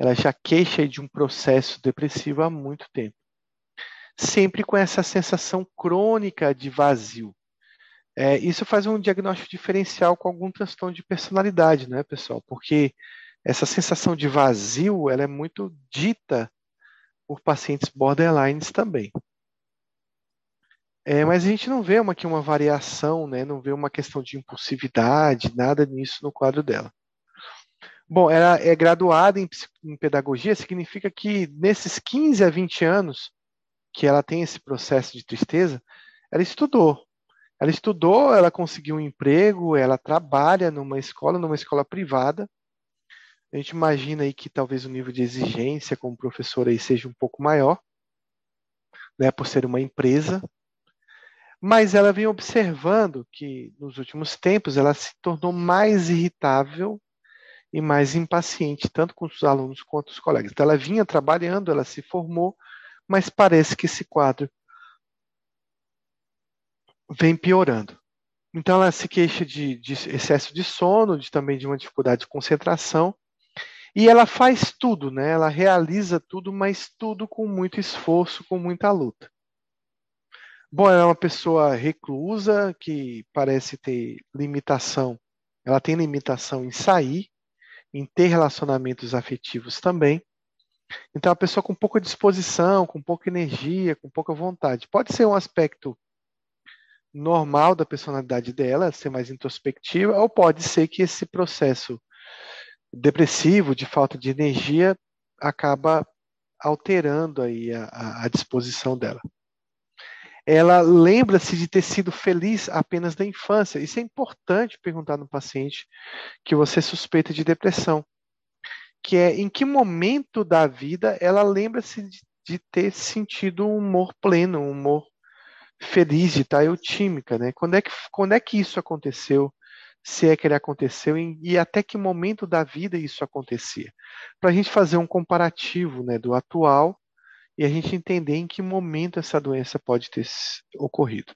Ela já queixa de um processo depressivo há muito tempo. Sempre com essa sensação crônica de vazio. É, isso faz um diagnóstico diferencial com algum transtorno de personalidade, né, pessoal? Porque essa sensação de vazio, ela é muito dita por pacientes borderlines também. É, mas a gente não vê uma, aqui uma variação, né? não vê uma questão de impulsividade, nada nisso no quadro dela. Bom, ela é graduada em, em pedagogia, significa que nesses 15 a 20 anos que ela tem esse processo de tristeza, ela estudou. Ela estudou, ela conseguiu um emprego, ela trabalha numa escola, numa escola privada. A gente imagina aí que talvez o nível de exigência como professora aí seja um pouco maior, né, por ser uma empresa. Mas ela vem observando que nos últimos tempos ela se tornou mais irritável e mais impaciente, tanto com os alunos quanto os colegas. Então ela vinha trabalhando, ela se formou, mas parece que esse quadro vem piorando. Então ela se queixa de, de, excesso de sono, de também de uma dificuldade de concentração, e ela faz tudo, né? Ela realiza tudo, mas tudo com muito esforço, com muita luta. Bom, ela é uma pessoa reclusa que parece ter limitação. Ela tem limitação em sair, em ter relacionamentos afetivos também. Então, uma pessoa com pouca disposição, com pouca energia, com pouca vontade. Pode ser um aspecto normal da personalidade dela, ser mais introspectiva, ou pode ser que esse processo depressivo, de falta de energia, acaba alterando aí a, a disposição dela. Ela lembra-se de ter sido feliz apenas na infância. Isso é importante perguntar no paciente que você suspeita de depressão, que é em que momento da vida ela lembra-se de, de ter sentido um humor pleno, um humor feliz de estar eutímica, né? Quando é que, quando é que isso aconteceu? Se é que ele aconteceu e, e até que momento da vida isso acontecia? Para a gente fazer um comparativo né, do atual e a gente entender em que momento essa doença pode ter ocorrido.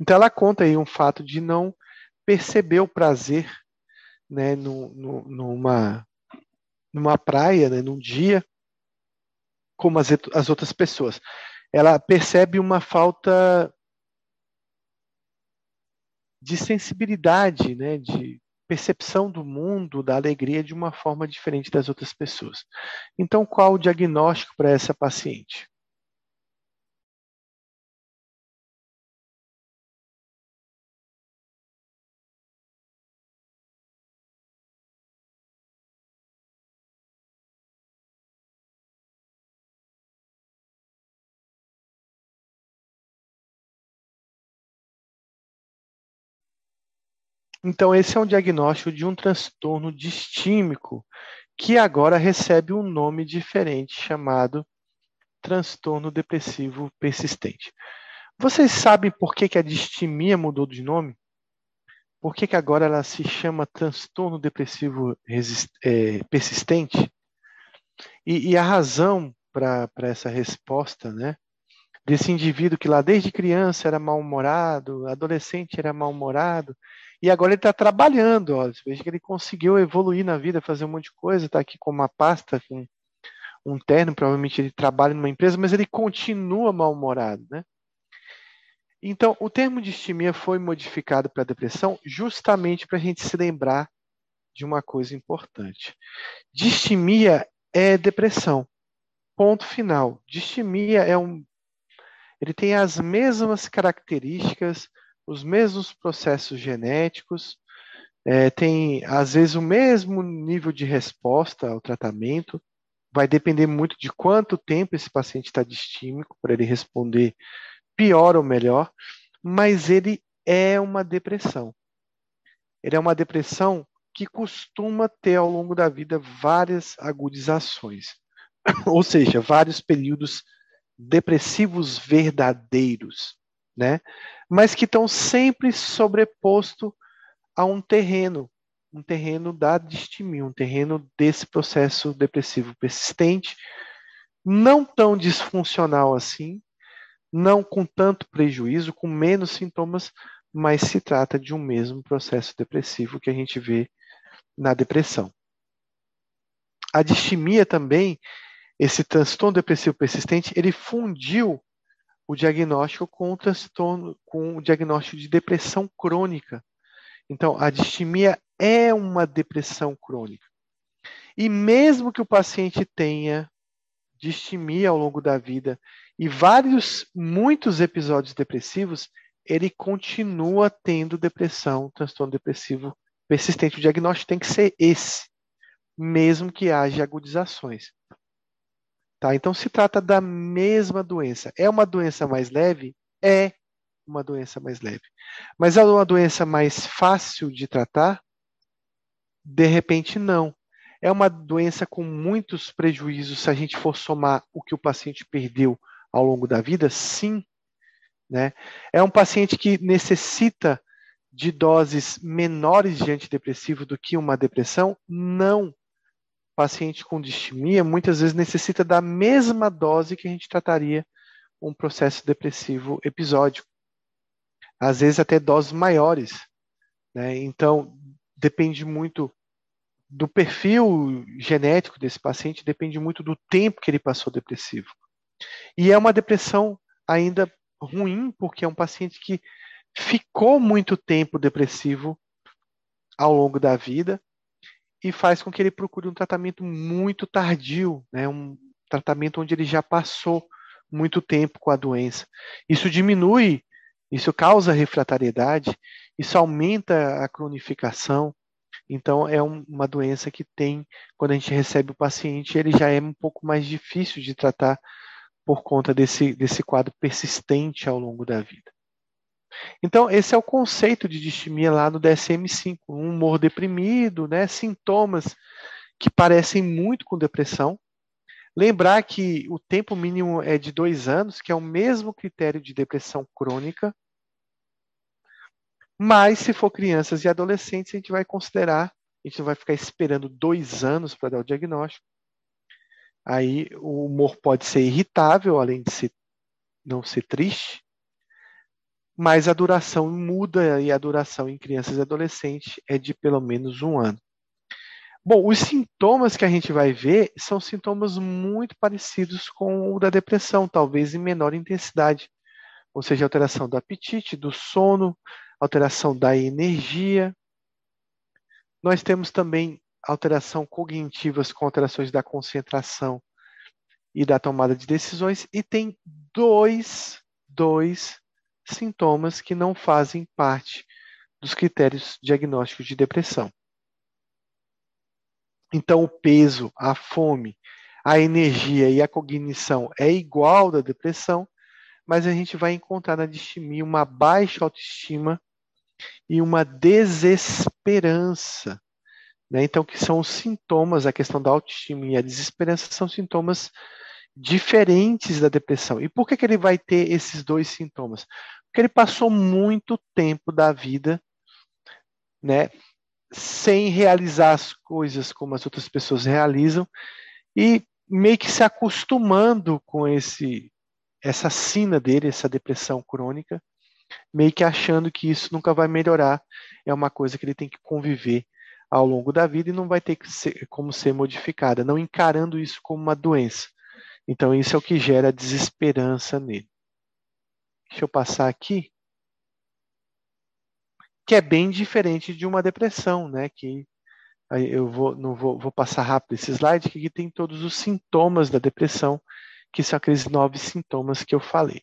Então ela conta aí um fato de não perceber o prazer né, no, no, numa, numa praia, né, num dia, como as, as outras pessoas ela percebe uma falta de sensibilidade, né, de percepção do mundo, da alegria de uma forma diferente das outras pessoas. Então, qual o diagnóstico para essa paciente? Então, esse é um diagnóstico de um transtorno distímico que agora recebe um nome diferente chamado transtorno depressivo persistente. Vocês sabem por que, que a distimia mudou de nome? Por que, que agora ela se chama transtorno depressivo é, persistente? E, e, a razão para essa resposta, né? Desse indivíduo que lá desde criança era mal-humorado, adolescente era mal-humorado, e agora ele está trabalhando, ó. Veja que ele conseguiu evoluir na vida, fazer um monte de coisa, está aqui com uma pasta, com um terno, provavelmente ele trabalha numa empresa, mas ele continua mal-humorado, né? Então, o termo distimia foi modificado para depressão justamente para a gente se lembrar de uma coisa importante. Distimia é depressão. Ponto final. Distimia é um. Ele tem as mesmas características os mesmos processos genéticos, é, tem às vezes o mesmo nível de resposta ao tratamento, vai depender muito de quanto tempo esse paciente está distímico para ele responder pior ou melhor, mas ele é uma depressão. Ele é uma depressão que costuma ter ao longo da vida várias agudizações, (coughs) ou seja, vários períodos depressivos verdadeiros né? Mas que estão sempre sobreposto a um terreno, um terreno da distimia, um terreno desse processo depressivo persistente, não tão disfuncional assim, não com tanto prejuízo, com menos sintomas, mas se trata de um mesmo processo depressivo que a gente vê na depressão. A distimia também, esse transtorno depressivo persistente, ele fundiu o diagnóstico com transtorno, com o diagnóstico de depressão crônica. Então, a distimia é uma depressão crônica. E mesmo que o paciente tenha distimia ao longo da vida e vários, muitos episódios depressivos, ele continua tendo depressão, transtorno depressivo persistente. O diagnóstico tem que ser esse, mesmo que haja agudizações. Tá? Então, se trata da mesma doença. É uma doença mais leve? É uma doença mais leve. Mas é uma doença mais fácil de tratar? De repente, não. É uma doença com muitos prejuízos se a gente for somar o que o paciente perdeu ao longo da vida? Sim. Né? É um paciente que necessita de doses menores de antidepressivo do que uma depressão? Não paciente com distimia muitas vezes necessita da mesma dose que a gente trataria um processo depressivo episódico. Às vezes até doses maiores. Né? Então, depende muito do perfil genético desse paciente, depende muito do tempo que ele passou depressivo. E é uma depressão ainda ruim, porque é um paciente que ficou muito tempo depressivo ao longo da vida e faz com que ele procure um tratamento muito tardio, né? um tratamento onde ele já passou muito tempo com a doença. Isso diminui, isso causa refratariedade, isso aumenta a cronificação. Então, é um, uma doença que tem, quando a gente recebe o paciente, ele já é um pouco mais difícil de tratar por conta desse, desse quadro persistente ao longo da vida. Então, esse é o conceito de distimia lá no DSM-5, um humor deprimido, né, sintomas que parecem muito com depressão. Lembrar que o tempo mínimo é de dois anos, que é o mesmo critério de depressão crônica. Mas, se for crianças e adolescentes, a gente vai considerar, a gente não vai ficar esperando dois anos para dar o diagnóstico. Aí o humor pode ser irritável, além de ser, não ser triste mas a duração muda e a duração em crianças e adolescentes é de pelo menos um ano. Bom, os sintomas que a gente vai ver são sintomas muito parecidos com o da depressão, talvez em menor intensidade, ou seja, alteração do apetite, do sono, alteração da energia. Nós temos também alteração cognitivas com alterações da concentração e da tomada de decisões, e tem dois, dois sintomas que não fazem parte dos critérios diagnósticos de depressão. Então, o peso, a fome, a energia e a cognição é igual da depressão, mas a gente vai encontrar na distimia uma baixa autoestima e uma desesperança. Né? Então, que são os sintomas, a questão da autoestima e a desesperança são sintomas diferentes da depressão. E por que, que ele vai ter esses dois sintomas? Porque ele passou muito tempo da vida, né, sem realizar as coisas como as outras pessoas realizam e meio que se acostumando com esse essa sina dele, essa depressão crônica, meio que achando que isso nunca vai melhorar, é uma coisa que ele tem que conviver ao longo da vida e não vai ter ser, como ser modificada, não encarando isso como uma doença. Então, isso é o que gera desesperança nele. Deixa eu passar aqui. Que é bem diferente de uma depressão, né? Que eu vou, não vou, vou passar rápido esse slide, que aqui tem todos os sintomas da depressão, que são aqueles nove sintomas que eu falei.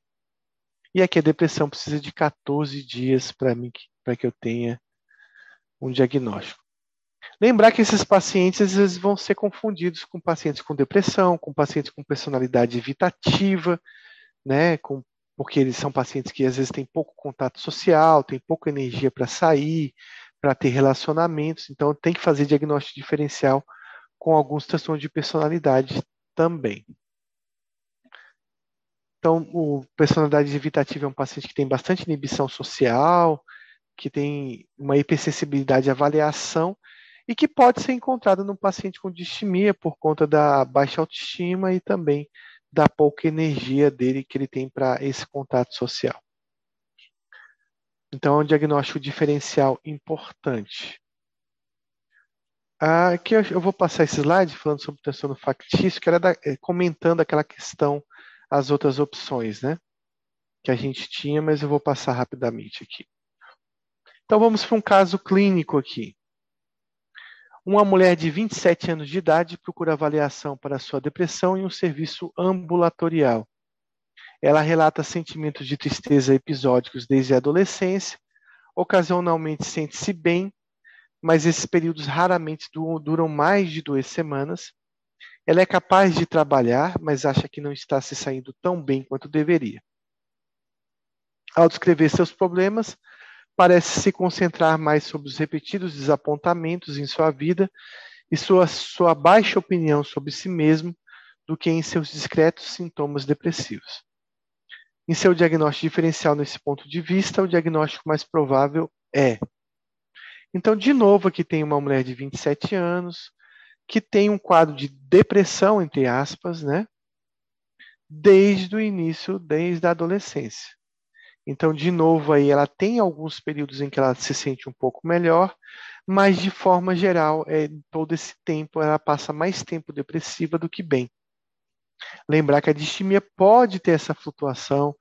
E aqui a depressão precisa de 14 dias para que eu tenha um diagnóstico. Lembrar que esses pacientes às vezes vão ser confundidos com pacientes com depressão, com pacientes com personalidade evitativa, né, com, porque eles são pacientes que às vezes têm pouco contato social, têm pouca energia para sair, para ter relacionamentos, então tem que fazer diagnóstico diferencial com alguns transtornos de personalidade também. Então, o personalidade evitativa é um paciente que tem bastante inibição social, que tem uma hipersensibilidade à avaliação e que pode ser encontrada no paciente com distimia por conta da baixa autoestima e também da pouca energia dele que ele tem para esse contato social. Então, é um diagnóstico diferencial importante. Ah, aqui eu vou passar esse slide falando sobre o transtorno factício, que era da, é, comentando aquela questão, as outras opções, né? Que a gente tinha, mas eu vou passar rapidamente aqui. Então vamos para um caso clínico aqui. Uma mulher de 27 anos de idade procura avaliação para sua depressão em um serviço ambulatorial. Ela relata sentimentos de tristeza episódicos desde a adolescência, ocasionalmente sente-se bem, mas esses períodos raramente duram mais de duas semanas. Ela é capaz de trabalhar, mas acha que não está se saindo tão bem quanto deveria. Ao descrever seus problemas, parece se concentrar mais sobre os repetidos desapontamentos em sua vida e sua, sua baixa opinião sobre si mesmo do que em seus discretos sintomas depressivos. Em seu diagnóstico diferencial nesse ponto de vista, o diagnóstico mais provável é. Então, de novo, aqui tem uma mulher de 27 anos que tem um quadro de depressão, entre aspas, né? Desde o início, desde a adolescência. Então, de novo, aí ela tem alguns períodos em que ela se sente um pouco melhor, mas de forma geral, é, todo esse tempo ela passa mais tempo depressiva do que bem. Lembrar que a distimia pode ter essa flutuação.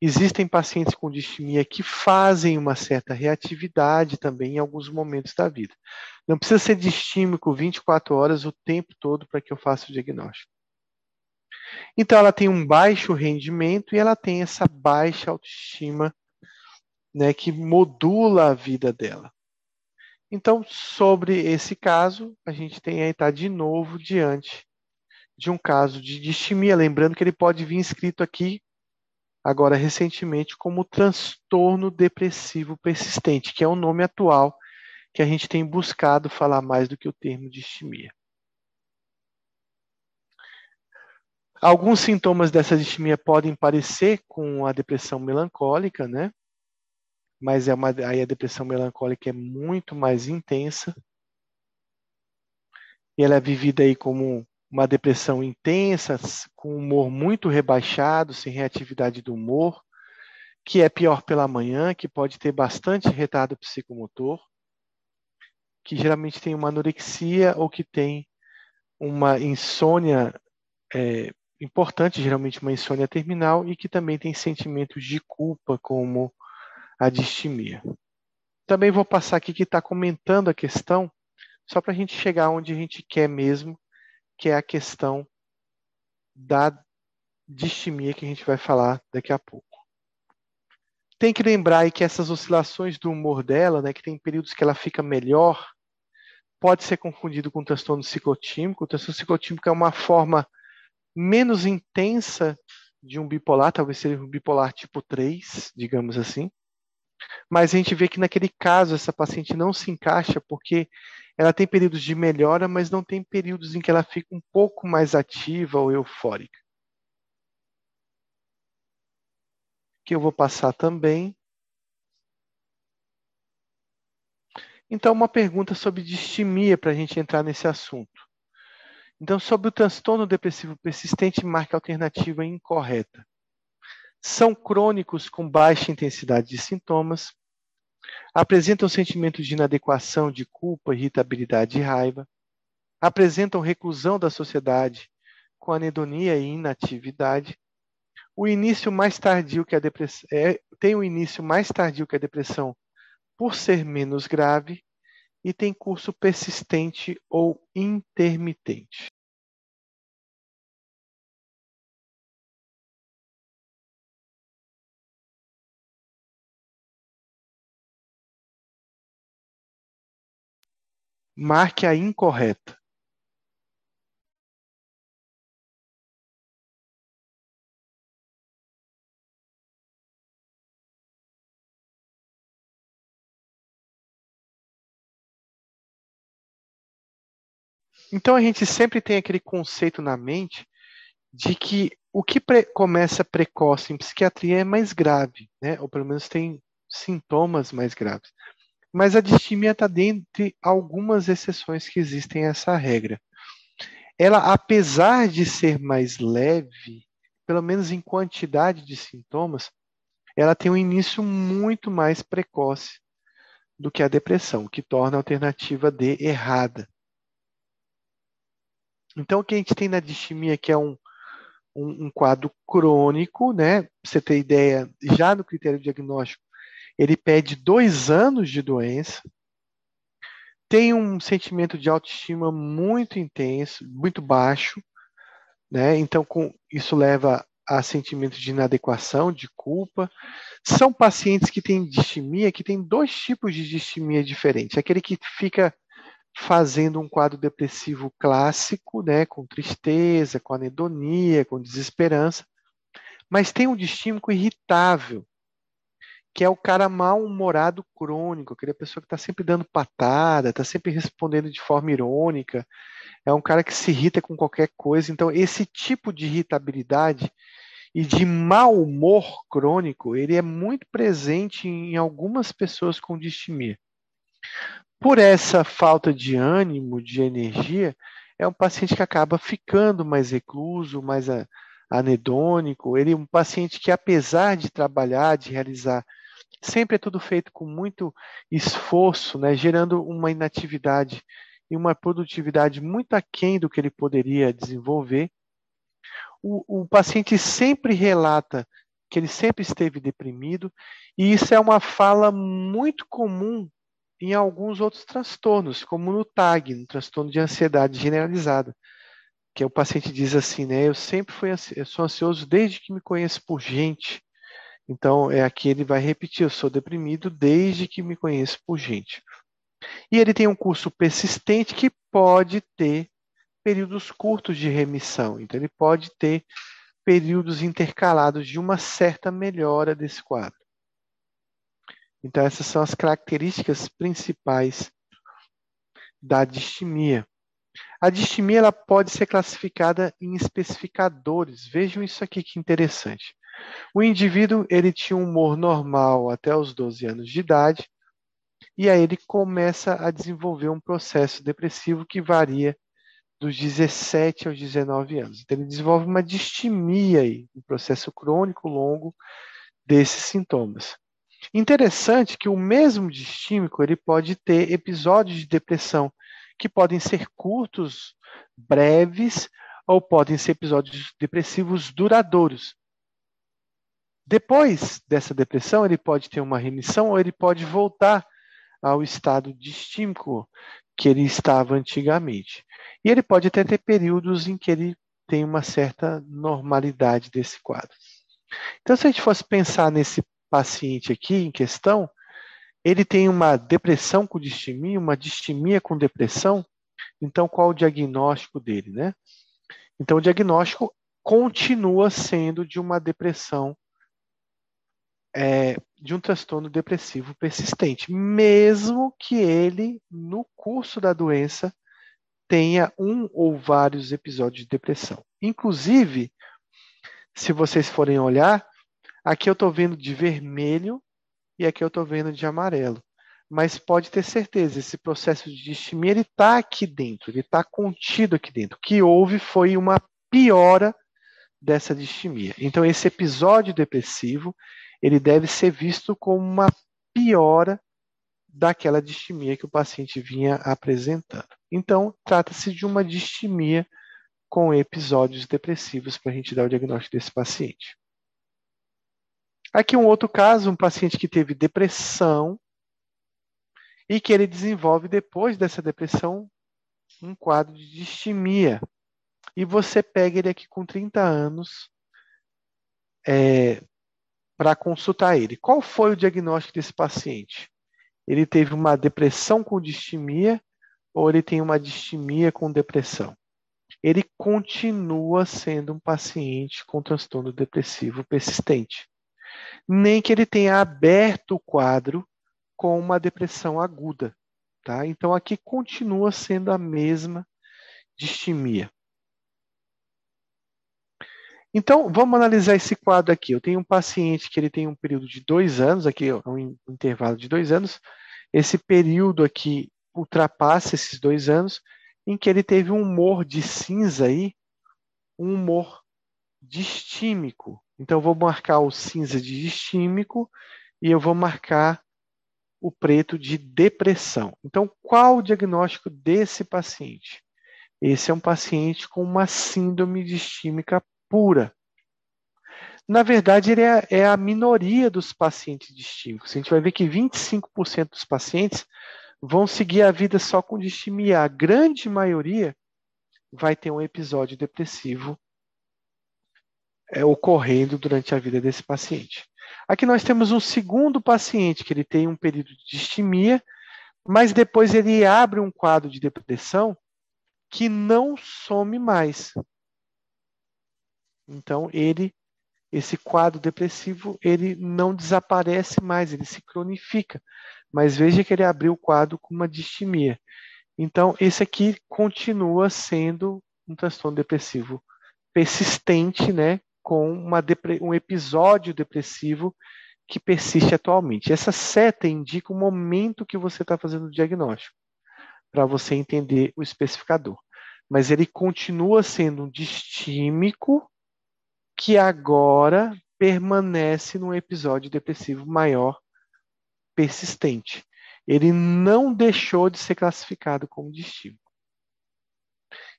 Existem pacientes com distimia que fazem uma certa reatividade também em alguns momentos da vida. Não precisa ser distímico 24 horas o tempo todo para que eu faça o diagnóstico. Então, ela tem um baixo rendimento e ela tem essa baixa autoestima né, que modula a vida dela. Então, sobre esse caso, a gente tem aí tá de novo diante de um caso de distimia, lembrando que ele pode vir escrito aqui agora recentemente como transtorno depressivo persistente, que é o nome atual que a gente tem buscado falar mais do que o termo distimia. Alguns sintomas dessa distimia podem parecer com a depressão melancólica, né? Mas é uma, aí a depressão melancólica é muito mais intensa. E ela é vivida aí como uma depressão intensa, com humor muito rebaixado, sem reatividade do humor, que é pior pela manhã, que pode ter bastante retardo psicomotor, que geralmente tem uma anorexia ou que tem uma insônia é, importante, geralmente uma insônia terminal, e que também tem sentimentos de culpa, como a distimia. Também vou passar aqui que está comentando a questão, só para a gente chegar onde a gente quer mesmo, que é a questão da distimia que a gente vai falar daqui a pouco. Tem que lembrar aí que essas oscilações do humor dela, né, que tem períodos que ela fica melhor, pode ser confundido com transtorno ciclotímico. O transtorno ciclotímico é uma forma menos intensa de um bipolar, talvez seja um bipolar tipo 3, digamos assim. Mas a gente vê que naquele caso essa paciente não se encaixa porque ela tem períodos de melhora, mas não tem períodos em que ela fica um pouco mais ativa ou eufórica. Que eu vou passar também. Então, uma pergunta sobre distimia para a gente entrar nesse assunto. Então, sobre o transtorno depressivo persistente, marca alternativa incorreta. São crônicos com baixa intensidade de sintomas, apresentam sentimentos de inadequação, de culpa, irritabilidade e raiva, apresentam reclusão da sociedade com anedonia e inatividade. O início mais tardio que a depressão é, tem o um início mais tardio que a depressão por ser menos grave e tem curso persistente ou intermitente. Marque a incorreta. Então a gente sempre tem aquele conceito na mente de que o que pre começa precoce em psiquiatria é mais grave, né? ou pelo menos tem sintomas mais graves. Mas a distimia está dentre algumas exceções que existem a essa regra. Ela, apesar de ser mais leve, pelo menos em quantidade de sintomas, ela tem um início muito mais precoce do que a depressão, o que torna a alternativa D errada. Então, o que a gente tem na distimia, que é um, um, um quadro crônico, né? Pra você ter ideia, já no critério diagnóstico, ele pede dois anos de doença, tem um sentimento de autoestima muito intenso, muito baixo, né? Então, com, isso leva a sentimento de inadequação, de culpa. São pacientes que têm distimia, que têm dois tipos de distimia diferentes. Aquele que fica fazendo um quadro depressivo clássico, né, com tristeza, com anedonia, com desesperança, mas tem um distímico irritável, que é o cara mal-humorado crônico, aquela pessoa que está sempre dando patada, está sempre respondendo de forma irônica, é um cara que se irrita com qualquer coisa. Então, esse tipo de irritabilidade e de mau humor crônico, ele é muito presente em algumas pessoas com distimia. Por essa falta de ânimo, de energia, é um paciente que acaba ficando mais recluso, mais anedônico. Ele é um paciente que, apesar de trabalhar, de realizar, sempre é tudo feito com muito esforço, né, gerando uma inatividade e uma produtividade muito aquém do que ele poderia desenvolver. O, o paciente sempre relata que ele sempre esteve deprimido, e isso é uma fala muito comum em alguns outros transtornos, como no TAG, no transtorno de ansiedade generalizada, que o paciente diz assim, né, eu sempre fui eu sou ansioso desde que me conheço por gente. Então, é aqui ele vai repetir, eu sou deprimido desde que me conheço por gente. E ele tem um curso persistente que pode ter períodos curtos de remissão. Então, ele pode ter períodos intercalados de uma certa melhora desse quadro. Então, essas são as características principais da distimia. A distimia ela pode ser classificada em especificadores. Vejam isso aqui que interessante. O indivíduo ele tinha um humor normal até os 12 anos de idade, e aí ele começa a desenvolver um processo depressivo que varia dos 17 aos 19 anos. Então, ele desenvolve uma distimia aí, um processo crônico longo desses sintomas. Interessante que o mesmo distímico ele pode ter episódios de depressão que podem ser curtos, breves, ou podem ser episódios depressivos duradouros. Depois dessa depressão, ele pode ter uma remissão ou ele pode voltar ao estado distímico que ele estava antigamente. E ele pode até ter períodos em que ele tem uma certa normalidade desse quadro. Então, se a gente fosse pensar nesse paciente aqui em questão, ele tem uma depressão com distimia, uma distimia com depressão, então qual o diagnóstico dele, né? Então o diagnóstico continua sendo de uma depressão, é, de um transtorno depressivo persistente, mesmo que ele, no curso da doença, tenha um ou vários episódios de depressão. Inclusive, se vocês forem olhar, Aqui eu estou vendo de vermelho e aqui eu estou vendo de amarelo. Mas pode ter certeza, esse processo de distimia ele está aqui dentro, ele está contido aqui dentro. O que houve foi uma piora dessa distimia. Então esse episódio depressivo ele deve ser visto como uma piora daquela distimia que o paciente vinha apresentando. Então trata-se de uma distimia com episódios depressivos para a gente dar o diagnóstico desse paciente. Aqui um outro caso, um paciente que teve depressão e que ele desenvolve depois dessa depressão um quadro de distimia. E você pega ele aqui com 30 anos é, para consultar ele. Qual foi o diagnóstico desse paciente? Ele teve uma depressão com distimia ou ele tem uma distimia com depressão? Ele continua sendo um paciente com transtorno depressivo persistente nem que ele tenha aberto o quadro com uma depressão aguda. Tá? Então, aqui continua sendo a mesma distimia. Então, vamos analisar esse quadro aqui. Eu tenho um paciente que ele tem um período de dois anos, aqui é um intervalo de dois anos, esse período aqui ultrapassa esses dois anos, em que ele teve um humor de cinza aí, um humor distímico. Então, eu vou marcar o cinza de distímico e eu vou marcar o preto de depressão. Então, qual o diagnóstico desse paciente? Esse é um paciente com uma síndrome distímica pura. Na verdade, ele é, é a minoria dos pacientes distímicos. A gente vai ver que 25% dos pacientes vão seguir a vida só com distimia. A grande maioria vai ter um episódio depressivo é, ocorrendo durante a vida desse paciente. Aqui nós temos um segundo paciente que ele tem um período de distimia, mas depois ele abre um quadro de depressão que não some mais. Então ele esse quadro depressivo ele não desaparece mais, ele se cronifica. Mas veja que ele abriu o quadro com uma distimia. Então, esse aqui continua sendo um transtorno depressivo persistente, né, com uma um episódio depressivo que persiste atualmente. Essa seta indica o momento que você está fazendo o diagnóstico, para você entender o especificador. Mas ele continua sendo um distímico que agora permanece num episódio depressivo maior persistente. Ele não deixou de ser classificado como distímico.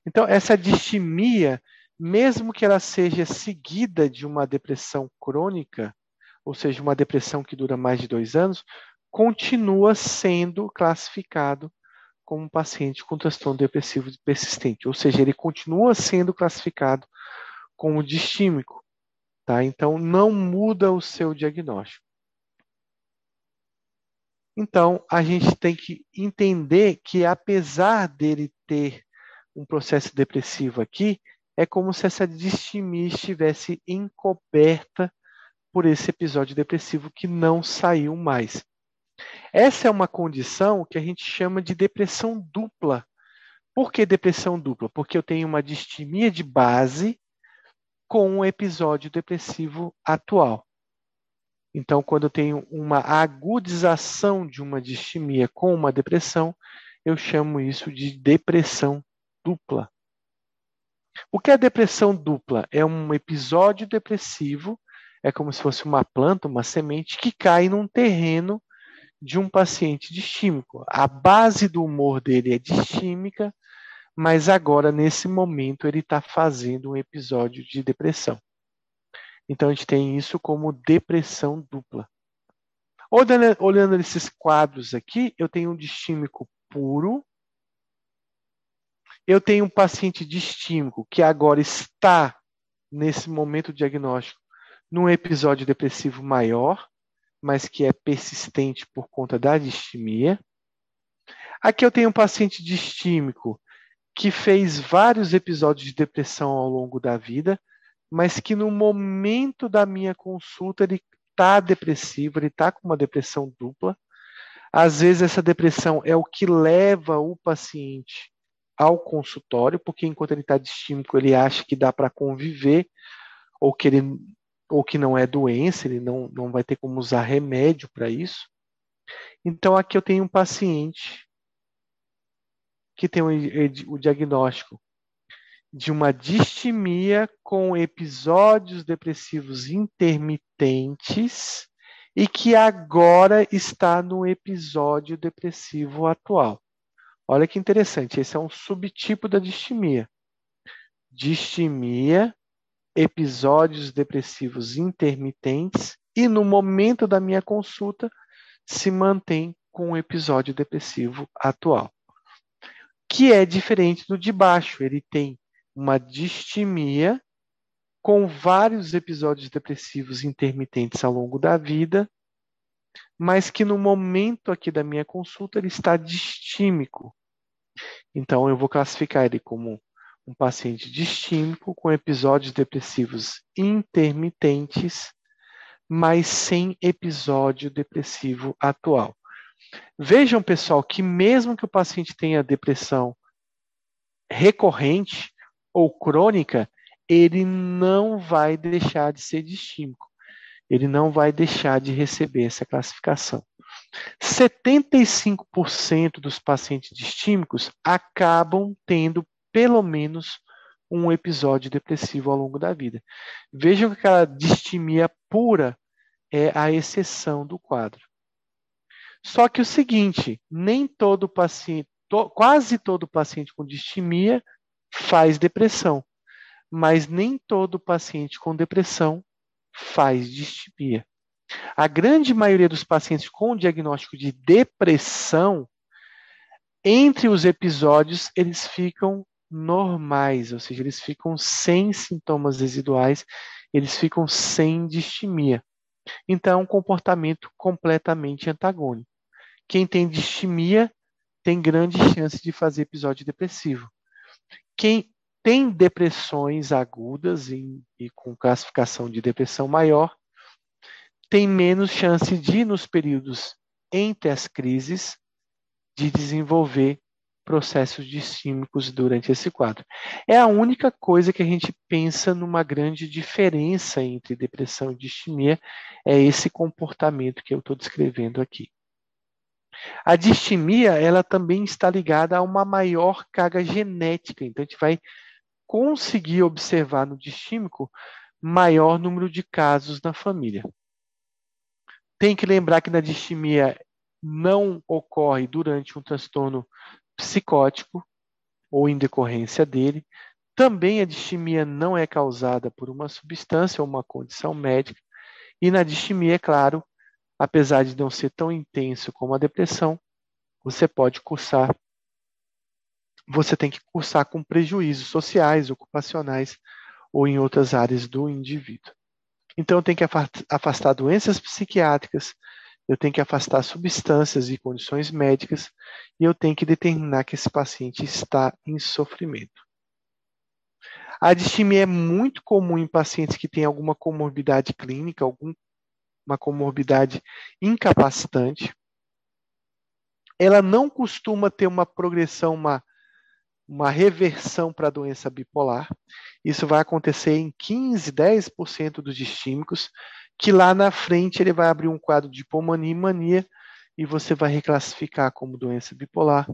Então, essa distimia mesmo que ela seja seguida de uma depressão crônica, ou seja, uma depressão que dura mais de dois anos, continua sendo classificado como um paciente com transtorno depressivo persistente, ou seja, ele continua sendo classificado como distímico, tá? Então não muda o seu diagnóstico. Então a gente tem que entender que apesar dele ter um processo depressivo aqui, é como se essa distimia estivesse encoberta por esse episódio depressivo que não saiu mais. Essa é uma condição que a gente chama de depressão dupla. Por que depressão dupla? Porque eu tenho uma distimia de base com um episódio depressivo atual. Então, quando eu tenho uma agudização de uma distimia com uma depressão, eu chamo isso de depressão dupla. O que é depressão dupla? É um episódio depressivo, é como se fosse uma planta, uma semente que cai num terreno de um paciente distímico. A base do humor dele é distímica, mas agora, nesse momento, ele está fazendo um episódio de depressão. Então, a gente tem isso como depressão dupla. Olhando, olhando esses quadros aqui, eu tenho um distímico puro, eu tenho um paciente distímico que agora está, nesse momento diagnóstico, num episódio depressivo maior, mas que é persistente por conta da distimia. Aqui eu tenho um paciente distímico que fez vários episódios de depressão ao longo da vida, mas que no momento da minha consulta ele está depressivo, ele está com uma depressão dupla. Às vezes essa depressão é o que leva o paciente ao consultório, porque enquanto ele está distímico, ele acha que dá para conviver, ou que, ele, ou que não é doença, ele não, não vai ter como usar remédio para isso. Então, aqui eu tenho um paciente que tem o, o diagnóstico de uma distimia com episódios depressivos intermitentes e que agora está no episódio depressivo atual. Olha que interessante, esse é um subtipo da distimia. Distimia, episódios depressivos intermitentes e no momento da minha consulta se mantém com o episódio depressivo atual. Que é diferente do de baixo, ele tem uma distimia com vários episódios depressivos intermitentes ao longo da vida, mas que no momento aqui da minha consulta ele está distímico, então, eu vou classificar ele como um paciente distímico com episódios depressivos intermitentes, mas sem episódio depressivo atual. Vejam, pessoal, que mesmo que o paciente tenha depressão recorrente ou crônica, ele não vai deixar de ser distímico. Ele não vai deixar de receber essa classificação. 75% dos pacientes distímicos acabam tendo pelo menos um episódio depressivo ao longo da vida. Vejam que aquela distimia pura é a exceção do quadro. Só que o seguinte, nem todo paciente, to, quase todo paciente com distimia faz depressão, mas nem todo paciente com depressão faz distimia. A grande maioria dos pacientes com diagnóstico de depressão, entre os episódios, eles ficam normais, ou seja, eles ficam sem sintomas residuais, eles ficam sem distimia. Então, é um comportamento completamente antagônico. Quem tem distimia tem grande chance de fazer episódio depressivo. Quem tem depressões agudas e, e com classificação de depressão maior tem menos chance de, nos períodos entre as crises, de desenvolver processos distímicos durante esse quadro. É a única coisa que a gente pensa numa grande diferença entre depressão e distimia, é esse comportamento que eu estou descrevendo aqui. A distimia, ela também está ligada a uma maior carga genética, então a gente vai conseguir observar no distímico maior número de casos na família. Tem que lembrar que na distimia não ocorre durante um transtorno psicótico ou em decorrência dele. Também a distimia não é causada por uma substância ou uma condição médica. E na distimia, é claro, apesar de não ser tão intenso como a depressão, você pode cursar, você tem que cursar com prejuízos sociais, ocupacionais ou em outras áreas do indivíduo. Então, eu tenho que afastar doenças psiquiátricas, eu tenho que afastar substâncias e condições médicas e eu tenho que determinar que esse paciente está em sofrimento. A distimia é muito comum em pacientes que têm alguma comorbidade clínica, alguma comorbidade incapacitante. Ela não costuma ter uma progressão, uma, uma reversão para a doença bipolar. Isso vai acontecer em 15, 10% dos distímicos, que lá na frente ele vai abrir um quadro de hipomania e mania e você vai reclassificar como doença bipolar.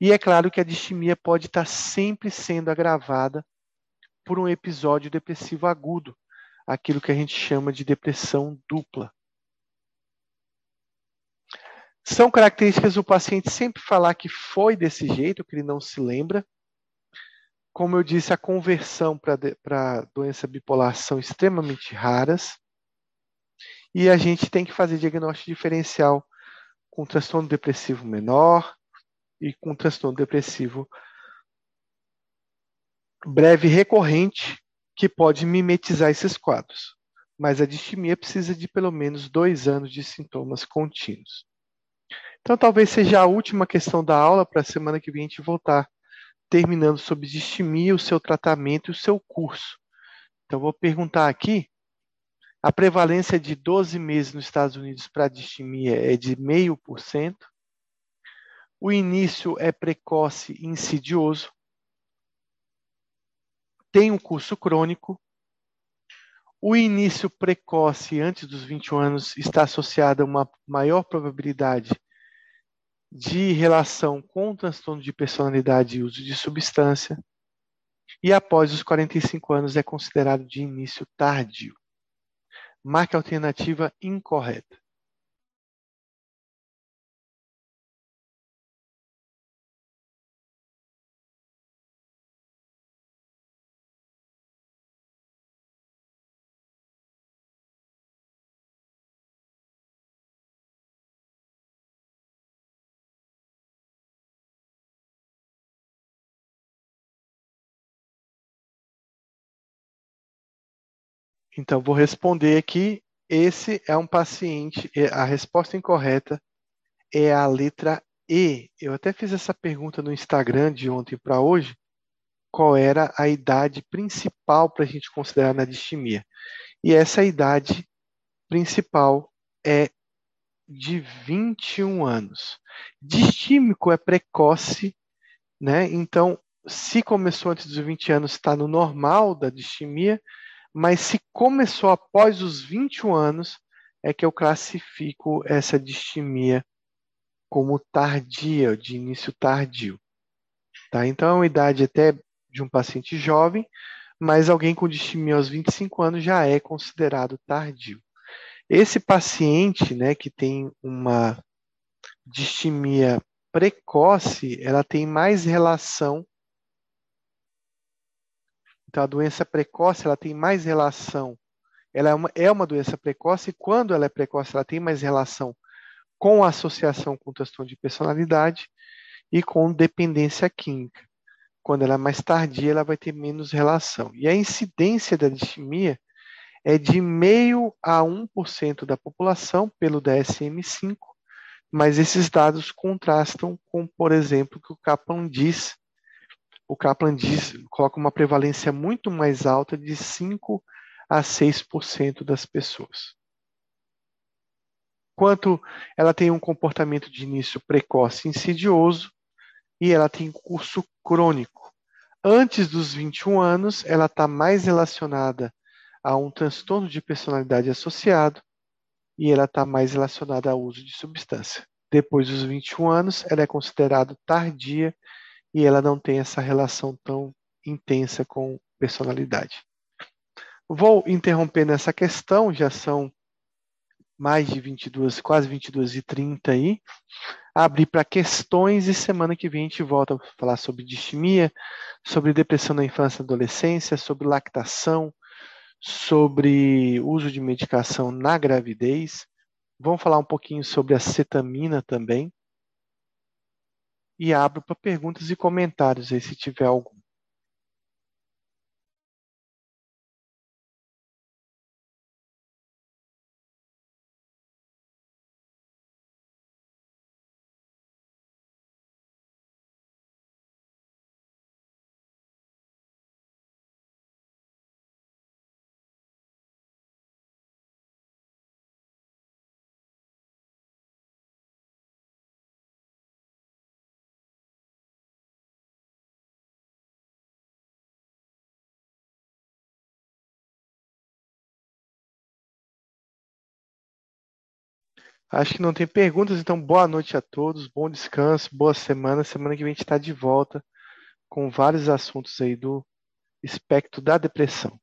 E é claro que a distimia pode estar sempre sendo agravada por um episódio depressivo agudo, aquilo que a gente chama de depressão dupla. São características do paciente sempre falar que foi desse jeito, que ele não se lembra. Como eu disse, a conversão para doença bipolar são extremamente raras. E a gente tem que fazer diagnóstico diferencial com transtorno depressivo menor e com transtorno depressivo breve recorrente, que pode mimetizar esses quadros. Mas a distimia precisa de pelo menos dois anos de sintomas contínuos. Então, talvez seja a última questão da aula para a semana que vem a gente voltar, terminando sobre distimia, o seu tratamento e o seu curso. Então, vou perguntar aqui a prevalência de 12 meses nos Estados Unidos para distimia é de 0,5%. O início é precoce e insidioso. Tem um curso crônico. O início precoce antes dos 21 anos está associado a uma maior probabilidade de relação com transtorno de personalidade e uso de substância. E após os 45 anos é considerado de início tardio. Marque a alternativa incorreta. Então, vou responder aqui. Esse é um paciente. A resposta incorreta é a letra E. Eu até fiz essa pergunta no Instagram de ontem para hoje. Qual era a idade principal para a gente considerar na distimia? E essa idade principal é de 21 anos. Distímico é precoce, né? Então, se começou antes dos 20 anos, está no normal da distimia mas se começou após os 21 anos, é que eu classifico essa distimia como tardia, de início tardio. Tá? Então, é uma idade até de um paciente jovem, mas alguém com distimia aos 25 anos já é considerado tardio. Esse paciente né, que tem uma distimia precoce, ela tem mais relação. Então, a doença precoce ela tem mais relação. Ela é uma, é uma doença precoce, e quando ela é precoce, ela tem mais relação com a associação com transtorno de personalidade e com dependência química. Quando ela é mais tardia, ela vai ter menos relação. E a incidência da distimia é de meio a 1% da população pelo DSM-5, mas esses dados contrastam com, por exemplo, o que o Kaplan diz. O Kaplan diz, coloca uma prevalência muito mais alta de 5 a 6% das pessoas. Quanto ela tem um comportamento de início precoce insidioso e ela tem curso crônico. Antes dos 21 anos, ela está mais relacionada a um transtorno de personalidade associado e ela está mais relacionada ao uso de substância. Depois dos 21 anos, ela é considerada tardia e ela não tem essa relação tão intensa com personalidade. Vou interromper nessa questão, já são mais de 22, quase 22 e 30 aí. Abrir para questões e semana que vem a gente volta a falar sobre distimia, sobre depressão na infância e adolescência, sobre lactação, sobre uso de medicação na gravidez. Vamos falar um pouquinho sobre a cetamina também. E abro para perguntas e comentários aí, se tiver algum. Acho que não tem perguntas, então boa noite a todos, bom descanso, boa semana. Semana que vem a gente está de volta com vários assuntos aí do espectro da depressão.